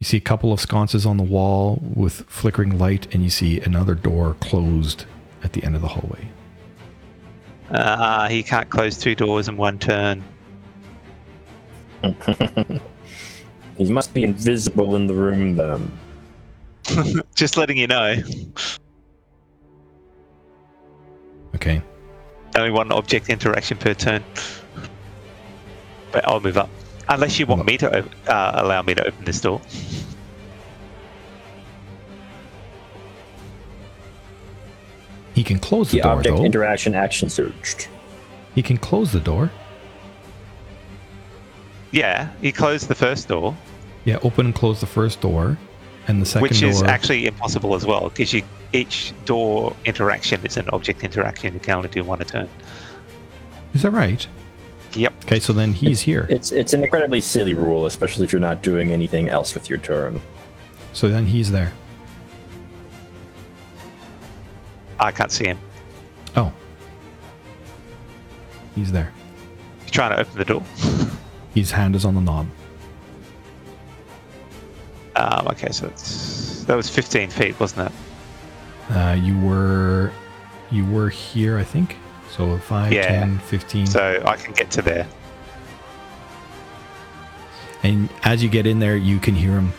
You see a couple of sconces on the wall with flickering light, and you see another door closed at the end of the hallway. Uh, he can't close two doors in one turn. He must be invisible in the room then. Just letting you know. Okay. Only one object interaction per turn. But I'll move up. Unless you want me to uh, allow me to open this door. He can close the, The door, object though. interaction action surged. he can close the door. Yeah, he closed the first door, Yeah, open and close the first door, and the second which door. is actually impossible as well, because you each door interaction is an object interaction. You can only do one a turn. Is that right? Yep. Okay, so then he's here. It's it's an incredibly silly rule, especially if you're not doing anything else with your turn. So then he's there. I can't see him. Oh. He's there. He's trying to open the door. His hand is on the knob. Um, okay, so it's, that was 15 feet, wasn't it? Uh, you were you were here, I think. So 5, Yeah. 10, 15. So I can get to there. and as you get in there, you can hear him.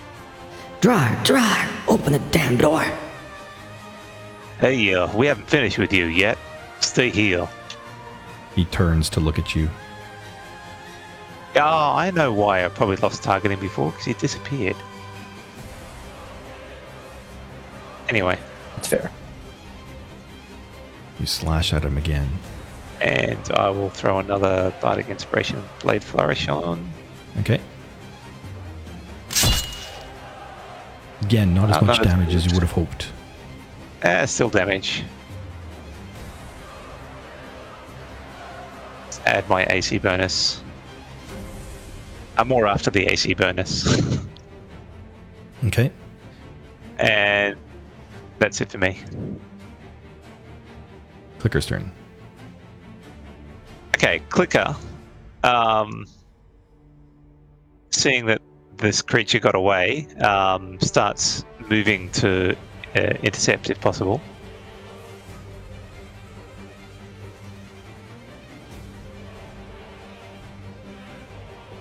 Drar, Drar, open the damn door. Hey, uh, we haven't finished with you yet. Stay here. He turns to look at you. Oh, I know why I probably lost targeting before because he disappeared. Anyway, That's fair. You slash at him again. and I will throw another Bardic Inspiration Blade Flourish on. Okay. Again, not as Uh, much not as damage as you would have hoped. Uh, still damage. Let's add my AC bonus. I'm more after the AC bonus. Okay. and that's it for me. Clicker's turn. Okay, clicker. Um, seeing that this creature got away, um, starts moving to uh, intercept if possible.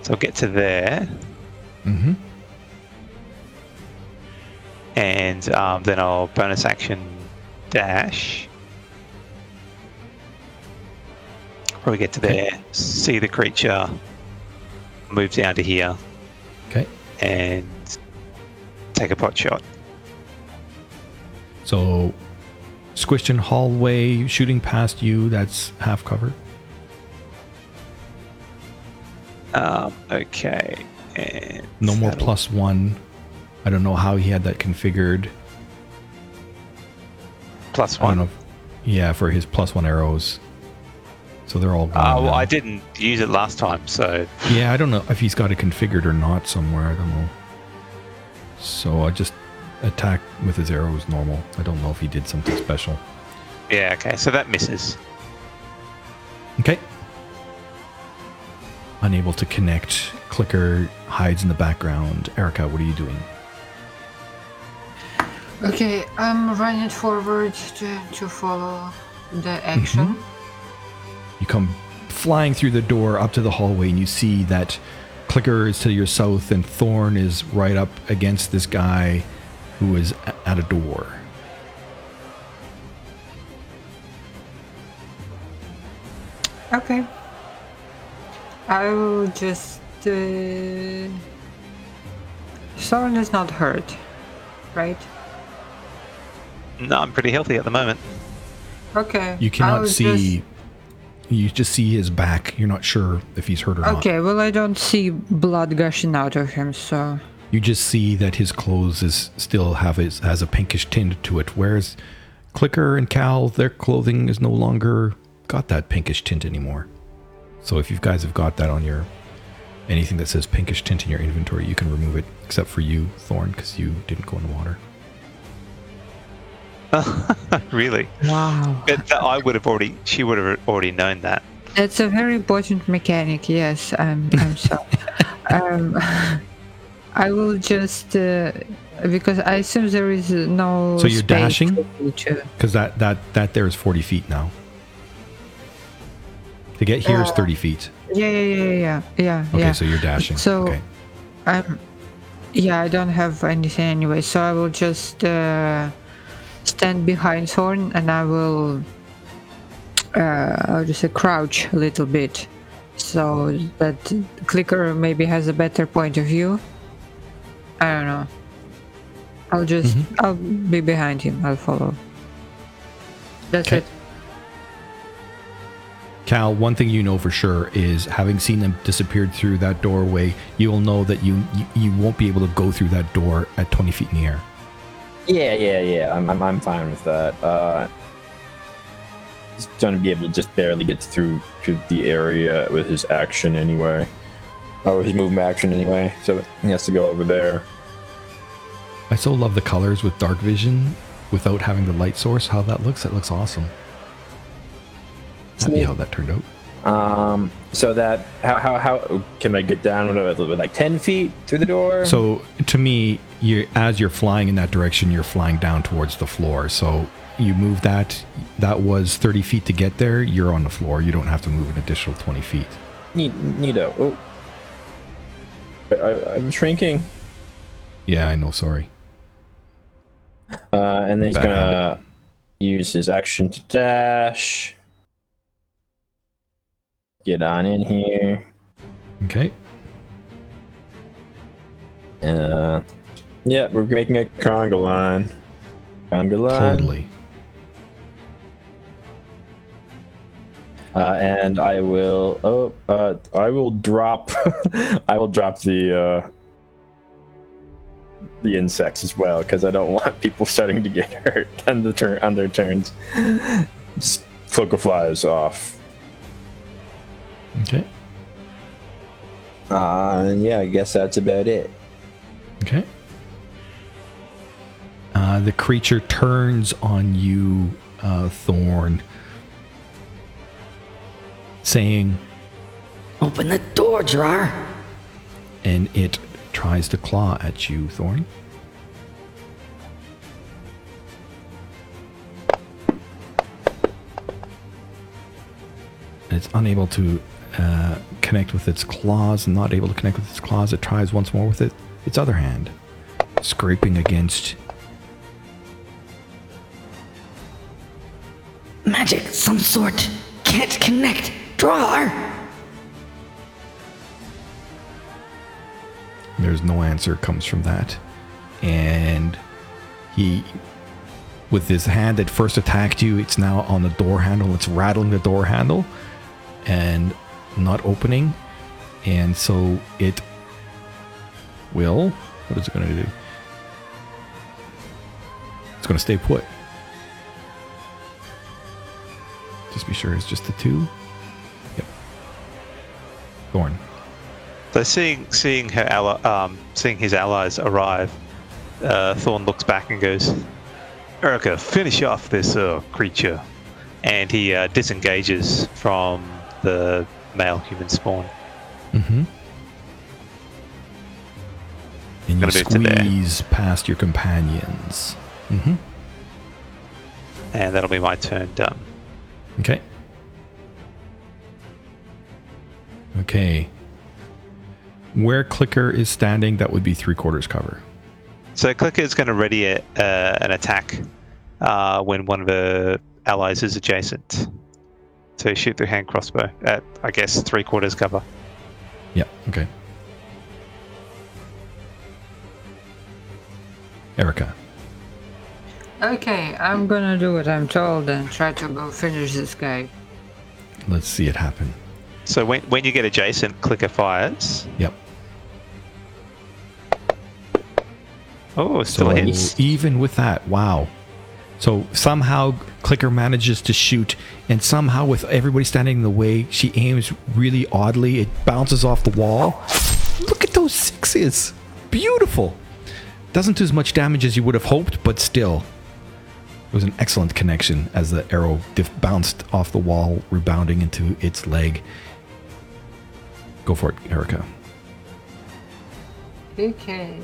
So I'll get to there, Mm-hmm. And um, then I'll bonus action dash. Probably get to there, see the creature, move down to here, Okay. and take a pot shot. So, squished in hallway, shooting past you. That's half cover. Um, okay, and No more plus one. I don't know how he had that configured. plus one. if- yeah, for his plus one arrows. So they're all gone. Uh, well, now. I didn't use it last time, so Yeah, I don't know if he's got it configured or not somewhere. I don't know. So I just attack with his arrows normal. I don't know if he did something special. yeah, okay, so that misses. Okay. Unable to connect. Clicker hides in the background. Erica, what are you doing? Okay, I'm running forward to, to follow the action. You come flying through the door up to the hallway, and you see that Clicker is to your south, and Thorn is right up against this guy who is at a door. Okay. I will just. Uh... Soren is not hurt, right? No, I'm pretty healthy at the moment. Okay. You cannot I'll see. just- You just see his back. You're not sure if he's hurt or not. Okay, well, I don't see blood gushing out of him, so. You just see that his clothes is still have his, has a pinkish tint to it, whereas Clicker and Cal, their clothing is no longer got that pinkish tint anymore. So if you guys have got that on your anything that says pinkish tint in your inventory, you can remove it, except for you, Thorn, because you didn't go in the water. really? Wow. But th- I would have already, she would have already known that. That's a very important mechanic, yes, I'm, I'm sorry. um, I will just. Uh, because I assume there is no. So you're space dashing? for me to- Because that that that there is forty feet now. To get here is Uh, thirty feet. Yeah, yeah, yeah, yeah, yeah. Okay, yeah. so you're dashing. So- okay. I'm. Yeah, I don't have anything anyway, so I will just uh, stand behind Thorn and I will. Uh, I'll just say crouch a little bit, so that Clicker maybe has a better point of view. I don't know. I'll just. I'll be behind him. I'll follow. That's Okay. it. Cal, one thing you know for sure is having seen them disappeared through that doorway, you will know that you, you you won't be able to go through that door at 20 feet in the air. Yeah, yeah, yeah. I'm, I'm, I'm fine with that. Uh, he's going to be able to just barely get through to the area with his action anyway. Or his movement action anyway. So he has to go over there. I so love the colors with dark vision without having the light source. How that looks, that looks awesome. Happy how that turned out. Um, so that how how how can I get down with, like ten feet through the door? So to me, you as you're flying in that direction, you're flying down towards the floor. So you move that. That was 30 feet to get there. You're on the floor. You don't have to move an additional 20 feet. Need Nito. Oh. I, I'm shrinking. Yeah, I know. Sorry. Uh, and then he's Bad gonna use his action to dash. Get on in here. Okay. Uh, yeah, we're making a conga line. Conga line. Totally. Uh, and I will. Oh, uh, I will drop. I will drop the uh, the insects as well because I don't want people starting to get hurt on the turn on their turns. Just of flies off. Okay. Uh, and yeah, I guess that's about it. Okay. Uh, the creature turns on you, uh, Thorn, saying, Open the door, Jar. and it tries to claw at you, Thorn. It's unable to uh, connect with its claws, and not able to connect with its claws. It tries once more with it, its other hand, scraping against. Magic, some sort. Can't connect. Drawer. There's no answer comes from that. And he, with his hand that first attacked you, it's now on the door handle. It's rattling the door handle and not opening. And so it will. What is it going to do? It's going to stay put. Just be sure it's just the two. Yep. Thorn. So seeing seeing her ally, um, seeing his allies arrive, uh, Thorn looks back and goes, "Erica, finish off this uh, creature," and he uh, disengages from the male human spawn. Mm-hmm. And you Gonna move to there. squeeze past your companions. Mm-hmm. And that'll be my turn done. Okay. Okay. Where Clicker is standing, that would be three quarters cover. So Clicker is going to ready a, uh, an attack uh, when one of the allies is adjacent. So shoot through hand crossbow at, I guess, three quarters cover. Yeah, okay. Erica. Okay, I'm gonna do what I'm told and try to go finish this guy. Let's see it happen. So when, when you get adjacent, Clicker fires. Yep. Oh, still So hits. even with that, wow. So somehow Clicker manages to shoot, and somehow with everybody standing in the way, she aims really oddly. It bounces off the wall. Look at those sixes. Beautiful. Doesn't do as much damage as you would have hoped, but still. It was an excellent connection as the arrow bounced off the wall, rebounding into its leg. Go for it, Erica. Okay.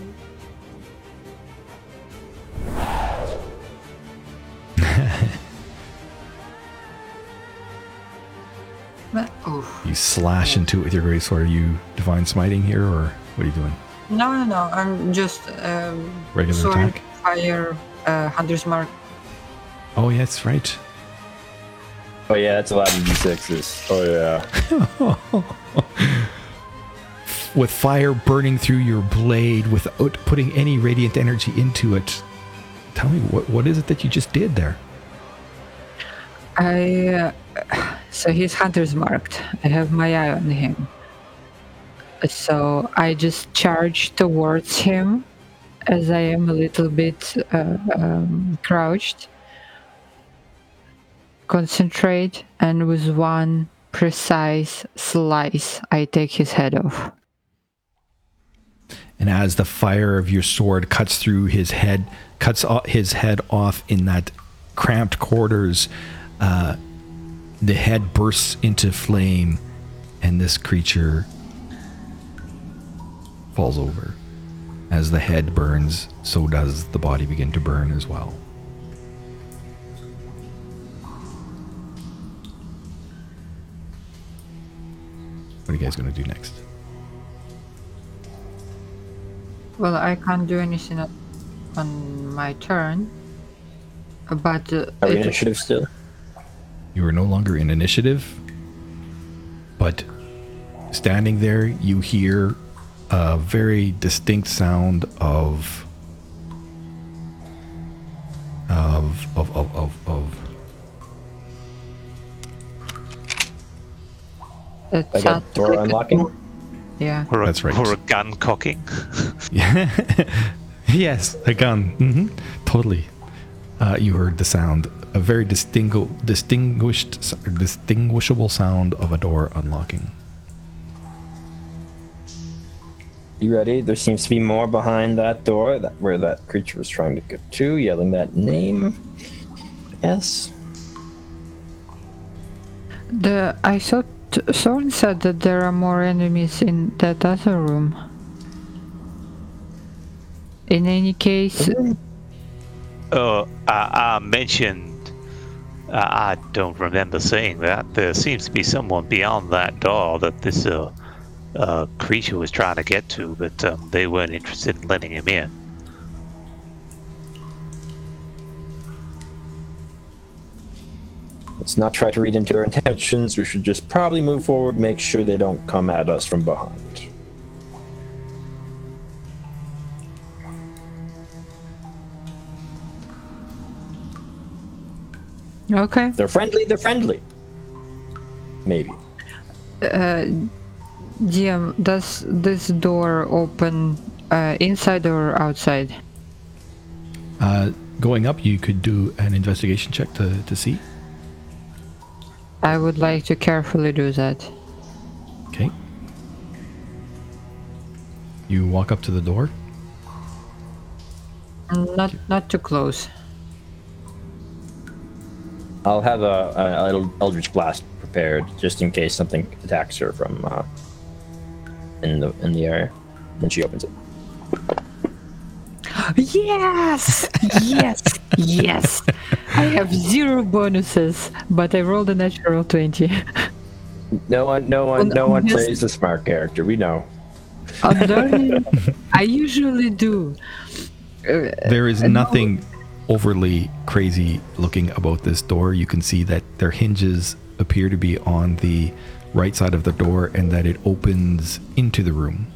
Ma- Oof. You slash into it with your great sword. Are you divine smiting here, or what are you doing? No, no, no. I'm just um, Regular sword, attack? fire, uh, hunter's mark. Oh, yeah, that's right. Oh yeah, that's a lot of d6s. Oh yeah. With fire burning through your blade without putting any radiant energy into it. Tell me, what, what is it that you just did there? I uh, so he's hunter's marked. I have my eye on him. So I just charge towards him as I am a little bit uh, um, crouched. Concentrate, and with one precise slice, I take his head off. And as the fire of your sword cuts through his head, cuts his head off in that cramped quarters, uh, the head bursts into flame, and this creature falls over. As the head burns, so does the body begin to burn as well. What are you guys going to do next? Well, I can't do anything on- on my turn. But uh, Are we it- initiative still? You are no longer in initiative, but standing there, you hear a very distinct sound of of of of of, of That Like a sounds door like a unlocking? Yeah. Or a, That's right. Or a gun cocking. yes, a gun. hmm Totally. Uh, you heard the sound, a very distingu- distinguished, distinguishable sound of a door unlocking. You ready? There seems to be more behind that door that where that creature was trying to get to, yelling that name. Yes. The I thought Thorn said that there are more enemies in that other room. In any case, Oh, I, I mentioned. I I don't remember saying that. There seems to be someone beyond that door that this uh, uh, creature was trying to get to, but um, they weren't interested in letting him in. Let's not try to read into their intentions. We should just probably move forward, make sure they don't come at us from behind. Okay. They're friendly, they're friendly. Maybe. DM, does this door open uh, inside or outside? Uh, going up, you could do an investigation check to, to see. I would like to carefully do that. Okay. You walk up to the door. Not not too close. I'll have a, a, a little Eldritch Blast prepared just in case something attacks her from uh, in the in the area when she opens it. Yes! yes! Yes! I have zero bonuses, but I rolled a natural 20. No one, no one, no one yes. plays the smart character. We know. I'm learning. I usually do. There is nothing overly crazy looking about this door. You can see that their hinges appear to be on the right side of the door and that it opens into the room.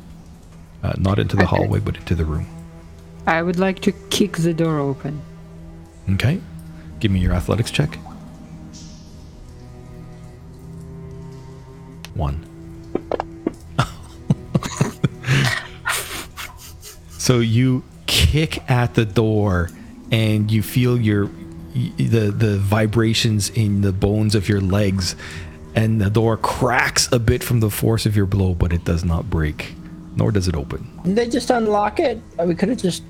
Uh, not into the hallway, but into the room. I would like to kick the door open. Okay. Give me your athletics check. One. so you kick at the door and you feel your the the vibrations in the bones of your legs and the door cracks a bit from the force of your blow but it does not break nor does it open. Did they just unlock it? We could have just.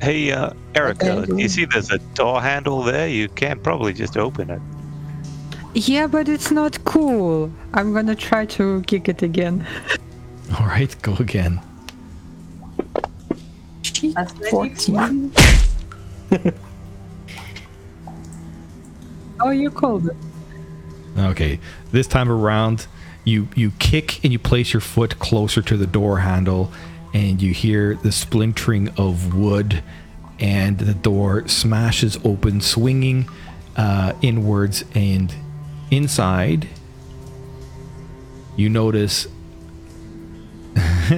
Hey, uh, Erica, you see there's a door handle there? You can probably just open it. Yeah, but it's not cool. I'm gonna try to kick it again. All right, go again. Fourteen. Oh, you called it. Okay, this time around, you you kick and you place your foot closer to the door handle, and you hear the splintering of wood, and the door smashes open, swinging uh, inwards, and inside, you notice.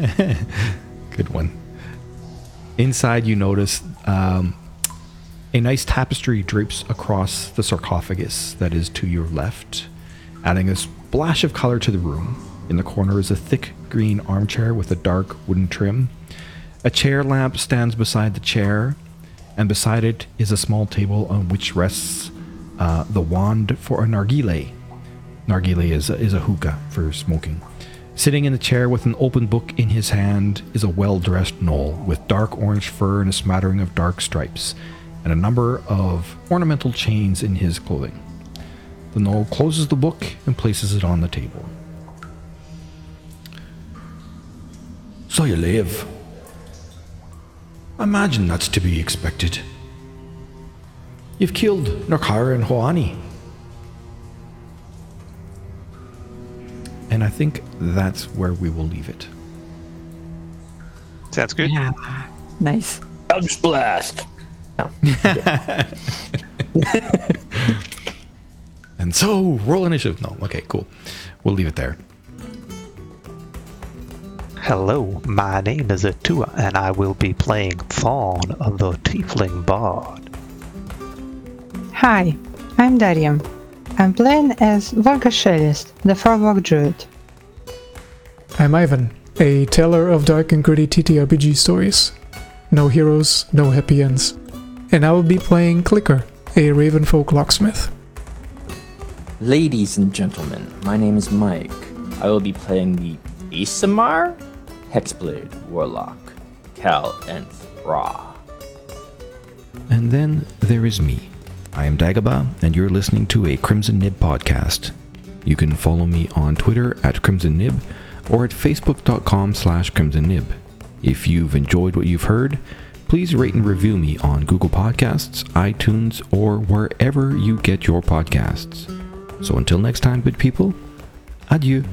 Good one. Inside, you notice um, a nice tapestry drapes across the sarcophagus that is to your left, adding a splash of color to the room. In the corner is a thick green armchair with a dark wooden trim. A chair lamp stands beside the chair, and beside it is a small table on which rests uh, the wand for a nargile. Nargile is a, is a hookah for smoking. Sitting in the chair with an open book in his hand is a well dressed gnoll with dark orange fur and a smattering of dark stripes, and a number of ornamental chains in his clothing. The gnoll closes the book and places it on the table. So you live. Imagine that's to be expected. You've killed Narkara and Hoani. And I think that's where we will leave it. Sounds good. Yeah. Nice. Eldritch Blast. And so, roll initiative. No, okay, cool. We'll leave it there. Hello, my name is Atua, and I will be playing Fawn, of the Tiefling Bard. Hi, I'm Darium. I'm playing as Varga Shellist, the Farwalk Druid. I'm Ivan, a teller of dark and gritty TTRPG stories. No heroes, no happy ends. And I will be playing Clicker, a Ravenfolk locksmith. Ladies and gentlemen, my name is Mike. I will be playing the Aasimar Hexblade Warlock, Cal and Ra. And then there is me. I am Dagobah, and you're listening to a Crimson Nib podcast. You can follow me on Twitter at Crimson Nib or at facebook.com slash Crimson Nib. If you've enjoyed what you've heard, please rate and review me on Google Podcasts, iTunes, or wherever you get your podcasts. So until next time, good people, adieu.